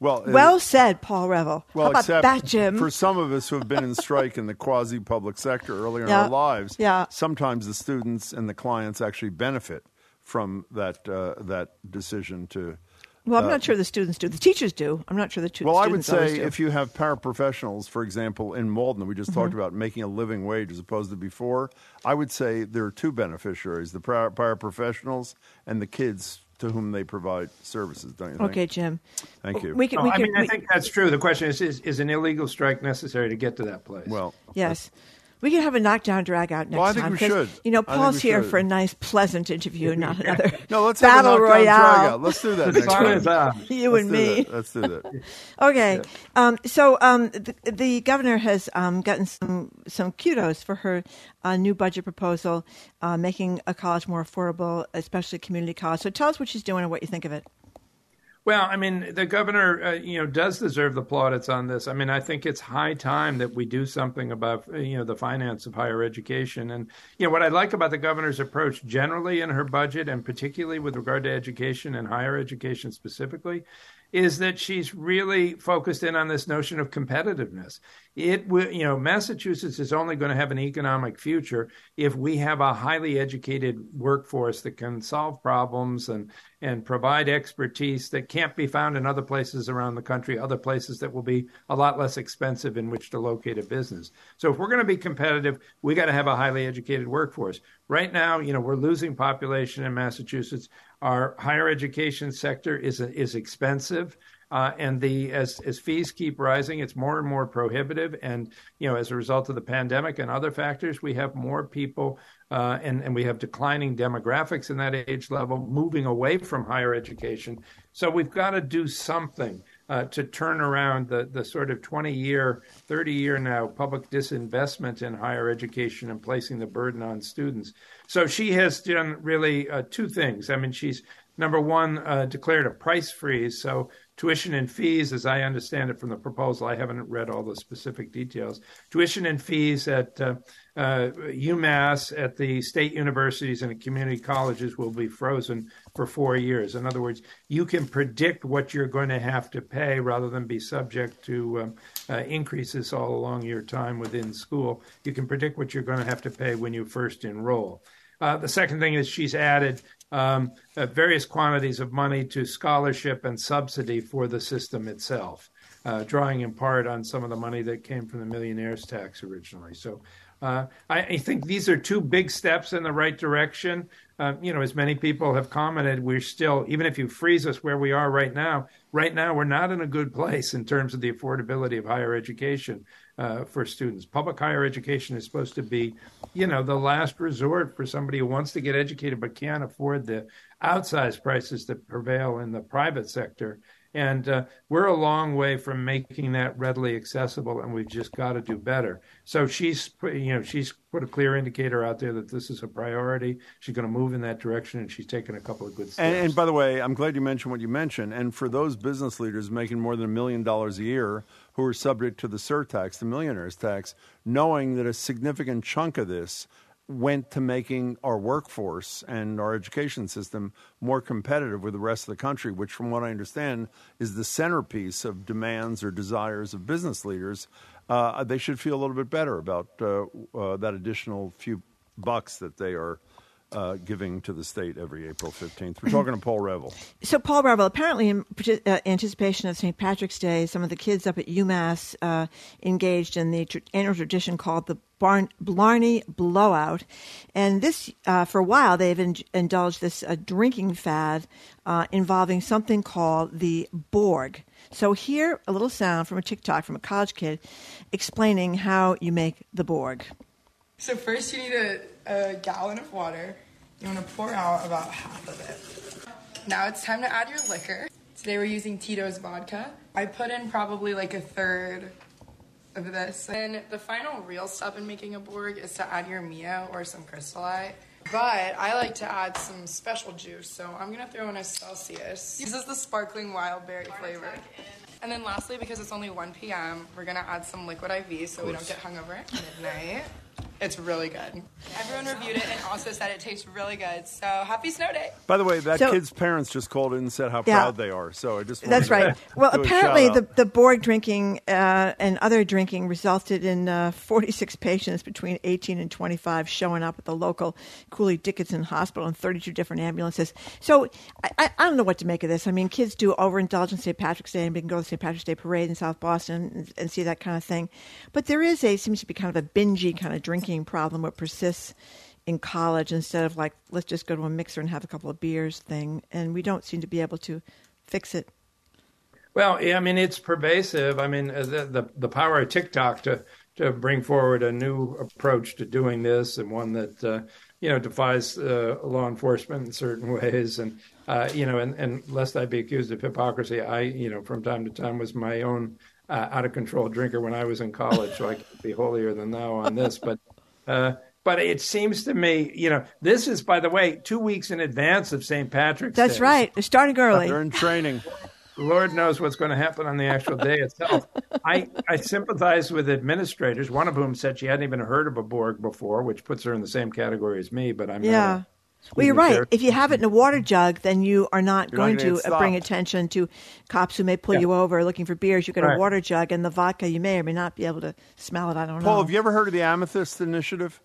Well, well said, Paul Reville. Well, How about except that, Jim? for some of us who have been in strike in the quasi public sector earlier in our lives, Yeah. sometimes the students and the clients actually benefit from that uh, that decision to. well, I'm uh, not sure the students do. The teachers do. I'm not sure the tu- Well, I would say if you have paraprofessionals, for example, in Malden, we just talked Mhm. about making a living wage as opposed to before. I would say there are two beneficiaries: the para- paraprofessionals and the kids to whom they provide services. Don't you think? Okay, Jim. Thank you. We can. No, we I can mean, I think that's true. The question is, is, is an illegal strike necessary to get to that place? Well, Yes. We can have a knockdown drag out next Well, I think time. we 'cause, should. You know, Paul's here should. for a nice, pleasant interview, not another No, let's have a battle royale. drag out. Let's do that next time. You Let's and me. that. Let's do that. Okay. Um, so um, the, the governor has um, gotten some some kudos for her uh, new budget proposal, uh, making a college more affordable, especially community college. So tell us what she's doing and what you think of it. Well, I mean, the governor, uh, you know, does deserve the plaudits on this. I mean, I think it's high time that we do something about, uh, you know, the finance of higher education. And you know, what I like about the governor's approach generally in her budget, and particularly with regard to education and higher education specifically, is that she's really focused in on this notion of competitiveness. It will, you know, Massachusetts is only going to have an economic future if we have a highly educated workforce that can solve problems and and provide expertise that can't be found in other places around the country, other places that will be a lot less expensive in which to locate a business. So if we're going to be competitive, we got to have a highly educated workforce. Right now, you know, we're losing population in Massachusetts. Our higher education sector is is expensive. Uh, and the as as fees keep rising, it's more and more prohibitive. And you know, as a result of the pandemic and other factors, we have more people, uh, and and we have declining demographics in that age level, moving away from higher education. So we've got to do something uh, to turn around the the sort of twenty year, thirty year now public disinvestment in higher education and placing the burden on students. So she has done really uh, two things. I mean, she's number one uh, declared a price freeze. So tuition and fees, as I understand it from the proposal, I haven't read all the specific details. Tuition and fees at uh, uh, UMass, at the state universities and at community colleges will be frozen for four years. In other words, you can predict what you're going to have to pay rather than be subject to um, uh, increases all along your time within school. You can predict what you're going to have to pay when you first enroll. Uh, the second thing is she's added um, uh, various quantities of money to scholarship and subsidy for the system itself, uh, drawing in part on some of the money that came from the millionaires tax originally. So uh, I, I think these are two big steps in the right direction. Uh, you know, as many people have commented, we're still, even if you freeze us where we are right now, right now we're not in a good place in terms of the affordability of higher education uh, for students. Public higher education is supposed to be, you know, the last resort for somebody who wants to get educated but can't afford the outsized prices that prevail in the private sector. And uh, we're a long way from making that readily accessible, and we've just got to do better. So she's, you know, she's put a clear indicator out there that this is a priority. She's going to move in that direction, and she's taken a couple of good steps. And, and by the way, I'm glad you mentioned what you mentioned. And for those business leaders making more than a million dollars a year who are subject to the surtax, the millionaire's tax, knowing that a significant chunk of this went to making our workforce and our education system more competitive with the rest of the country, which, from what I understand, is the centerpiece of demands or desires of business leaders. Uh, they should feel a little bit better about uh, uh, that additional few bucks that they are uh, giving to the state every April 15th. We're talking to Paul Reville. So, Paul Reville, apparently in uh, anticipation of St. Patrick's Day, some of the kids up at UMass uh, engaged in the tr- annual tradition called the Barn- Blarney Blowout. And this, uh, for a while, they've in- indulged this uh, drinking fad uh, involving something called the Borg. So, here, a little sound from a TikTok from a college kid explaining how you make the Borg. So first you need a, a gallon of water. You want to pour out about half of it. Now it's time to add your liquor. Today we're using Tito's vodka. I put in probably like a third of this. And the final real step in making a Borg is to add your Mio or some Crystal Light. But I like to add some special juice, so I'm gonna throw in a Celsius. This is the sparkling wild berry flavor. And then lastly, because it's only 1 p.m., we're gonna add some liquid IV so we don't get hungover at midnight. It's really good. Everyone reviewed it and also said it tastes really good. So happy snow day. By the way, that So- kid's parents just called in and said how Yeah. proud they are. So I just That's to right. Well, apparently the, the Borg drinking uh, and other drinking resulted in uh, 46 patients between 18 and 25 showing up at the local Cooley Dickinson Hospital in 32 different ambulances. So I, I, I don't know what to make of this. I mean, kids do overindulge on St. Patrick's Day and we can go to the St. Patrick's Day parade in South Boston and, and see that kind of thing. But there is a, seems to be kind of a bingy kind of drinking problem what persists in college instead of like, let's just go to a mixer and have a couple of beers thing. And we don't seem to be able to fix it. Well, yeah, I mean, it's pervasive. I mean, uh, the, the the power of TikTok to to bring forward a new approach to doing this, and one that uh, you know defies uh, law enforcement in certain ways, and uh, you know, and, and lest I be accused of hypocrisy, I you know from time to time was my own uh, out of control drinker when I was in college, so I could be holier than thou on this, but. Uh, but it seems to me, you know, this is, by the way, two weeks in advance of St. Patrick's That's Day. right. They're starting early. They're in training. Lord knows what's going to happen on the actual day itself. I, I sympathize with administrators, one of whom said she hadn't even heard of a Borg before, which puts her in the same category as me, but I'm Yeah. Not. a Well, you're right. there. If you have it in a water jug, then you are not You're going gonna to uh, bring attention to cops who may pull Yeah. you over looking for beers. You get a Right. water jug, and the vodka you may or may not be able to smell it. I don't Paul, know. Paul, have you ever heard of the Amethyst Initiative?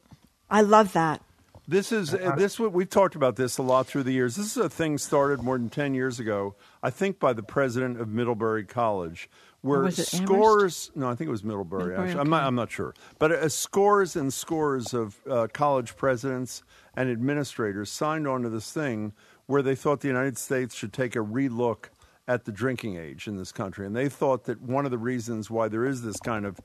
I love that. This is uh, this what we've talked about this a lot through the years. This is a thing started more than ten years ago, I think, by the president of Middlebury College, where was it Amherst? scores. No, I think it was Middlebury. Middlebury, actually, I'm not. I'm not sure, but uh, scores and scores of uh, college presidents and administrators signed on to this thing where they thought the United States should take a relook at the drinking age in this country, and they thought that one of the reasons why there is this kind of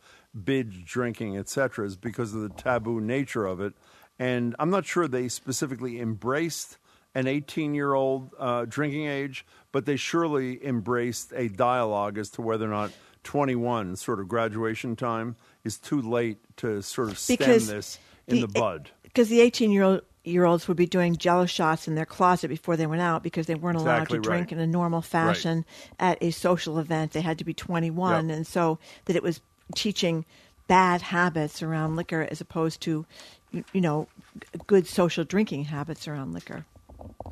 binge drinking, et cetera, is because of the taboo nature of it. And I'm not sure they specifically embraced an 18 year old uh, drinking age, but they surely embraced a dialogue as to whether or not 21, sort of graduation time, is too late to sort of stem Because this in the, bud. Because the 18 year old year olds would be doing jello shots in their closet before they went out because they weren't allowed Exactly to drink in a normal fashion at a social event. They had to be 21. Yep. And so that it was teaching bad habits around liquor as opposed to, you know, good social drinking habits around liquor.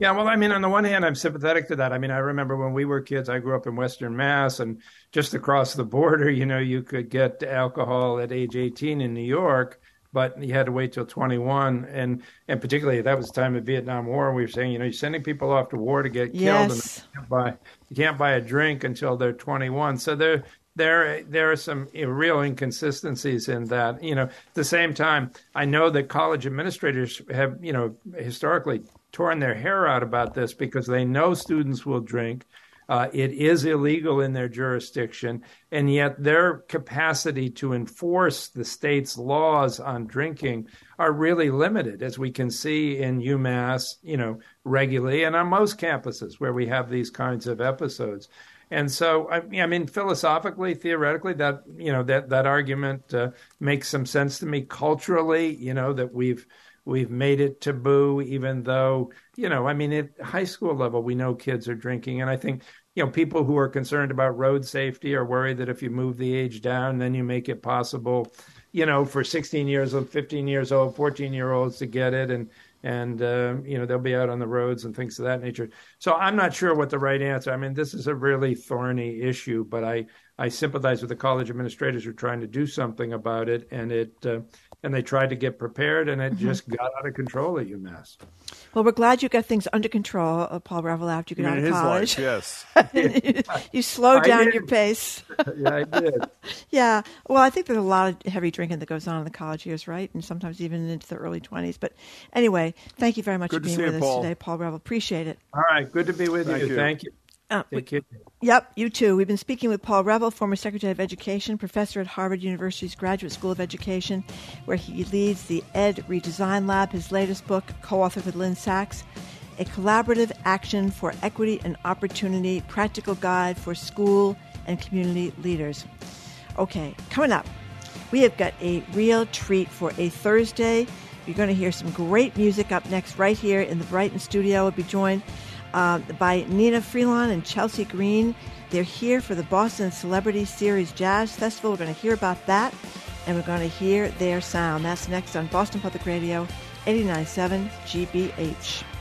Yeah, well, I mean, on the one hand, I'm sympathetic to that. I mean, I remember when we were kids, I grew up in Western Mass, and just across the border, you know, you could get alcohol at age 18 in New York, but you had to wait till 21. And and particularly that was the time of Vietnam War. We were saying, you know, you're sending people off to war to get killed, Yes. and you can't buy you can't buy a drink until they're 21. So there there there are some real inconsistencies in that. You know, at the same time, I know that college administrators have you know historically torn their hair out about this because they know students will drink. Uh, it is illegal in their jurisdiction, and yet their capacity to enforce the state's laws on drinking are really limited, as we can see in UMass, you know, regularly, and on most campuses where we have these kinds of episodes. And so, I, I mean, philosophically, theoretically, that you know that that argument uh, makes some sense to me. Culturally, you know, that we've we've made it taboo, even though you know, I mean, at high school level, we know kids are drinking, and I think you know people who are concerned about road safety are worried that if you move the age down, then you make it possible, you know, for 16 years old, 15 years old, 14 year olds to get it, and and uh, you know they'll be out on the roads and things of that nature. So I'm not sure what the right answer. I mean, this is a really thorny issue, but I I sympathize with the college administrators who are trying to do something about it, and it uh, and they tried to get prepared, and it Mm-hmm. just got out of control at UMass. Well, we're glad you got things under control, uh, Paul Reville, after you got I out of his college. life, yes. you slowed I down did. your pace. yeah, I did. Yeah. Well, I think there's a lot of heavy drinking that goes on in the college years, right? And sometimes even into the early 20s. But anyway, thank you very much Good for being with you, us Paul. today, Paul Reville. Appreciate it. All right, good to be with Thank you. you. Thank you. Uh, Thank you. Yep, you too. We've been speaking with Paul Reville, former Secretary of Education, professor at Harvard University's Graduate School of Education, where he leads the Ed Redesign Lab. His latest book, co authored with Lynn Sacks, A Collaborative Action for Equity and Opportunity Practical Guide for School and Community Leaders. Okay, coming up, we have got a real treat for a Thursday. You're going to hear some great music up next, right here in the Brighton studio. We'll be joined uh, by Nnenna Freelon and Chelsea Green. They're here for the Boston Celebrity Series Jazz Festival. We're going to hear about that, and we're going to hear their sound. That's next on Boston Public Radio, 89.7 GBH.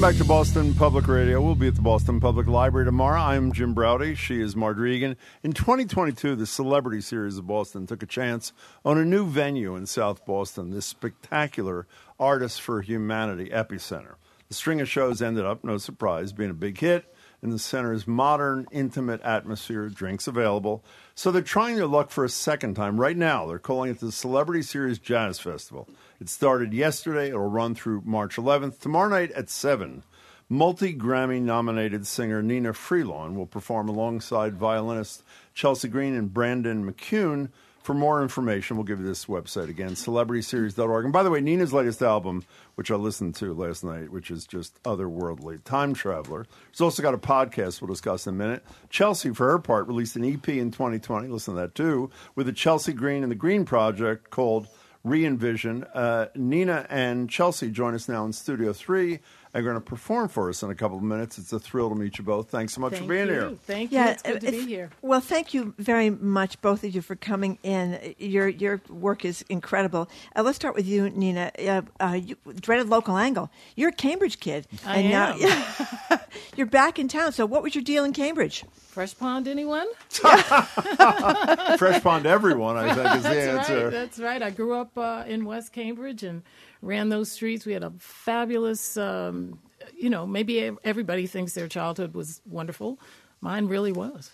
Welcome back to Boston Public Radio. We'll be at the Boston Public Library tomorrow. I'm Jim Braude. She is Margery Eagan. In 2022, the Celebrity Series of Boston took a chance on a new venue in South Boston, this spectacular Artists for Humanity epicenter. The string of shows ended up, no surprise, being a big hit in the center's modern, intimate atmosphere, drinks available. So they're trying their luck for a second time. Right now, they're calling it the Celebrity Series Jazz Festival. It started yesterday. It'll run through March 11th. Tomorrow night at 7, multi Grammy nominated singer Nnenna Freelon will perform alongside violinist Chelsea Green and Brandon McCune. For more information, we'll give you this website again, celebrityseries.org. And by the way, Nnenna's latest album, which I listened to last night, which is just otherworldly, Time Traveler. She's also got a podcast we'll discuss in a minute. Chelsea, for her part, released an EP in 2020, listen to that too, with the Chelsea Green and the Green Project called Re Envision. Uh, Nnenna and Chelsea join us now in Studio 3 and are going to perform for us in a couple of minutes. It's a thrill to meet you both. Thanks so much Thank for being you. here. Thank you. it's good to be here. Well, thank you very much, both of you, for coming in. Your your work is incredible. Uh, let's start with you, Nnenna. Uh, uh, you, dreaded local angle. You're a Cambridge kid, I and am. now you're back in town. So, what was your deal in Cambridge? Fresh Pond, anyone? Fresh Pond, everyone, I think, is the That's answer. right. That's right. I grew up uh, in West Cambridge and ran those streets. We had a fabulous, um, you know, maybe everybody thinks their childhood was wonderful. Mine really was.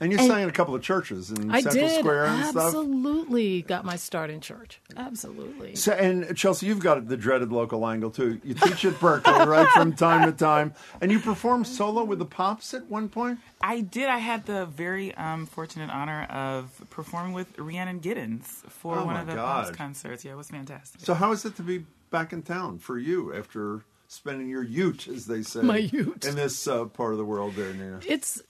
And you And- sang in a couple of churches in I Central did Square and stuff. I absolutely got my start in church. Absolutely. So, and Chelsea, you've got the dreaded local angle too. You teach at Berklee, right, from time to time, and you perform solo with the Pops at one point. I did. I had the very um, fortunate honor of performing with Rhiannon Giddens for Oh, one of the God. Pops concerts. Yeah, it was fantastic. So, how is it to be back in town for you after spending your ute, as they say, My ute. in this uh, part of the world, there, Nnenna? It's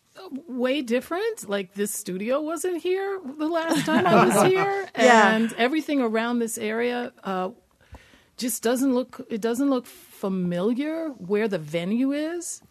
way different. Like this studio wasn't here the last time I was here, Yeah. and everything around this area uh, just doesn't look. It doesn't look familiar. Where the venue is,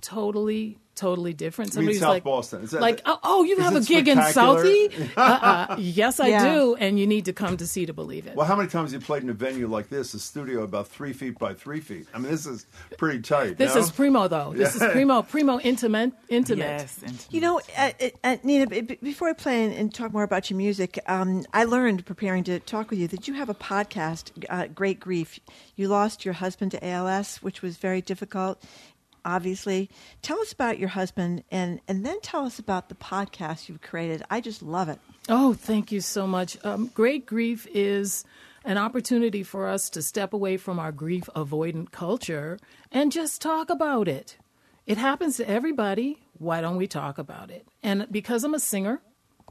totally. Totally different. You mean Somebody's South like, Boston. Is that- like, oh, oh, you is have a gig in spectacular? Southie? uh-uh. Yes, I Yeah. do, and you need to come to see to believe it. Well, how many times have you played in a venue like this, a studio about three feet by three feet? I mean, this is pretty tight. This no? is primo, though. This Yeah. is primo, primo intimate, intimate. Yes, intimate. You know, uh, uh, Nnenna, b- b- before I play and, and talk more about your music, um, I learned preparing to talk with you that you have a podcast, uh, Great Grief. You lost your husband to ALS, which was very difficult, obviously. Tell us about your husband and, and then tell us about the podcast you've created. I just love it. Oh, thank you so much. Um, great grief is an opportunity for us to step away from our grief avoidant culture and just talk about it. It happens to everybody. Why don't we talk about it? And because I'm a singer,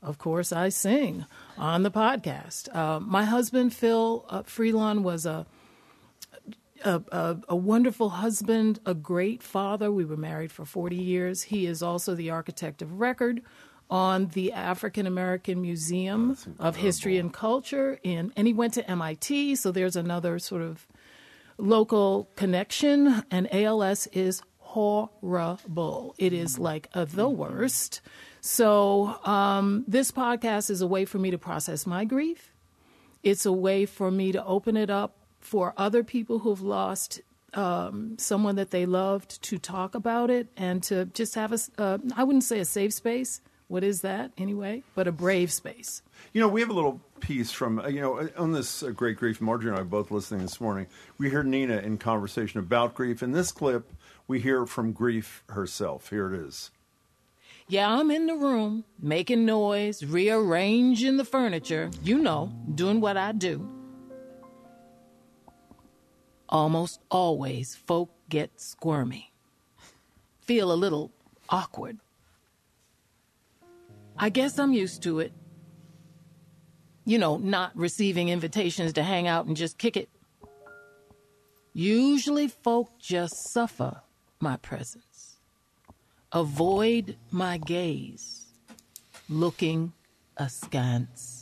of course, I sing on the podcast. Uh, my husband, Phil uh, Freelon, was a a, a, a wonderful husband, a great father. We were married for 40 years. He is also the architect of record on the African American Museum of History and Culture in and he went to MIT, so there's another sort of local connection and ALS is horrible. It is like uh, the worst. So, um, this podcast is a way for me to process my grief. It's a way for me to open it up for other people who've lost um, someone that they loved to talk about it and to just have a, uh, I wouldn't say a safe space. What is that anyway? But a brave space. You know, we have a little piece from, uh, you know, on this uh, Great Grief. Margery and I both listening this morning. We heard Nina in conversation about grief. In this clip, we hear from grief herself. Here it is. Yeah, I'm in the room, making noise, rearranging the furniture, you know, doing what I do. Almost always, folk get squirmy, feel a little awkward. I guess I'm used to it. You know, not receiving invitations to hang out and just kick it. Usually, folk just suffer my presence, avoid my gaze, looking askance.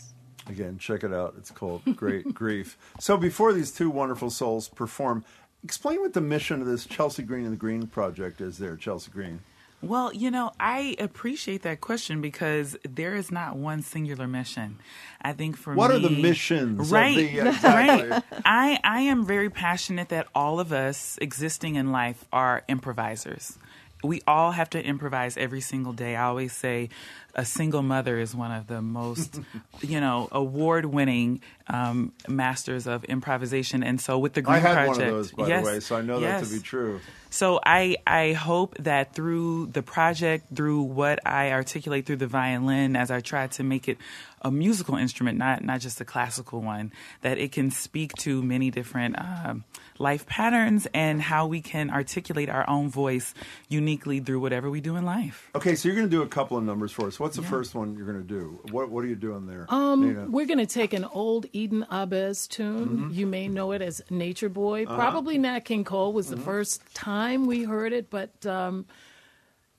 Again, check it out. It's called Great Grief. So, before these two wonderful souls perform, explain what the mission of this Chelsea Green and the Green Project is there, Chelsea Green. Well, you know, I appreciate that question because there is not one singular mission. I think for what me, are the missions? Right, the, uh, exactly. right. I I am very passionate that all of us existing in life are improvisers. We all have to improvise every single day. I always say a single mother is one of the most, you know, award-winning um, masters of improvisation. And so with the Green I had Project, one of those, by yes, the way, so I know yes. that to be true. So I I hope that through the project, through what I articulate through the violin, as I try to make it a musical instrument, not not just a classical one, that it can speak to many different um, life patterns and how we can articulate our own voice uniquely through whatever we do in life. Okay, so you're going to do a couple of numbers for us. What's the Yeah. first one you're going to do? What What are you doing there, Um, Nnenna? we're going to take an old Eden Ahbez tune. Mhm. You may know it as Nature Boy. Uh-huh. Probably Nat King Cole was the Mhm. first time we heard it, but um,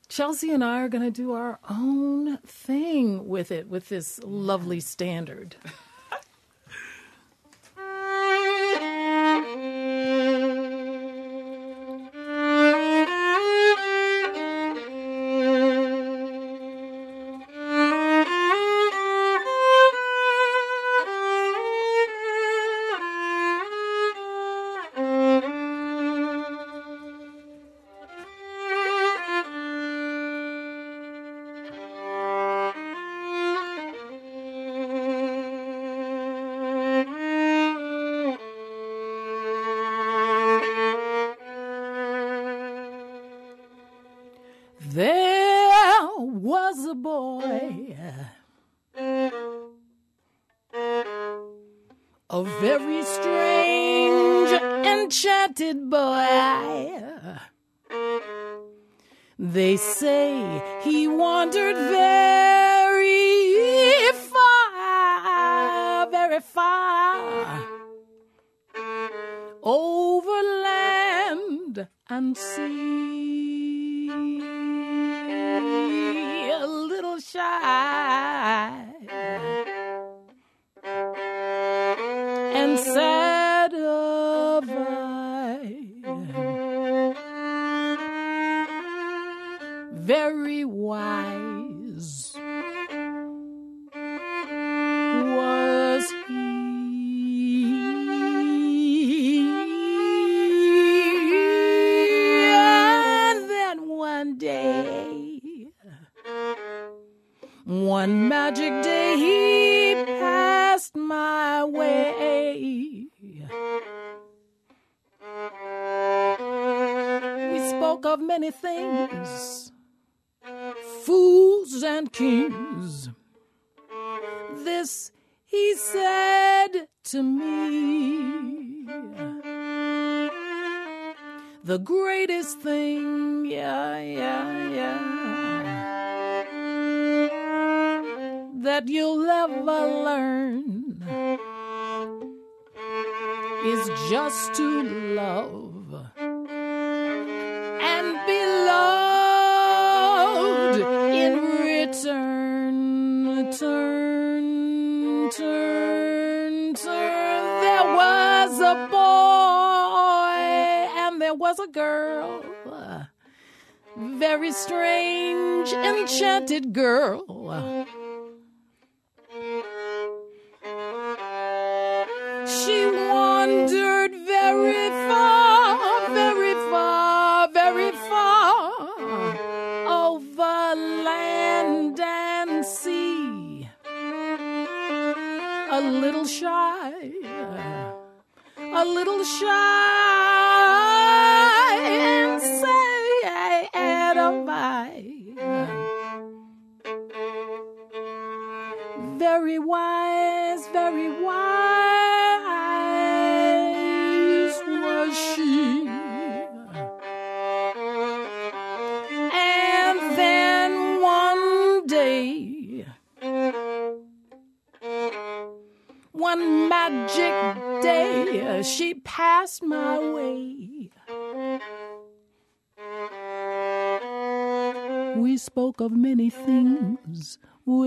Chelsea and I are going to do our own thing with it, with this lovely standard.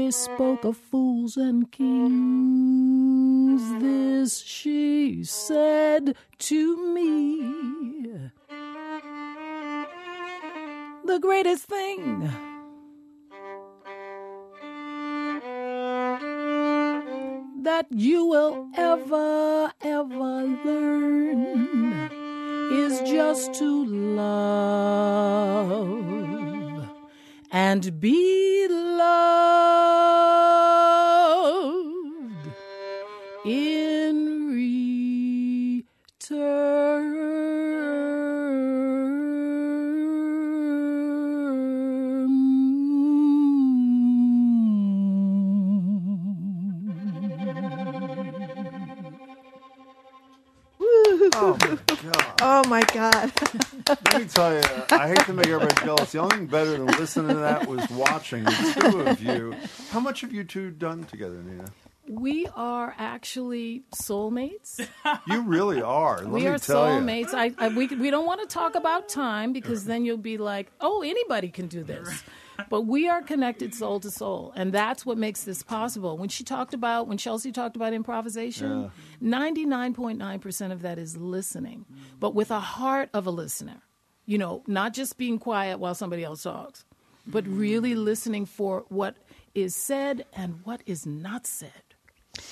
We spoke of fools and kings. This she said to me. The greatest thing that you will ever, ever learn is just to love and be loved in Oh my god! Oh my god! Let me tell you, I hate to make everybody jealous. The only thing better than listening to that was watching the two of you. How much have you two done together, Nnenna? We are actually soulmates. You really are. Let we me are tell you. soulmates. I, I we we don't want to talk about time because then you'll be like, oh, anybody can do this. But we are connected soul to soul, and that's what makes this possible. When she talked about, when Chelsea talked about improvisation, ninety nine point nine percent of that is listening, but with a heart of a listener. You know, not just being quiet while somebody else talks, but really listening for what is said and what is not said.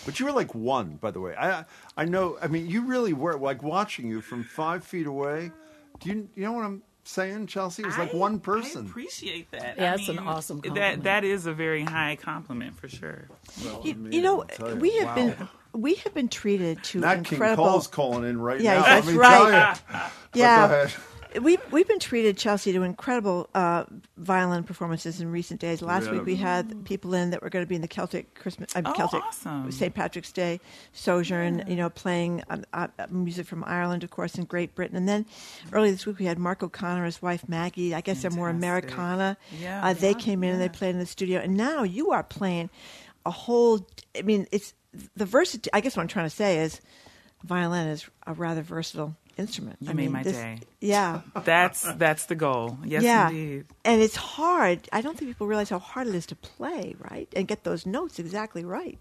But you were like one, by the way. I I know. I mean, you really were like watching you from five feet away. Do you you know what I'm saying, Chelsea? It was like I- one person. I appreciate that. Yeah, I that's an mean, awesome That that is a very high compliment for sure. You, you know, we have been we have been treated to Nat King incredible. Cole's calling in right yeah, now. that's Let me right. tell you. Yeah, go ahead. We've we've been treated, Chelsea, to incredible uh, violin performances in recent days. Last Yeah. week we had people in that were going to be in the Celtic Christmas, uh, Oh, Celtic awesome. St. Patrick's Day sojourn. You know, playing um, uh, uh, music from Ireland, of course, and Great Britain. And then earlier this week we had Mark O'Connor, his wife Maggie. I guess they're more Americana. Yeah, uh, they yeah, came in and they played in the studio, and now you are playing a whole. I mean, it's the versatility. I guess what I'm trying to say is, violin is a rather versatile instrument. You I made mean, my this- day. Yeah. That's that's the goal. Yes, yeah. indeed. And it's hard. I don't think people realize how hard it is to play, right? And get those notes exactly right.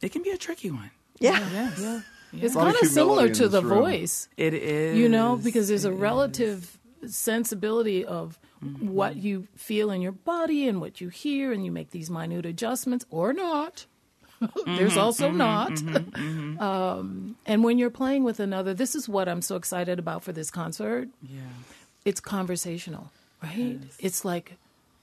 It can be a tricky one. Yeah. yeah. Yeah. It's A lot of kind of similar to the room. voice. It is. You know, because there's a relative sensibility of what mm-hmm. you feel in your body and what you hear, and you make these minute adjustments or not. there's Mhm, also mhm, not. mhm, mhm. Um, and when you're playing with another, this is what I'm so excited about for this concert. Yeah. It's conversational, right? It's like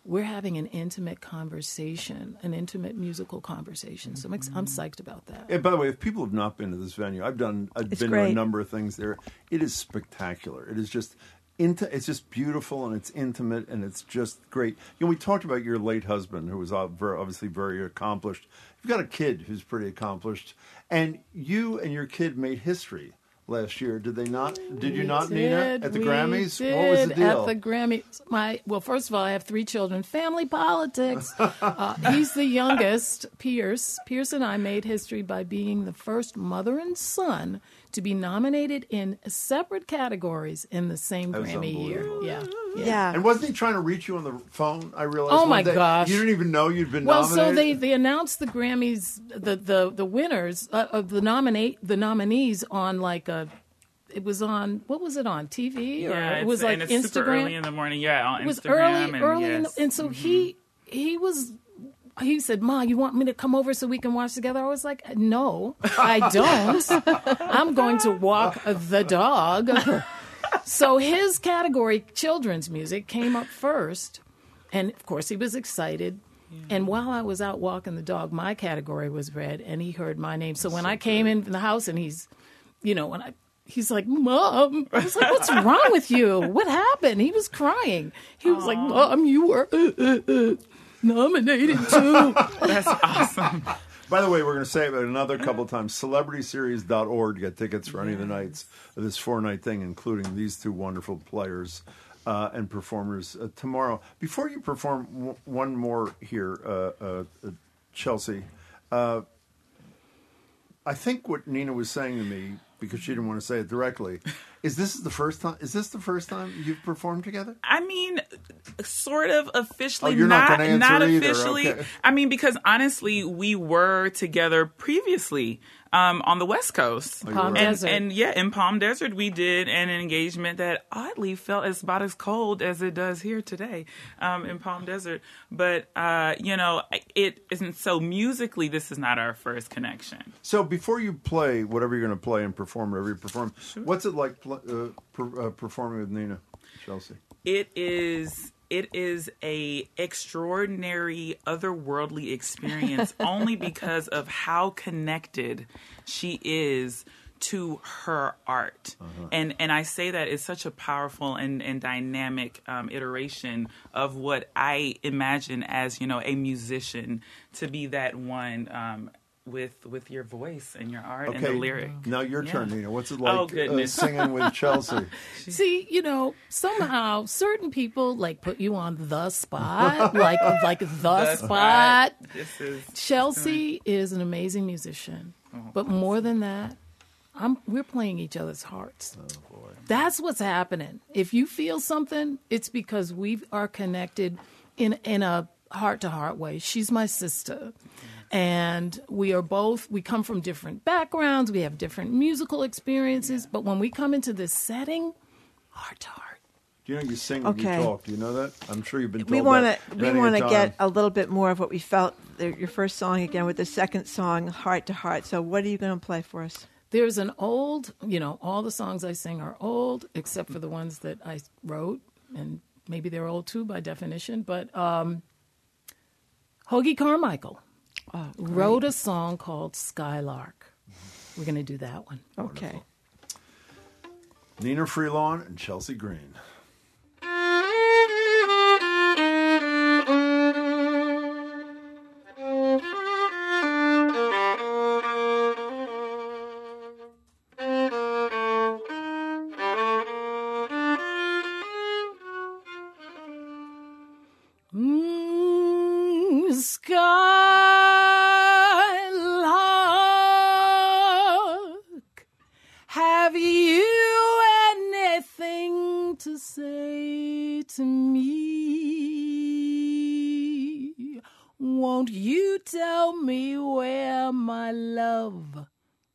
we're having an intimate conversation, an intimate musical conversation. So I'm, ex- I'm psyched about that. And by the way, if people have not been to this venue, I've done. I've It's been to a number of things there. It is spectacular. It is just. Into, it's just beautiful and it's intimate and it's just great. You know, we talked about your late husband, who was obviously very accomplished. You've got a kid who's pretty accomplished, and you and your kid made history last year. Did they not? Did you not, Nnenna, at the we Grammys? Did what was the deal? At the Grammys, my well, first of all, I have three children. Family politics. uh, he's the youngest, Pierce. Pierce and I made history by being the first mother and son to be nominated in separate categories in the same That was Grammy year. Yeah, yeah. And wasn't he trying to reach you on the phone? I realized. Oh my gosh. You didn't even know you'd been nominated. Well, nominated. so they, they announced the Grammys, the the the winners uh, of the nominate the nominees on like a. It was on what was it on TV or Yeah, it was it's- like and it's Instagram. super early in the morning. Yeah, on it was Instagram early, and early, in yes. the, and so he he was. He said, "Ma, you want me to come over so we can watch together?" I was like, "No, I don't. I'm going to walk the dog." so his category, children's music, came up first, and of course he was excited. And while I was out walking the dog, my category was read, and he heard my name. So when I came in the house, and he's, you know, when I he's like, "Mom," I was like, "What's wrong with you? What happened?" He was crying. He was like, "Mom, you were uh, uh, uh, nominated too." That's awesome. By the way, we're going to say it another couple of times. CelebritySeries.org to get tickets for any of the nights of this four night thing, including these two wonderful players uh, and performers uh, tomorrow. Before you perform, w- one more here, uh, uh, uh, Chelsea. Uh, I think what Nnenna was saying to me because she didn't want to say it directly is this the first time. Is this the first time you've performed together? I mean, sort of officially, Oh, you're not not not officially. okay. I mean, because honestly, we were together previously um, on the West Coast, you Palm were? and, Desert. and yeah, in Palm Desert, we did an engagement that oddly felt as about as cold as it does here today um, in Palm Desert. But uh, you know, it isn't so musically. This is not our first connection. So before you play whatever you're going to play and perform whatever you perform, what's it like pl- uh, per- uh, performing with Nnenna, Chelsea? it is it is a extraordinary otherworldly experience only because of how connected she is to her art. And and i say that it's such a powerful and and dynamic um, iteration of what i imagine as you know a musician to be that one um, with with your voice and your art and the lyric Now your Yeah. turn, Nnenna. What's it like Oh, uh, goodness. singing with Chelsea? See, you know, somehow certain people like put you on the spot, like like the, The spot. spot. This is Chelsea is an amazing musician, but more than that, I'm we're playing each other's hearts. That's what's happening. If you feel something, it's because we are connected in in a heart to heart way. She's my sister. And we are both, we come from different backgrounds, we have different musical experiences, but when we come into this setting, heart to heart. Do you know you sing when you talk? Do you know that? I'm sure you've been told we want to we want to get a little bit more of what we felt the, your first song again with the second song heart to heart. So what are you going to play for us? There's an old, you know, all the songs I sing are old except for the ones that I wrote, and maybe they're old too by definition. But um, Hoagy Carmichael Oh, wrote a song called Skylark. We're going to do that one. Okay. Nnenna Freelon and Chelsea Green.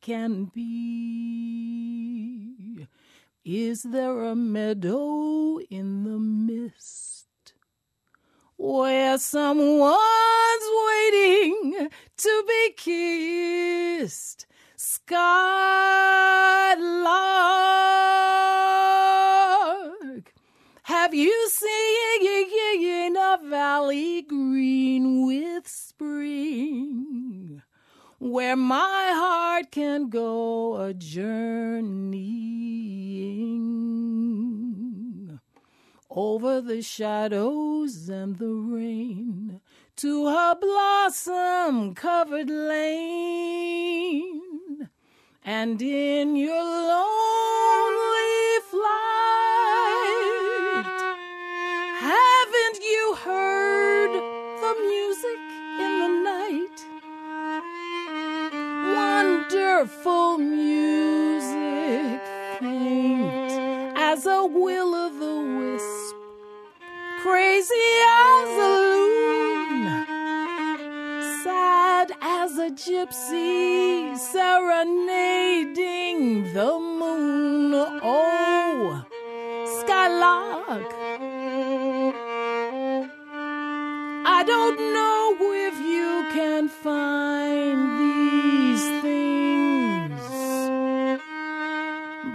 Can be? Is there a meadow in the mist? where someone's the shadows and the rain to her blossom covered lane. And in your lonely flight, haven't you heard the music in the night? Wonderful music, gypsy serenading the moon. Oh, Skylark. I don't know if you can find these things,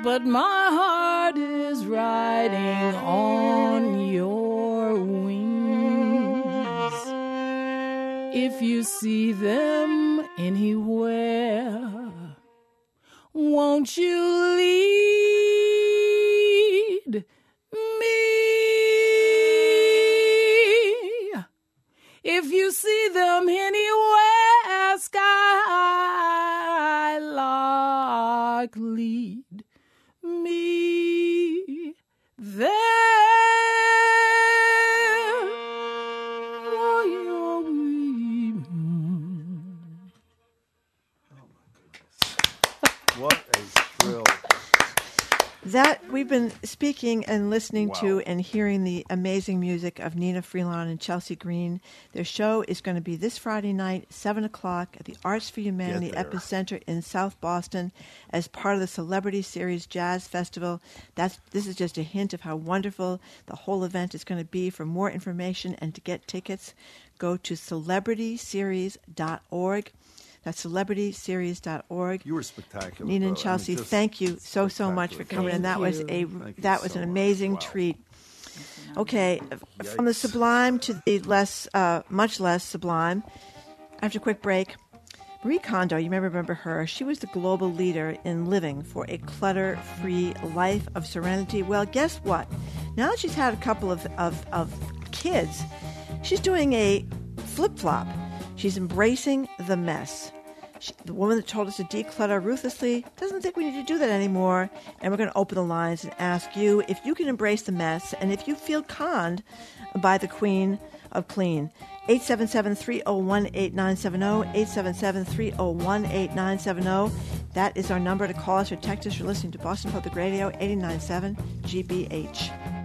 but my heart is riding on your wings. If you see them anywhere, won't you lead me? If you see them anywhere, skylark, we've been speaking and listening to and hearing the amazing music of Nnenna Freelon and Chelsea Green. Their show is going to be this Friday night, seven o'clock, at the Arts for Humanity. Epicenter in South Boston, as part of the Celebrity Series Jazz Festival. That's this is just a hint of how wonderful the whole event is going to be. For more information and to get tickets, go to celebrityseries.org. That's celebrityseries.org. You were spectacular. Nnenna though. and I mean, Chelsea, thank you so so much for coming, and that Thank was a Thank you that so was an amazing Wow. treat. Okay, from the sublime to the less, uh, much less sublime. After a quick break, Marie Kondo, you may remember her. She was the global leader in living for a clutter-free life of serenity. Well, guess what? Now that she's had a couple of, of, of kids, she's doing a flip-flop. She's embracing the mess. She, the woman that told us to declutter ruthlessly doesn't think we need to do that anymore. And we're going to open the lines and ask you if you can embrace the mess and if you feel conned by the queen of clean. 877 301 8970. 877 301 8970. That is our number to call us or text us. You're listening to Boston Public Radio 897 GBH.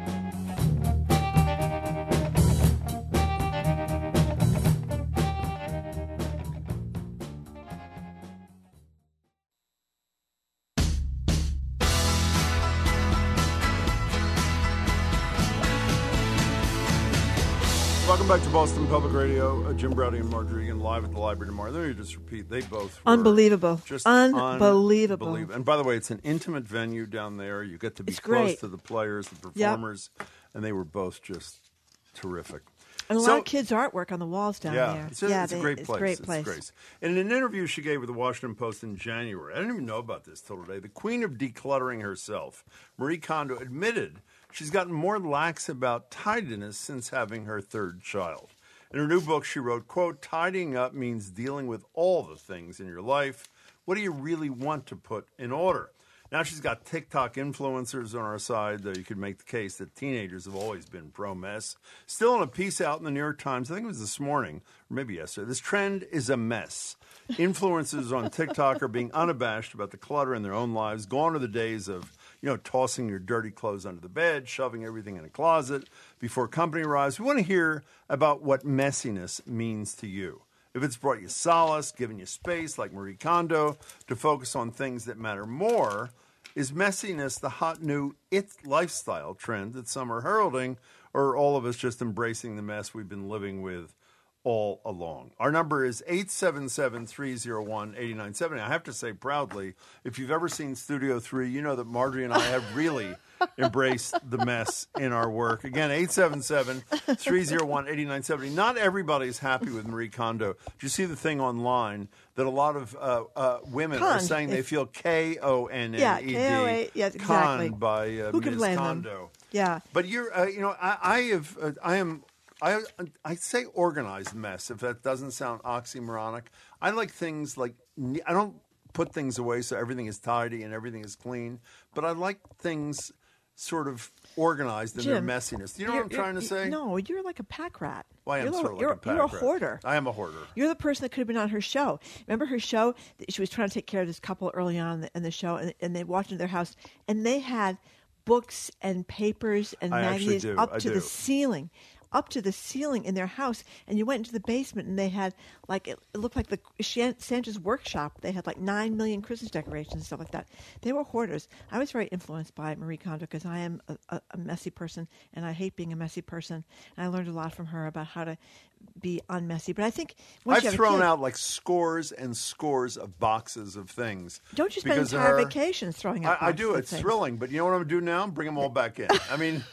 Back to Boston Public Radio. Uh, Jim Braude and Margery Eagan live at the library tomorrow. Let me just repeat: they both were Unbelievable. just Unbelievable. unbelievable. And by the way, it's an intimate venue down there. You get to be It's close great. to the players, the Yep. performers, and they were both just terrific. And a So- lot of kids' artwork on the walls down yeah, there. It's a, yeah, it's a they- great it's place. great It's place. And In an interview she gave with the Washington Post in January, I didn't even know about this till today. The queen of decluttering herself, Marie Kondo, admitted she's gotten more lax about tidiness since having her third child. In her new book, she wrote, quote, tidying up means dealing with all the things in your life. What do you really want to put in order? Now she's got TikTok influencers on our side, though you could make the case that teenagers have always been pro mess. Still, in a piece out in the New York Times, I think it was this morning, or maybe yesterday, this trend is a mess. Influencers on TikTok are being unabashed about the clutter in their own lives. Gone are the days of, you know, tossing your dirty clothes under the bed, shoving everything in a closet before company arrives. We want to hear about what messiness means to you. If it's brought you solace, given you space, like Marie Kondo, to focus on things that matter more, is messiness the hot new it lifestyle trend that some are heralding, or are all of us just embracing the mess we've been living with all along? Our number is 877 301 8970. I have to say proudly, if you've ever seen Studio 3, you know that Margery and I have really embraced the mess in our work. Again, 877 301 8970. Not everybody's happy with Marie Kondo. Did you see the thing online that a lot of uh, uh, women are saying they feel K O N N E D? Yeah, K-O-A yes, exactly. Conned by uh, Who Ms. blame them? Kondo. Yeah. But you're, uh, you know, I, I have, uh, I am, I, I say organized mess. If that doesn't sound oxymoronic, I like things like I don't put things away so everything is tidy and everything is clean, but I like things sort of organized in Jim, their messiness. You know what I'm trying to say? No, you're like a pack rat. Well, I am you're sort a, of like a pack rat. you're a rat. hoarder. I am a hoarder. You're the person that could have been on her show. Remember her show? She was trying to take care of this couple early on in the, in the show, and, and they walked into their house, and they had books and papers and I magazines up I to do. the ceiling. Up to the ceiling in their house, and you went into the basement, and they had like it, it looked like the Shan- Santa's workshop. They had like nine million Christmas decorations and stuff like that. They were hoarders. I was very influenced by Marie Kondo because I am a, a, a messy person, and I hate being a messy person. And I learned a lot from her about how to be unmessy. But I think I've thrown kid- out like scores and scores of boxes of things. Don't you spend entire vacations throwing out I, I do. It's things? thrilling, but you know what I'm gonna do now? Bring them all back in. I mean,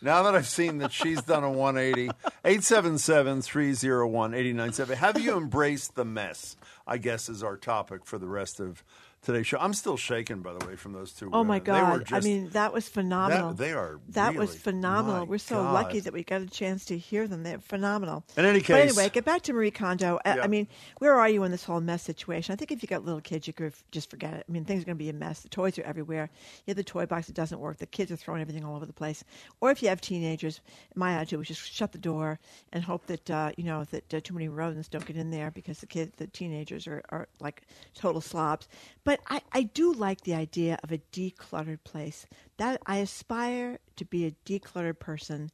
Now that I've seen that she's done a 180, 877 301 897. Have you embraced the mess? I guess is our topic for the rest of today's show. I'm still shaken, by the way, from those two. Oh my women. Were God! just- I mean, that was phenomenal. That- they are That was phenomenal. We're so God. lucky that we got a chance to hear them. They're phenomenal. In any but case- anyway, get back to Marie Kondo. I, Yeah. I mean, where are you in this whole mess situation? I think if you got little kids, you could just forget it. I mean, things are going to be a mess. The toys are everywhere. You have the toy box that doesn't work. The kids are throwing everything all over the place. Or if you have teenagers, my attitude was just shut the door and hope that uh, you know that uh, too many rodents don't get in there because the kids, the teenagers, are, are like total slobs. But I, I do like the idea of a decluttered place. That I aspire to be a decluttered person,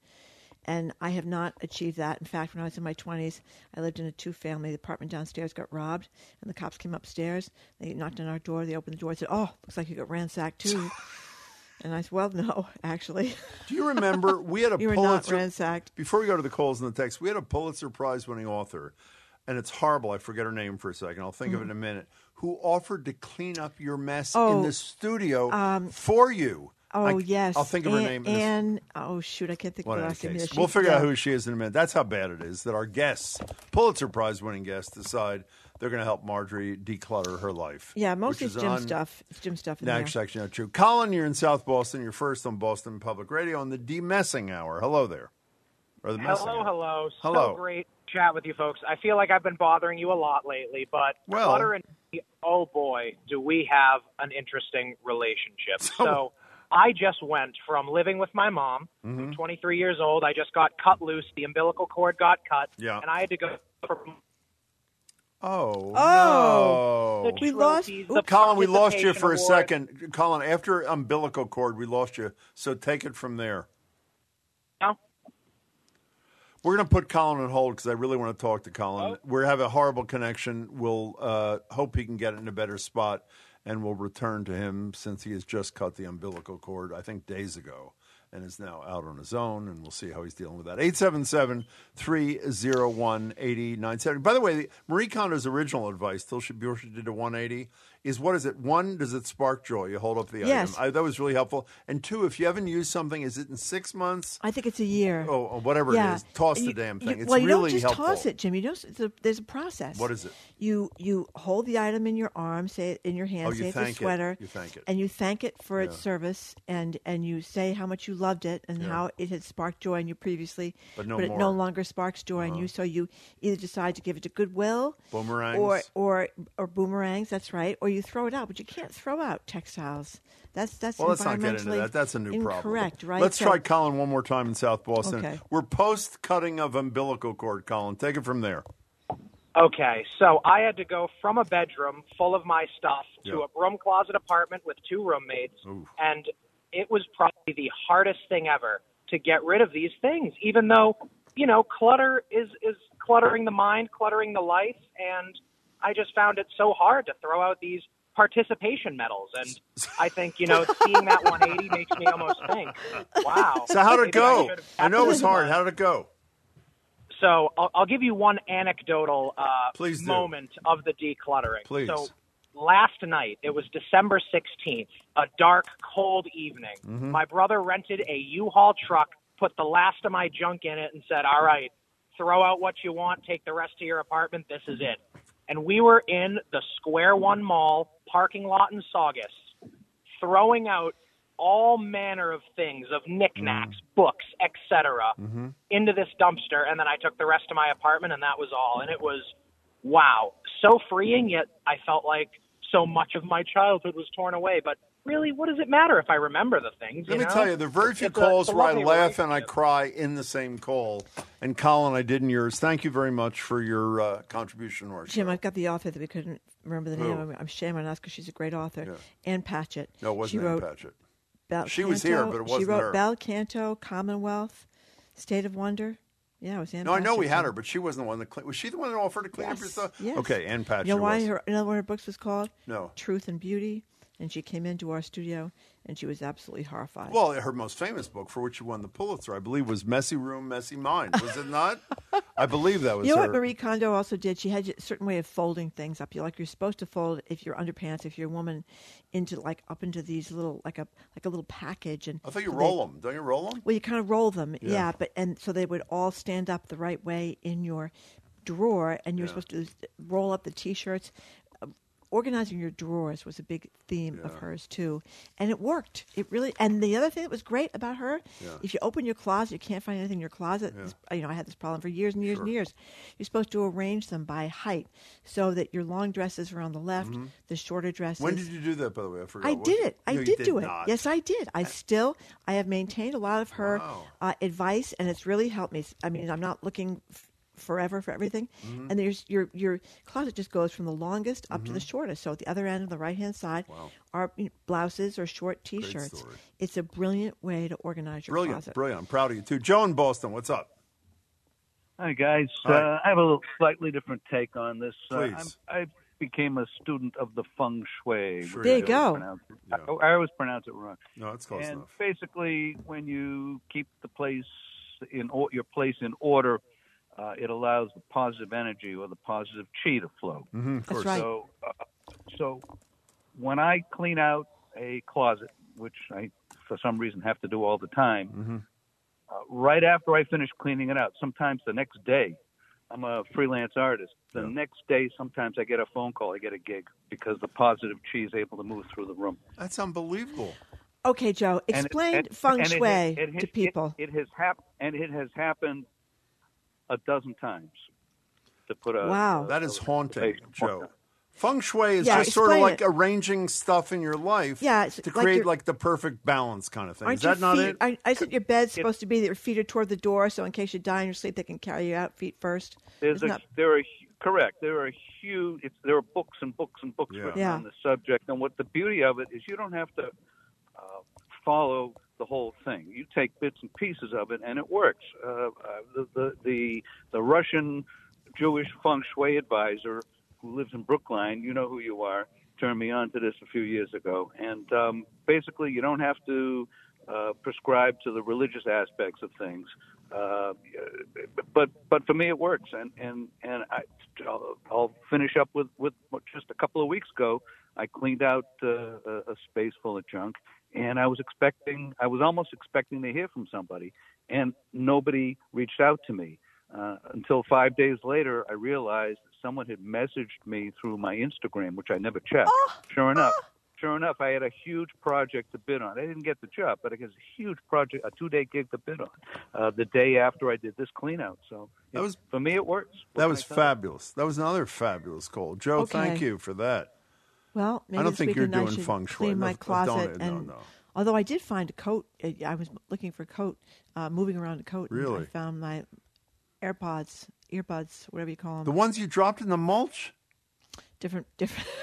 and I have not achieved that. In fact, when I was in my twenties, I lived in a two-family. The apartment downstairs got robbed, and the cops came upstairs. They knocked on our door. They opened the door and said, "Oh, looks like you got ransacked too." and I said, "Well, no, actually." Do you remember we had a You were not Pulitzer ransacked. Before we go to the calls and the text, we had a Pulitzer Prize winning author, and it's horrible. I forget her name for a second. I'll think of it in a minute. Who offered to clean up your mess in. Oh, the studio um, for you? Oh I- yes, I'll think of her Ann- name. in a- Ann. Oh shoot, I can't think Well, of in the any last name. case, Yeah, she- we'll figure out who she is in a minute. That's how bad it is that our guests, Pulitzer Prize winning guests, decide they're going to help Margery declutter her life. Yeah, which mostly is it's gym un- stuff. It's gym stuff in No, there. actually, actually not true. Colin, you're in South Boston. You're first on Boston Public Radio on the demessing hour. Hello there. Or the Hello, hour. hello. Hello. So great chat with you folks. I feel like I've been bothering you a lot lately, but Well- Clutter and me, oh boy, do we have an interesting relationship. So, I just went from living with my mom, Mhm. 23 years old. I just got cut loose. The umbilical cord got cut, Yeah. and I had to go for Oh, Oh, no. We lost- trophies, the Colin, we lost you participation for a award. second. Colin, after umbilical cord, we lost you. So take it from there. We're going to put Colin on hold because I really want to talk to Colin. Oh. We have a horrible connection. We'll uh, hope he can get it in a better spot, and we'll return to him since he has just cut the umbilical cord, I think, days ago, and is now out on his own, and we'll see how he's dealing with that. 877 301 8097. By the way, Marie Kondo's original advice, till she, she did a 180, is what is it? One, does it spark joy? You hold up the Yes. item. I, that was really helpful. And two, if you haven't used something, is it in six months? I think it's a year. Oh, or whatever Yeah. it is. Toss You- the damn you- thing. it's well, you really don't just helpful. toss it, Jim. You don't. A, there's a process. What is it? You you hold the item in your arm, say it in your hand, Oh, say it's a thank it. sweater, You thank it. and you thank it for its service, and and you say how much you loved it and Yeah. how it had sparked joy in you previously, But no it more. no longer sparks joy in Uh-huh. you. So you either decide to give it to Goodwill, Boomerangs. or or or boomerangs. That's right. Or you throw it out, but you can't throw out textiles. That's that's Well, let's not get into environmentally that. That's a new problem. incorrect, right? Let's So- try Colin one more time in South Boston. Okay. We're post cutting of umbilical cord, Colin. Take it from there. Okay, so I had to go from a bedroom full of my stuff to Yeah. a broom closet apartment with two roommates, Ooh. and it was probably the hardest thing ever to get rid of these things. Even though, you know, clutter is is cluttering the mind, cluttering the life, and I just found it so hard to throw out these participation medals. And I think, you know, seeing that 180 makes me almost think, wow. So how did it maybe I go? I know it was hard. How did it go? So I'll, I'll give you one anecdotal uh, Please do. moment of the decluttering. Please. So last night, it was December 16th, a dark, cold evening. Mhm. My brother rented a U-Haul truck, put the last of my junk in it, and said, "All right, throw out what you want, take the rest of your apartment. This is it." And we were in the Square One Mall parking lot in Saugus, throwing out all manner of things of knickknacks, books, etc Mm-hmm. into this dumpster and then I took the rest of my apartment and that was all. And it was wow, so freeing yet I felt like so much of my childhood was torn away. But really, what does it matter if I remember the things? Let me know? tell you, the are very few It's calls a where I laugh and I cry in the same call. And Colin, I did in yours. Thank you very much for your uh, contribution to our show. Jim, I've got the author that we couldn't remember the name Who? of. I'm ashamed on us because she's a great author. Yeah. Ann Patchett. No, it wasn't she Ann wrote Patchett. Bel She was here, but it She wasn't wrote her. Bel Canto, Commonwealth, State of Wonder. Yeah, it was Ann No, I know we had her, but she wasn't the one that cleaned. Was she the one that offered to clean up your Yes, stuff? yes. Okay, Ann Patchett. You know why was. her, another one of her books was called? No. Truth and Beauty. And she came into our studio, and she was absolutely horrified. Well, her most famous book, for which she won the Pulitzer, I believe, was "Messy Room, Messy Mind." Was it not? I believe that was. It. You know her. what Marie Kondo also did? She had a certain way of folding things up. You're like you're supposed to fold if you're underpants, if you're a woman, into like up into these little like a like a little package. And I thought you so roll they- them. Don't you roll them? Well, you kind of roll them, Yeah. yeah. But and so they would all stand up the right way in your drawer, and you're Yeah. supposed to roll up the t-shirts. Organizing your drawers was a big theme of hers too, and it worked. It really. And the other thing that was great about her, Yeah. if you open your closet, you can't find anything in your closet. This- you know, I had this problem for years and years and years. You're supposed to arrange them by height, so that your long dresses are on the left, Mhm. the shorter dresses. When did you do that, by the way? I forgot. I did it. I No, you did, do it. Yes, I did. I still I have maintained a lot of her uh, advice, and it's really helped me. I mean, I'm not looking f- forever for everything, Mhm. and there's your your closet just goes from the longest up to the Mhm. shortest. So at the other end of the right hand side are you know, blouses or short t-shirts. It's a brilliant way to organize your Brilliant, closet. brilliant. I'm proud of you too. Joe in Boston, what's up? Hi guys. Hi. Uh, I have a little slightly different take on this. Uh, I'm- Please. I became a student of the feng shui. Sure There you go. pronounce- I, I always pronounce it wrong. No, it's close and enough. basically, when you keep the place in or, your place in order, uh, it allows the positive energy or the positive chi to flow. Mhm, of That's course. right. So, uh, so when I clean out a closet, which I for some reason have to do all the time, Mm-hmm. uh, right after I finish cleaning it out, sometimes the next day, I'm a freelance artist. The next day, sometimes I get a phone call, I get a gig because the positive chi is able to move through the room. That's unbelievable. Okay, Joe, And it- explain and- feng and it- shui it- it- to people. It, has hap- and it has happened a dozen times. To put a Wow. That is haunting, Joe. Feng shui is Yeah, just sort of like it. arranging stuff in your life Yeah, it's to like create your- like the perfect balance kind of thing. Aren't is that your not feet, it? I, I said your bed's supposed to be that your feet are toward the door, so in case you die in your sleep, they can carry you out feet first. There's Isn't a, that- there are correct. There are huge. It's, there are books and books and books Yeah. written Yeah. on the subject. And what the beauty of it is, you don't have to uh, follow the whole thing. You take bits and pieces of it, and it works. Uh, uh, the, the the the Russian Jewish feng shui advisor who lives in Brookline, you know who you are, turned me on to this a few years ago. And um, basically, you don't have to uh, prescribe to the religious aspects of things. Uh, but but for me, it works. And and and I, I'll, I'll finish up with with just a couple of weeks ago. I cleaned out uh, a space full of junk, and I was expecting, I was almost expecting to hear from somebody, and nobody reached out to me. Uh, until five days later, I realized someone had messaged me through my Instagram, which I never checked. Sure enough, sure enough, I had a huge project to bid on. I didn't get the job, but I got a huge project, a two-day gig to bid on. Uh, the day after I did this clean out, so That was- for me, it works. What That was I tell you? fabulous. That was another fabulous call. Joe, thank you for that. Well, maybe I don't think you're weekend I doing feng shui. Clean my don't- closet, no, and no. although I did find a coat, uh, I was looking for a coat, uh, moving around a coat. and Really? I found my AirPods, earbuds, whatever you call them. The ones you dropped in the mulch? different, different.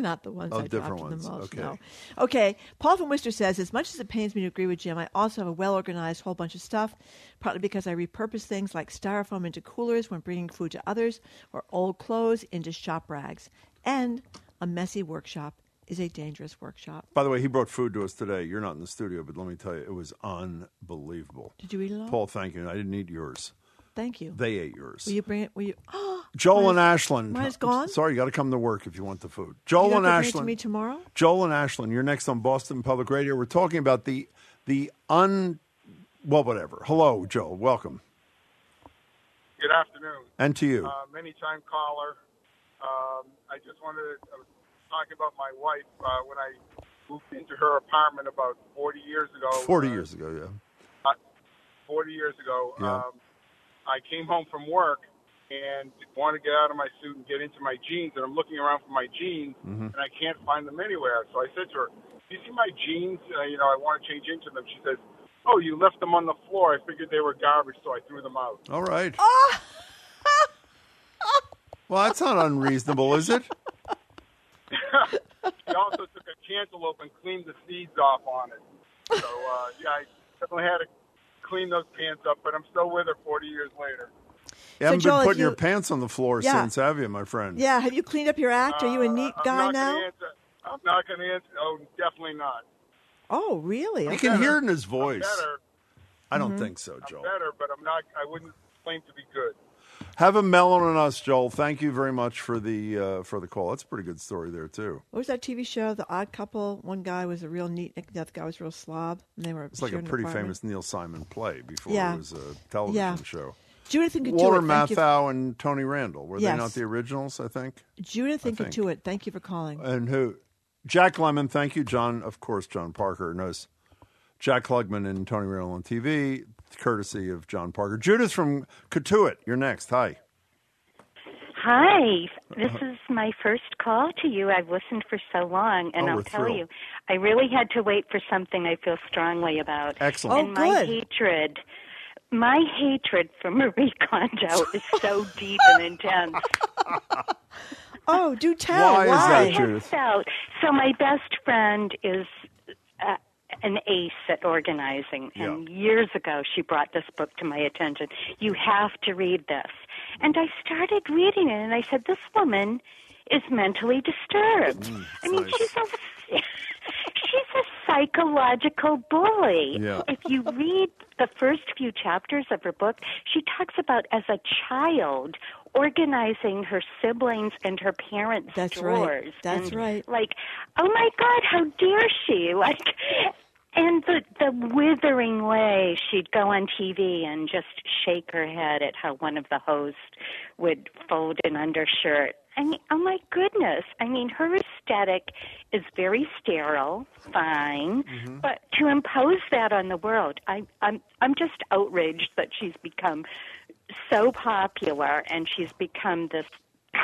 Not the ones Oh, I different dropped in the mulch. Okay. No. Okay. Paul from Worcester says, as much as it pains me to agree with Jim, I also have a well organized whole bunch of stuff, partly because I repurpose things like styrofoam into coolers when bringing food to others, or old clothes into shop rags. And a messy workshop is a dangerous workshop. By the way, he brought food to us today. You're not in the studio, but let me tell you, it was unbelievable. Did you eat it all? Paul, thank you. I didn't eat yours. Thank you. They ate yours. Will you bring it? Will you? Oh, Joel and mine's- Ashland. Mine's gone. Sorry, you got to come to work if you want the food. Joel and come bring it to me tomorrow. Joel and Ashland, you're next on Boston Public Radio. We're talking about the the un well, whatever. Hello, Joel. Welcome, Good afternoon. and to you. Uh, many time caller. Um, I just wanted to I was talking about my wife uh, when I moved into her apartment about 40 years ago. Forty uh, years ago, yeah. Uh, 40 years ago. Yeah. Um, I came home from work and wanted to get out of my suit and get into my jeans, and I'm looking around for my jeans, Mhm. and I can't find them anywhere. So I said to her, "Do you see my jeans? Uh, you know, I want to change into them." She says, "Oh, you left them on the floor. I figured they were garbage, so I threw them out." All right. Ah! Well, that's not unreasonable, is it? she also took a cantaloupe and cleaned the seeds off on it. So uh, yeah, I definitely had to clean those pants up, but I'm still with her 40 years later. You haven't Joel, been if putting your pants on the floor Yeah. since, have you, my friend? Yeah. Have you cleaned up your act? Are you a neat I'm guy now? Answer, I'm not going to answer. Oh, definitely not. Oh, really? You Okay. can hear it in his I'm voice. better. I don't Mhm. think so, I'm Joel. better, but I'm not. I wouldn't claim to be good. Have a melon on us, Joel. Thank you very much for the uh, for the call. That's a pretty good story there too. What was that TV show, The Odd Couple? One guy was a real neat, the other guy was a real slob, and they were. It's like a pretty famous Neil Simon play before Yeah. it was a television Yeah. show. Judith and Walter you for- Matthau and Tony Randall were Yes. they not the originals? I think. Judith and. Cotuit, thank you for calling. And who? Jack Lemmon. Thank you, John. Of course, John Parker knows Jack Klugman and Tony Randall on TV, courtesy of John Parker. Judith from Cotuit, you're next. Hi. Hi, this is my first call to you. I've listened for so long, and Oh, I'll tell thrilled. you, I really had to wait for something I feel strongly about. Excellent. And Oh, my good. hatred, my hatred for Marie Kondo is so deep and intense. Oh, do tell. Why Why? is that, I have Judith? felt so. My best friend is uh, an ace at organizing, and years ago she brought this book to my attention. You have to read this, and I started reading it, and I said, "This woman is mentally disturbed." Mm, I mean, she's a she's a psychological bully. Yeah. If you read the first few chapters of her book, she talks about as a child organizing her siblings and her parents' That's right. That's and, right. Like, oh my God, how dare she? Like, and the the withering way she'd go on TV and just shake her head at how one of the hosts would fold an undershirt. I mean, oh my goodness! I mean, her aesthetic is very sterile, fine, mm-hmm. but to impose that on the world, I, I'm I'm just outraged that she's become so popular and she's become this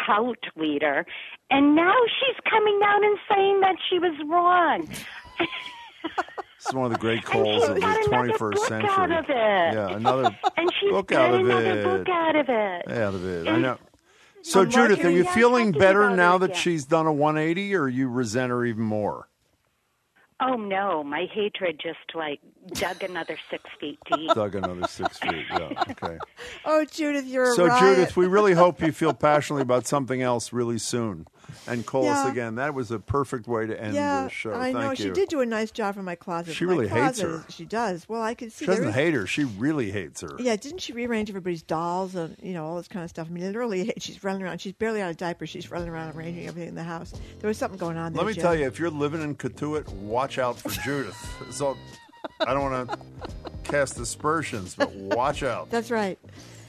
cult leader, and now she's coming out and saying that she was wrong. This is one of the great calls of the 21st book century. out of it. Yeah, another and book out of it. book out of it. out of it. I know. So, I'm Judith, are you feeling better now that she's done a 180, or you resent her even more? Oh no, my hatred just like dug another six feet deep. Dug another six feet. Yeah. Okay. Oh, Judith, you're So, riot. Judith, we really hope you feel passionately about something else really soon, and call us again. That was a perfect way to end yeah, the show. I Thank know you. she did do a nice job in my closet. She My really hates closet her. She does. Well, I can see She doesn't there is- hate her. She really hates her. Yeah, didn't she rearrange everybody's dolls and you know all this kind of stuff? I mean, literally, she's running around. She's barely out of diapers. She's running around arranging everything in the house. There was something going on there. Let me Jim. tell you, if you're living in Cotuit, watch out for Judith. So, I don't want to cast aspersions, but watch out. That's right.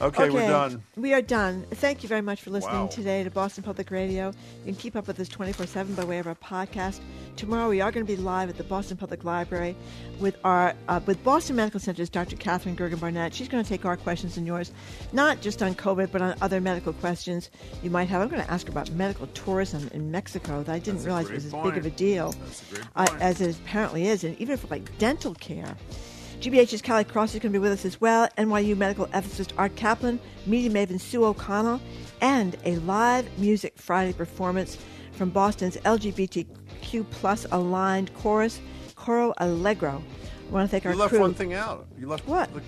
Okay, we're done. We are done. Thank you very much for listening Wow. today to Boston Public Radio. You can keep up with us 24 7 by way of our podcast. Tomorrow we are going to be live at the Boston Public Library with our uh, with Boston Medical Center's Dr. Katherine Gergen Barnett. She's going to take our questions and yours, not just on COVID, but on other medical questions you might have. I'm going to ask her about medical tourism in Mexico that I didn't That's realize was as big of a deal a uh, as it apparently is, and even for like dental care. GBH's Callie Cross is going to be with us as well. NYU medical ethicist Art Caplan, media maven Sue O'Connell, and a live music Friday performance from Boston's LGBTQ plus aligned chorus, Coro Allegro. I want to thank You our left crew. one thing out. You left What? Look,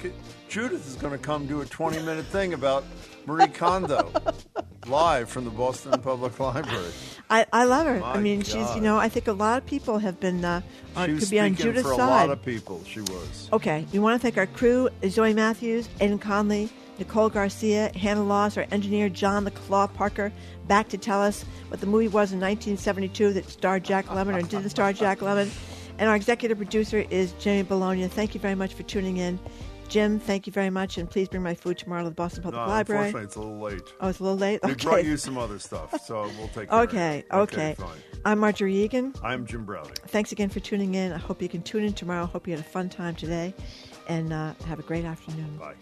Judith is going to come do a 20 minute thing about Marie Kondo live from the Boston Public Library. I, I love her. I My mean, she's you know I think a lot of people have been uh, on, She was could be on Judith's for a side. lot of people. She was. Okay, we want to thank our crew, Zoe Matthews, Aiden Conley, Nicole Garcia, Hannah Loss, our engineer, John the Claw Parker, back to tell us what the movie was in 1972 that starred Jack Lemmon or didn't star Jack Lemmon. And our executive producer is Jimmy Bologna. Thank you very much for tuning in. Jim, thank you very much, and please bring my food tomorrow to the Boston Public No, Library. unfortunately, it's a little late. Oh, it's a little late? We brought you some other stuff, so we'll take Okay, it. okay. fine. I'm Margery Eagan. I'm Jim Braude. Thanks again for tuning in. I hope you can tune in tomorrow. Hope you had a fun time today, and uh, have a great afternoon. Bye.